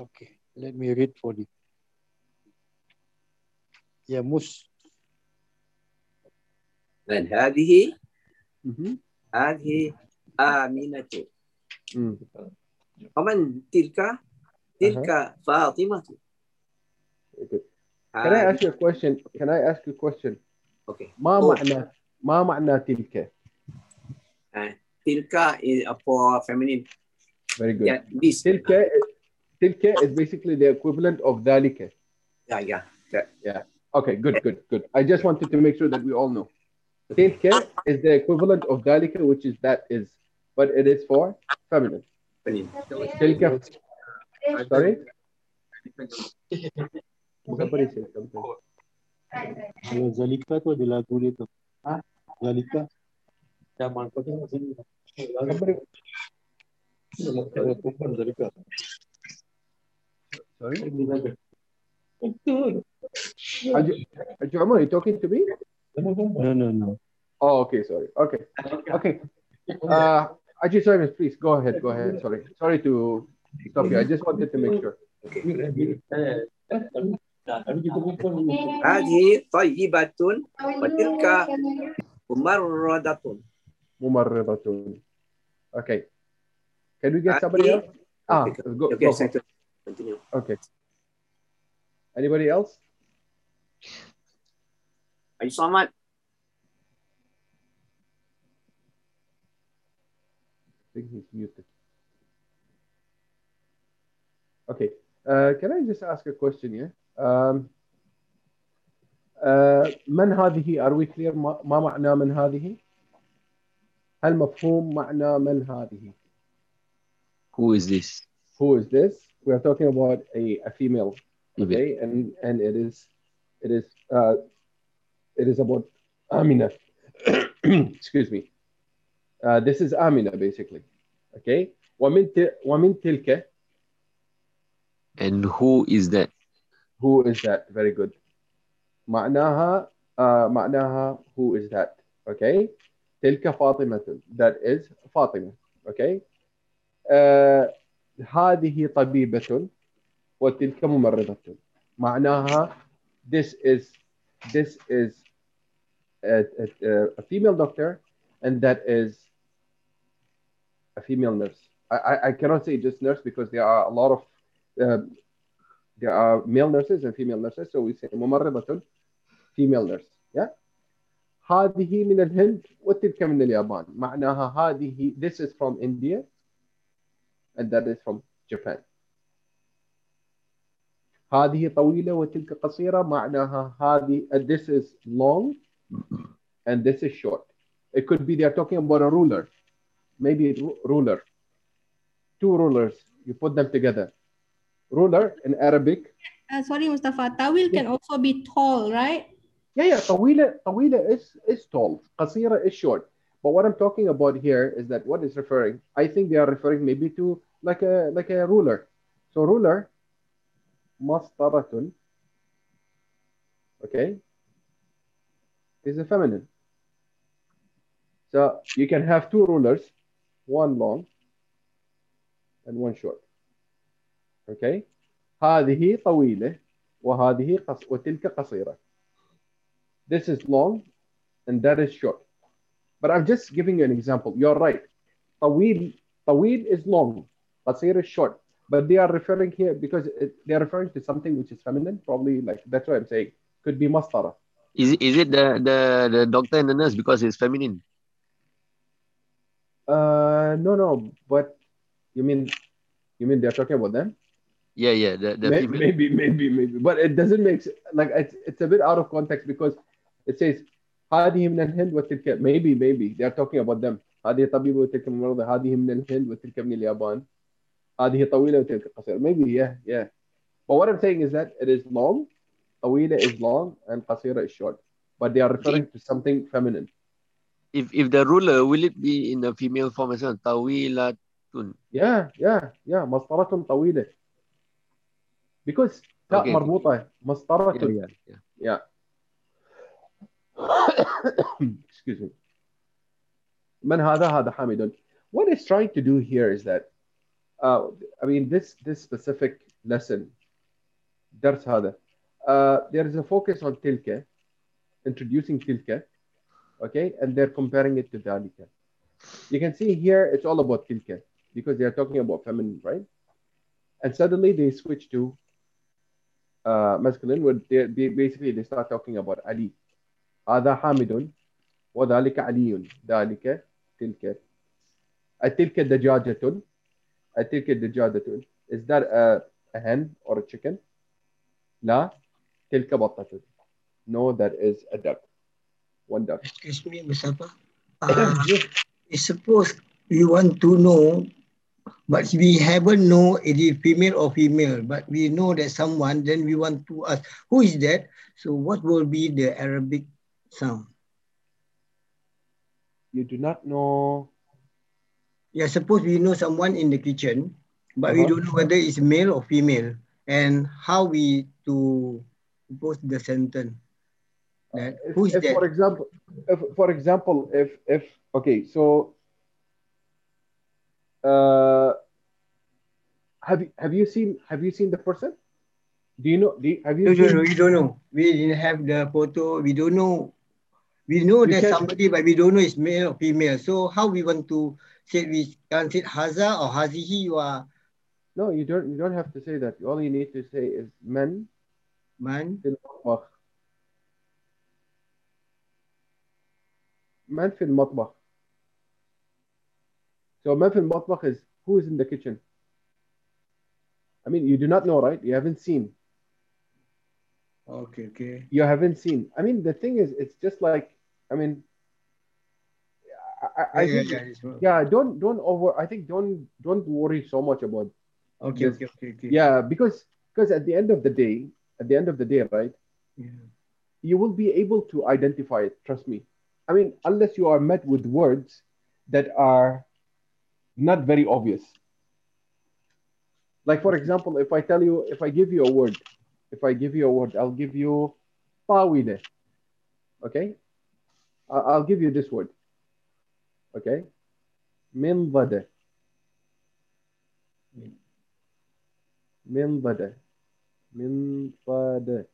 Okay, let me read for you. Yeah, Mus. من هذه Mm-hmm. هذه آمنة Mm. ومن تلك تلك فاطمة Very good. Can I ask you a question? Can I ask you a question? Okay. ما Oh. معنى ما معنى تلك? تلك is for feminine Very good. yeah this تلك تلك is basically the equivalent of ذلك. yeah yeah Okay, good, good, good. I just wanted to make sure that we all know. تلك is the equivalent of ذلك, which is that is, but it is for feminine. Silka. Sorry? Somebody Sorry? Are you, are you, are you talking to me? No, no, no. Oh, okay, sorry. Okay. Okay. Uh, Aju Simon, please go ahead. Go ahead. Sorry, sorry to stop you. I just wanted to make sure. هذه طيبة وتلك ممرضة Mumarridatun. Okay. Can we get somebody else? Ah, Okay, go, okay go. second continue Okay. Anybody else? Haji Samad I think he's muted. Okay. Uh, can I just ask a question here? Um, uh, من هذه? Are we clear ما ما معنى من هذه؟ هل مفهوم معنى من هذه? Who is this? Who is this? We are talking about a, a female, Okay. okay, and and it is It is uh, it is about Amina. Excuse me. Uh, this is Amina basically. Okay. ومن ت- ومن تلك And who is that? who is that? Very good. معناها uh, معناها who is that? Okay. تلك فاطمة. That is فاطمة. Okay. Uh, هذه طبيبة وتلك ممرضة. معناها this is this is a, a, a female doctor and that is a female nurse. I, I, I cannot say just nurse because there are a lot of uh, there are male nurses and female nurses so we say ممرضة female nurse yeah هذه من الهند وتلك من اليابان معناها هذه this is from India and that is from Japan هذه طويلة وتلك قصيرة معناها هذه and this is long and this is short it could be they are talking about a ruler maybe ruler, two rulers, you put them together. Ruler in Arabic. Uh, sorry, Mustafa, tawil yeah. can also be tall, right? Yeah, yeah, tawila, tawila is, is tall, qasira is short. But what I'm talking about here is that what is referring, I think they are referring maybe to like a, like a ruler. So ruler, masṭaratun, okay, is a feminine. So you can have two rulers, one long and one short. Okay. هذه طويلة وهذه قص وتلك قصيرة. This is long and that is short. But I'm just giving you an example. You're right. طويل طويل is long. قصير is short. But they are referring here because it, they are referring to something which is feminine. Probably like that's what I'm saying. Could be mascara. Is it, is it the, the, the doctor and the nurse because it's feminine? Uh, no, no. But you mean you mean they're talking about them? Yeah, yeah. The, the May- female. maybe, maybe, maybe. But it doesn't make s- like it's, it's a bit out of context because it says هذه من الهند وتلك maybe maybe they are talking about them هذه طبيبة وتلك ممرضة هذه من الهند وتلك من اليابان هذه طويلة وتلك قصيرة maybe yeah yeah but what I'm saying is that it is long طويلة is long and قصيرة is short but they are referring to something feminine If, if the ruler, will it be in the female form as well? Tawilatun. yeah yeah yeah مسطرة طويلة because تاء Okay. مربوطة مسطرة Yeah, yeah, yeah. Yeah. Excuse me. من هذا هذا حامد. What it's trying to do here is that, uh, I mean, this this specific lesson, درس هذا, uh, there is a focus on tilka, introducing tilka, okay, and they're comparing it to dalika. You can see here it's all about tilka because they are talking about feminine, right? And suddenly they switch to uh, masculine where they, they basically they start talking about Ali. هذا حامد وذلك علي ذلك تلك أتلك دجاجة أتلك دجاجة Is that a, a hen or a chicken? لا تلك بطة No, that is a duck. Duck. Excuse me, Mustafa. Uh, suppose we want to know, but we haven't know it is female or female, but we know that someone, then we want to ask, who is that? So what will be the Arabic sound? You do not know. Yeah, suppose we know someone in the kitchen, but we Uh-huh. don't know whether it's male or female, and how we to post the sentence. That If, who is if that? for example, if, for example, if if okay, so uh, have you have you seen have you seen the person? Do you know? Do you, have you No, no, seen? no, we don't know. We didn't have the photo. We don't know. We know You there's somebody, but we don't know it's male or female. So how we want to say we can't say Haza or Hazihi are. No, you don't. You don't have to say that. All you need to say is men man. في المطبخ. من في المطبخ. So من في المطبخ is who is in the kitchen. I mean, you do not know, right? You haven't seen. Okay, okay. You haven't seen. I mean, the thing is, it's just like, I mean, I, I, I Yeah, think, yeah, it's well. yeah, don't don't over. I think don't don't worry so much about Okay, Yes. okay, okay, okay. Yeah, because because at the end of the day, at the end of the day, right? you will be able to identify it. Trust me. I mean, unless you are met with words that are not very obvious. Like, for example, if I tell you, if I give you a word, if I give you a word, I'll give you tawile. Okay? I'll give you this word. Okay? Minbada. Minbada. Minbada.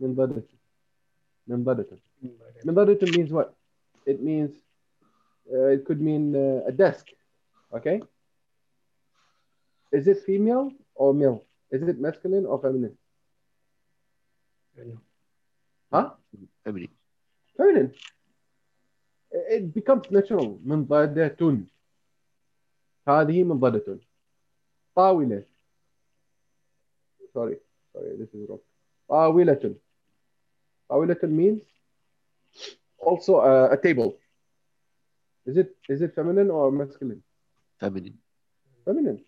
Minbada. Minbada. منضدة means what? It means, uh, it could mean uh, a desk. Okay? Is it female or male? Is it masculine or feminine? Huh? Feminine. Feminine. It becomes natural. منضدة. هذه منضدة. طاولة. Sorry, sorry, this is wrong. طاولة. طاولة means also a, a table. Is it is it feminine or masculine? Feminine. Feminine.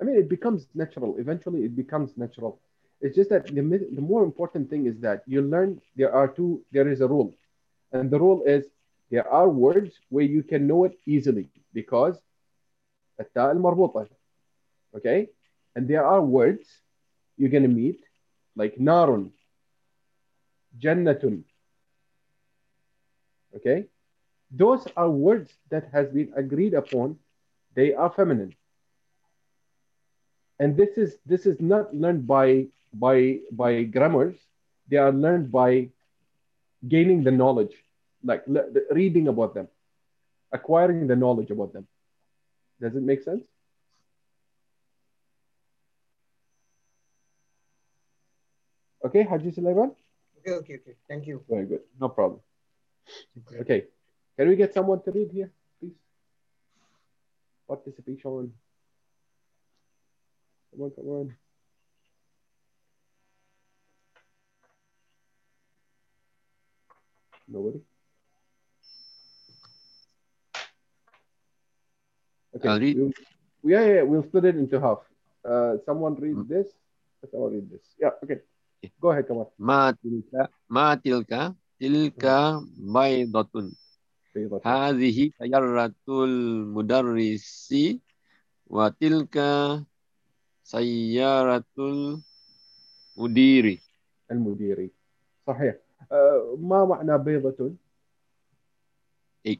I mean, it becomes natural. Eventually, it becomes natural. It's just that the, mi- the more important thing is that you learn there are two, there is a rule. And the rule is there are words where you can know it easily because التاء المربوطة. Okay? And there are words you're going to meet like نار, جنة. Okay? Those are words that has been agreed upon. They are feminine. And this is this is not learned by by by grammars. They are learned by gaining the knowledge, like reading about them, acquiring the knowledge about them. Does it make sense? Okay, Haji Sulaiman? Okay, okay, okay. Thank you. Very good. No problem. Okay. Can we get someone to read here, please? Participation. Come on, come on. Nobody? Okay. I'll read. We'll, yeah, yeah, we'll split it into half. Uh, someone read this. Someone read this. Yeah, okay. Go ahead, come on. Ma tilka, ma tilka, tilka baydatun. بيضة. هذه سيارة المدرس وتلك سيارة المدير. المديري صحيح uh, ما معنى بيضة Egg.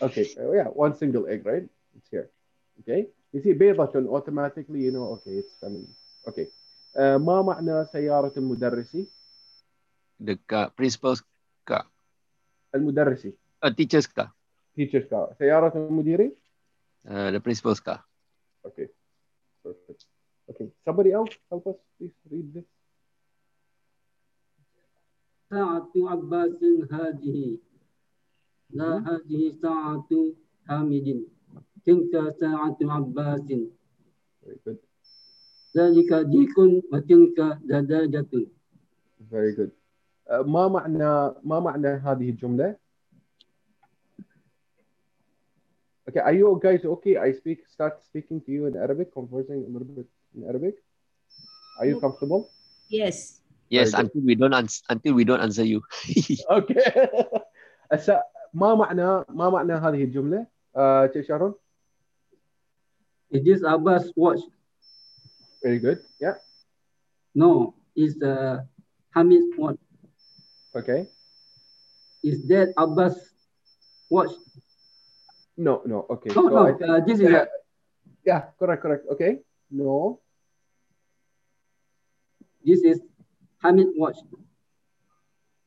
okay uh, yeah one single egg right it's here okay you see بيضة automatically you know okay it's feminine okay uh, ما معنى سيارة المدرس Dekat principal's car. المدرسي Uh, teacher's car. teacher's car سيارة المديري Uh, the principal's car. okay perfect okay somebody else help us please read this ساعة عباس هذه لا هذه ساعة حامد تلك ساعة عباس very good ذلك ديك وتلك دجاجة very good uh, ما معنى ما معنى هذه الجملة Okay, are you guys okay? I speak, start speaking to you in Arabic, conversing a little bit in Arabic. Are you comfortable? Yes. Yes, Very until we don't ans- until we don't answer you. Okay. هسا ما معنى ما معنى هذه الجملة؟ آه شيخ شارون؟ Is this Abbas watch? Very good. Yeah. No, it's uh, Hamid watch. Okay. Is that Abbas watch? No, no. Okay. No, no, I think- uh, this is yeah, a- yeah, correct, correct. Okay. No. This is Hamid watch.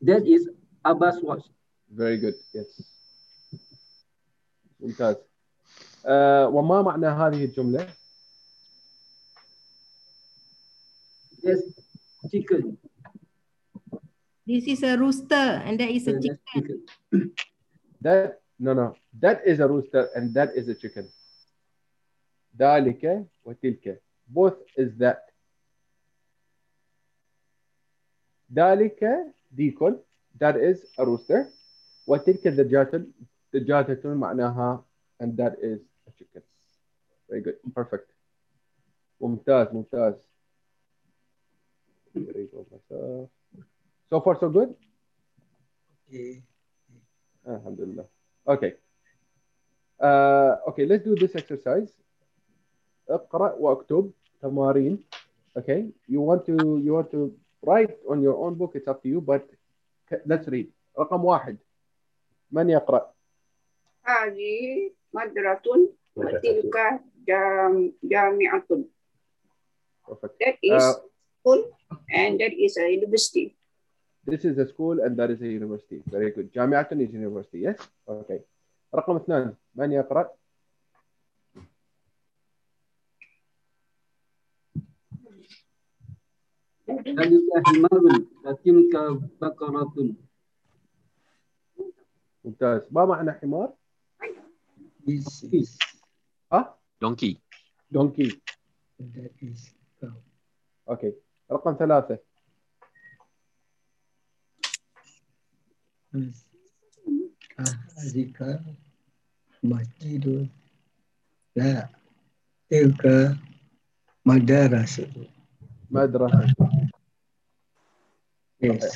That is Abbas watch. Very good. Yes. ممتاز. آه وما معنى هذه الجملة؟ Yes, chicken. This is a rooster and that is a Yeah, that's chicken. That no no. That is a rooster and that is a chicken. ذلك وتلك. Both is that. ذلك ديكون. That is a rooster. وتلك دجاجة دجاجة معناها and that is a chicken. Very good. Perfect. ممتاز ممتاز. Very good, myself. So far, so good? Okay. Alhamdulillah. Okay. Uh, okay, let's do this exercise. اقرأ واكتب تمارين. Okay, you want to you want to write on your own book. It's up to you, but c- let's read. رقم واحد. من يقرأ؟ هذه مدرسة وتلك جام- جامعة. Perfect. That is Uh, school and that is a university. This is a school and that is a university. Very good. جامعة is university. Yes. Okay. رقم اثنان. من يقرأ؟ ذلك حمار وتلك بقرة ممتاز. ما معنى حمار؟ This is ها؟ Donkey. donkey. that is cow. Okay. رقم ثلاثة. هذه مسجد لا تلك مدرسة مدرسة. Yes.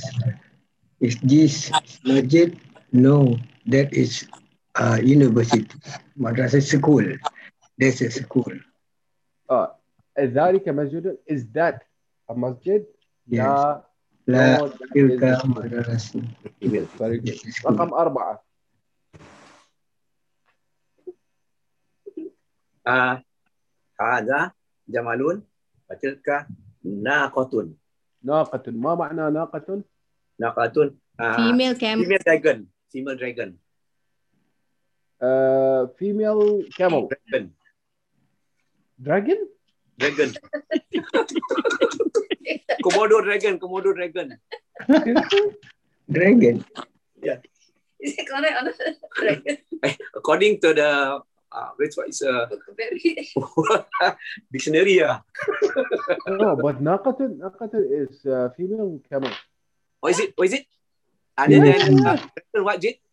Is this masjid? No, that is uh, university. Madrasah school. That's a school. آه. ذلك مسجد is that a masjid؟ Yes. لا. لا تلك مدرسة رقم أربعة. آه هذا جمالون وتلك ناقة. ناقة. ما معنى ناقة؟ ناقة. فيميل كامل فيميل دراجون فيميل دراجون فيميل كامل دراجون دراجون Komodo dragon, komodo dragon. dragon. Yeah. Is it correct or not? Dragon. Eh, according to the Ah, uh, is a dictionary, yeah. no, but Naqatun, Naqatun is a uh, female camel. Oh, is it? Oh, is it? And yes. then uh, what, Jit?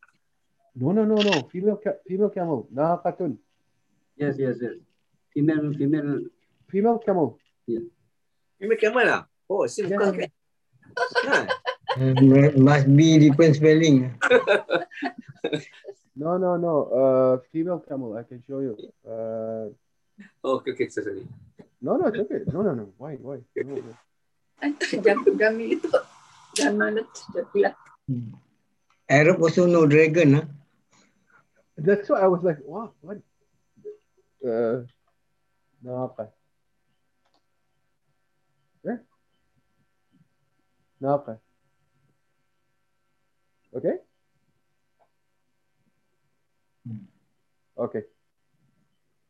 No, no, no, no. Female, ca- female camel. Naqatun. Yes, yes, yes. Female, female, female camel. Yeah. Female camel, lah. Oh, same yeah. contract. must be different spelling. no, no, no. Uh, female camel. I can show you. Uh, oh, okay, okay, sorry. No, no, it's okay. No, no, no. Why, why? No, no. Jamil itu. Jamal itu. Arab also no dragon, huh? That's why I was like, wow, what? Uh, no, apa? ناقة. Okay. Okay.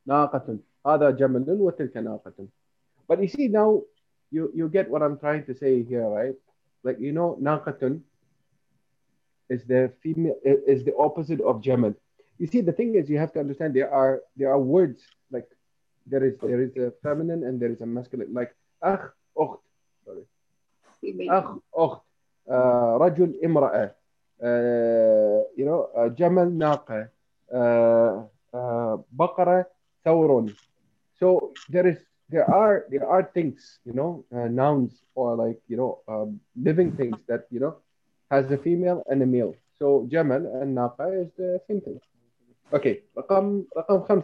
ناقة. هذا جمل وتلك ناقة. But you see now, you you get what I'm trying to say here, right? Like you know, ناقة is the female is the opposite of jamal. You see, the thing is, you have to understand there are there are words like there is there is a feminine and there is a masculine. Like أخ أخت. Sorry. أخ أخت. Uh, رجل امرأة. Uh, you know, uh, جمل ناقة. Uh, uh, بقرة ثور. So there is there are there are things you know uh, nouns or like you know um, living things that you know has a female and a male. So جمل and ناقة is the same thing. Okay, رقم رقم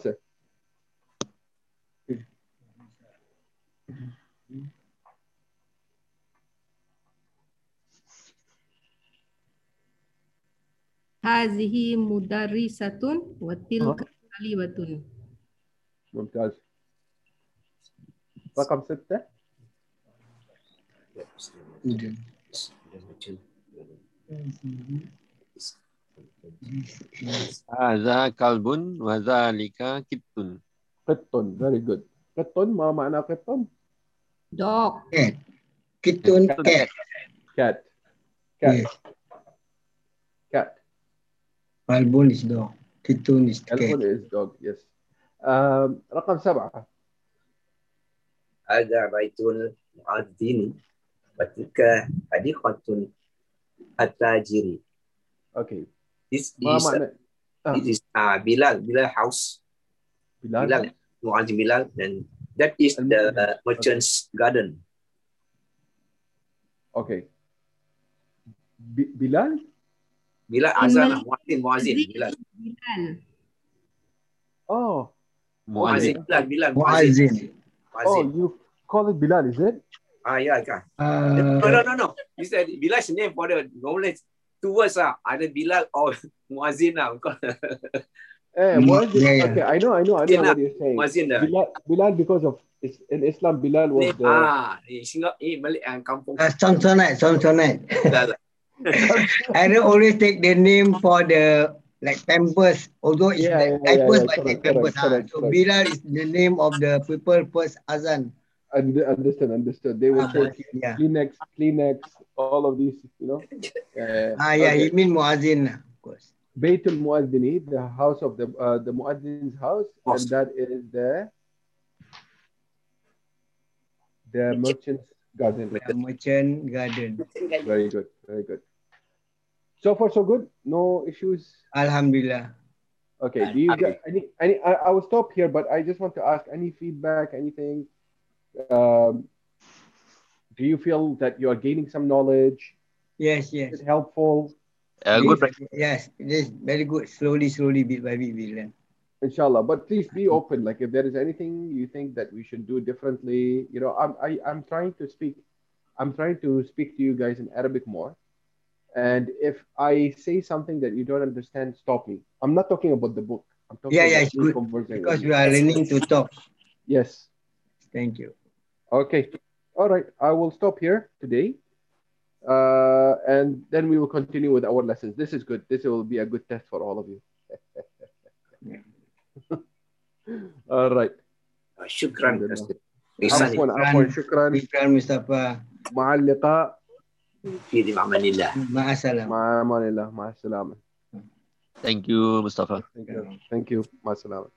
خمسة. هذه مدرسة وتلك طالبة. ممتاز. رقم ستة. هذا كلب وذلك كت. قط. Very good. قط ما معنى قط؟ Dog. Cat. Kitun cat. Cat. Cat. Yes. Cat. Malbon is dog. Kitun is cat. Kalbun is dog. Yes. Um, رقم سبعة. هذا بيت المؤذن وتلك حديقة التاجر Okay. this ما is معنى Ah. this is uh, Bilal Bilal house بلال؟ Bilal Muazzin Bilal and that is the uh, merchant's garden Okay. Bi- Bilal? Bilal azan lah. Muazzin, muazzin. Bilal. Oh. Muazzin. Bilal, Bilal. Muazzin. Oh, you call it Bilal, is it? Ah, ya kan. Uh, No, no, no, no. You said Bilal is name for the knowledge. Two words lah. Either Bilal or Muazzin lah. Eh, Mm, Muazzin. yeah, yeah. Okay, I know, I know, I know what lah. you're saying. Muazzin dah. Bilal, Bilal because of in Islam, Bilal was the. ah, eh, Singapore, eh, Malik, ah, kampung. uh, Samsonite, Samsonite. Bilal lah. I don't always take the name for the like Pampers, although it's Yeah, like yeah, yeah, diapers, yeah, but correct, take Pampers. correct, ah. correct, So correct. Bilal is the name of the people first Azan. Und- understood, understood. They will Ah, say yeah. Kleenex, Kleenex, all of these, you know. Yeah, Ah, yeah, okay. he mean Muazzin, of course. Baitul Muazzini, the house of the uh, the Muazzin's house, and that is the the merchant's garden. The merchant garden. Very good, very good. So far, so good. No issues. Alhamdulillah. Okay. Do you get any? Any? I, I will stop here, but I just want to ask any feedback, anything. Um, do you feel that you are gaining some knowledge? Yes, Is yes. it helpful? Uh, good practice. Yes, it is very good. Slowly, slowly, bit by bit, we learn. Inshallah. But please be open. Like if there is anything you think that we should do differently, you know, I'm I, I'm trying to speak, I'm trying to speak to you guys in Arabic more. And if I say something that you don't understand, stop me. I'm not talking about the book. I'm talking Yeah, yeah, about it's me good. conversing with Because you. we are learning to talk. Yes. Thank you. Okay. All right. I will stop here today. Uh, and then we will continue with our lessons. This is good. This will be a good test for all of you. all right. Ah, Syukran. Alhamdulillah. Ihsan. عفوا عفوا شكرا Shukran Mustafa. مع اللقاء Fi ma'amanillah. Ma'asalam. Ma'amanillah. Ma'asalam. Thank you, Mustafa. Thank you. Thank you. Ma'asalam.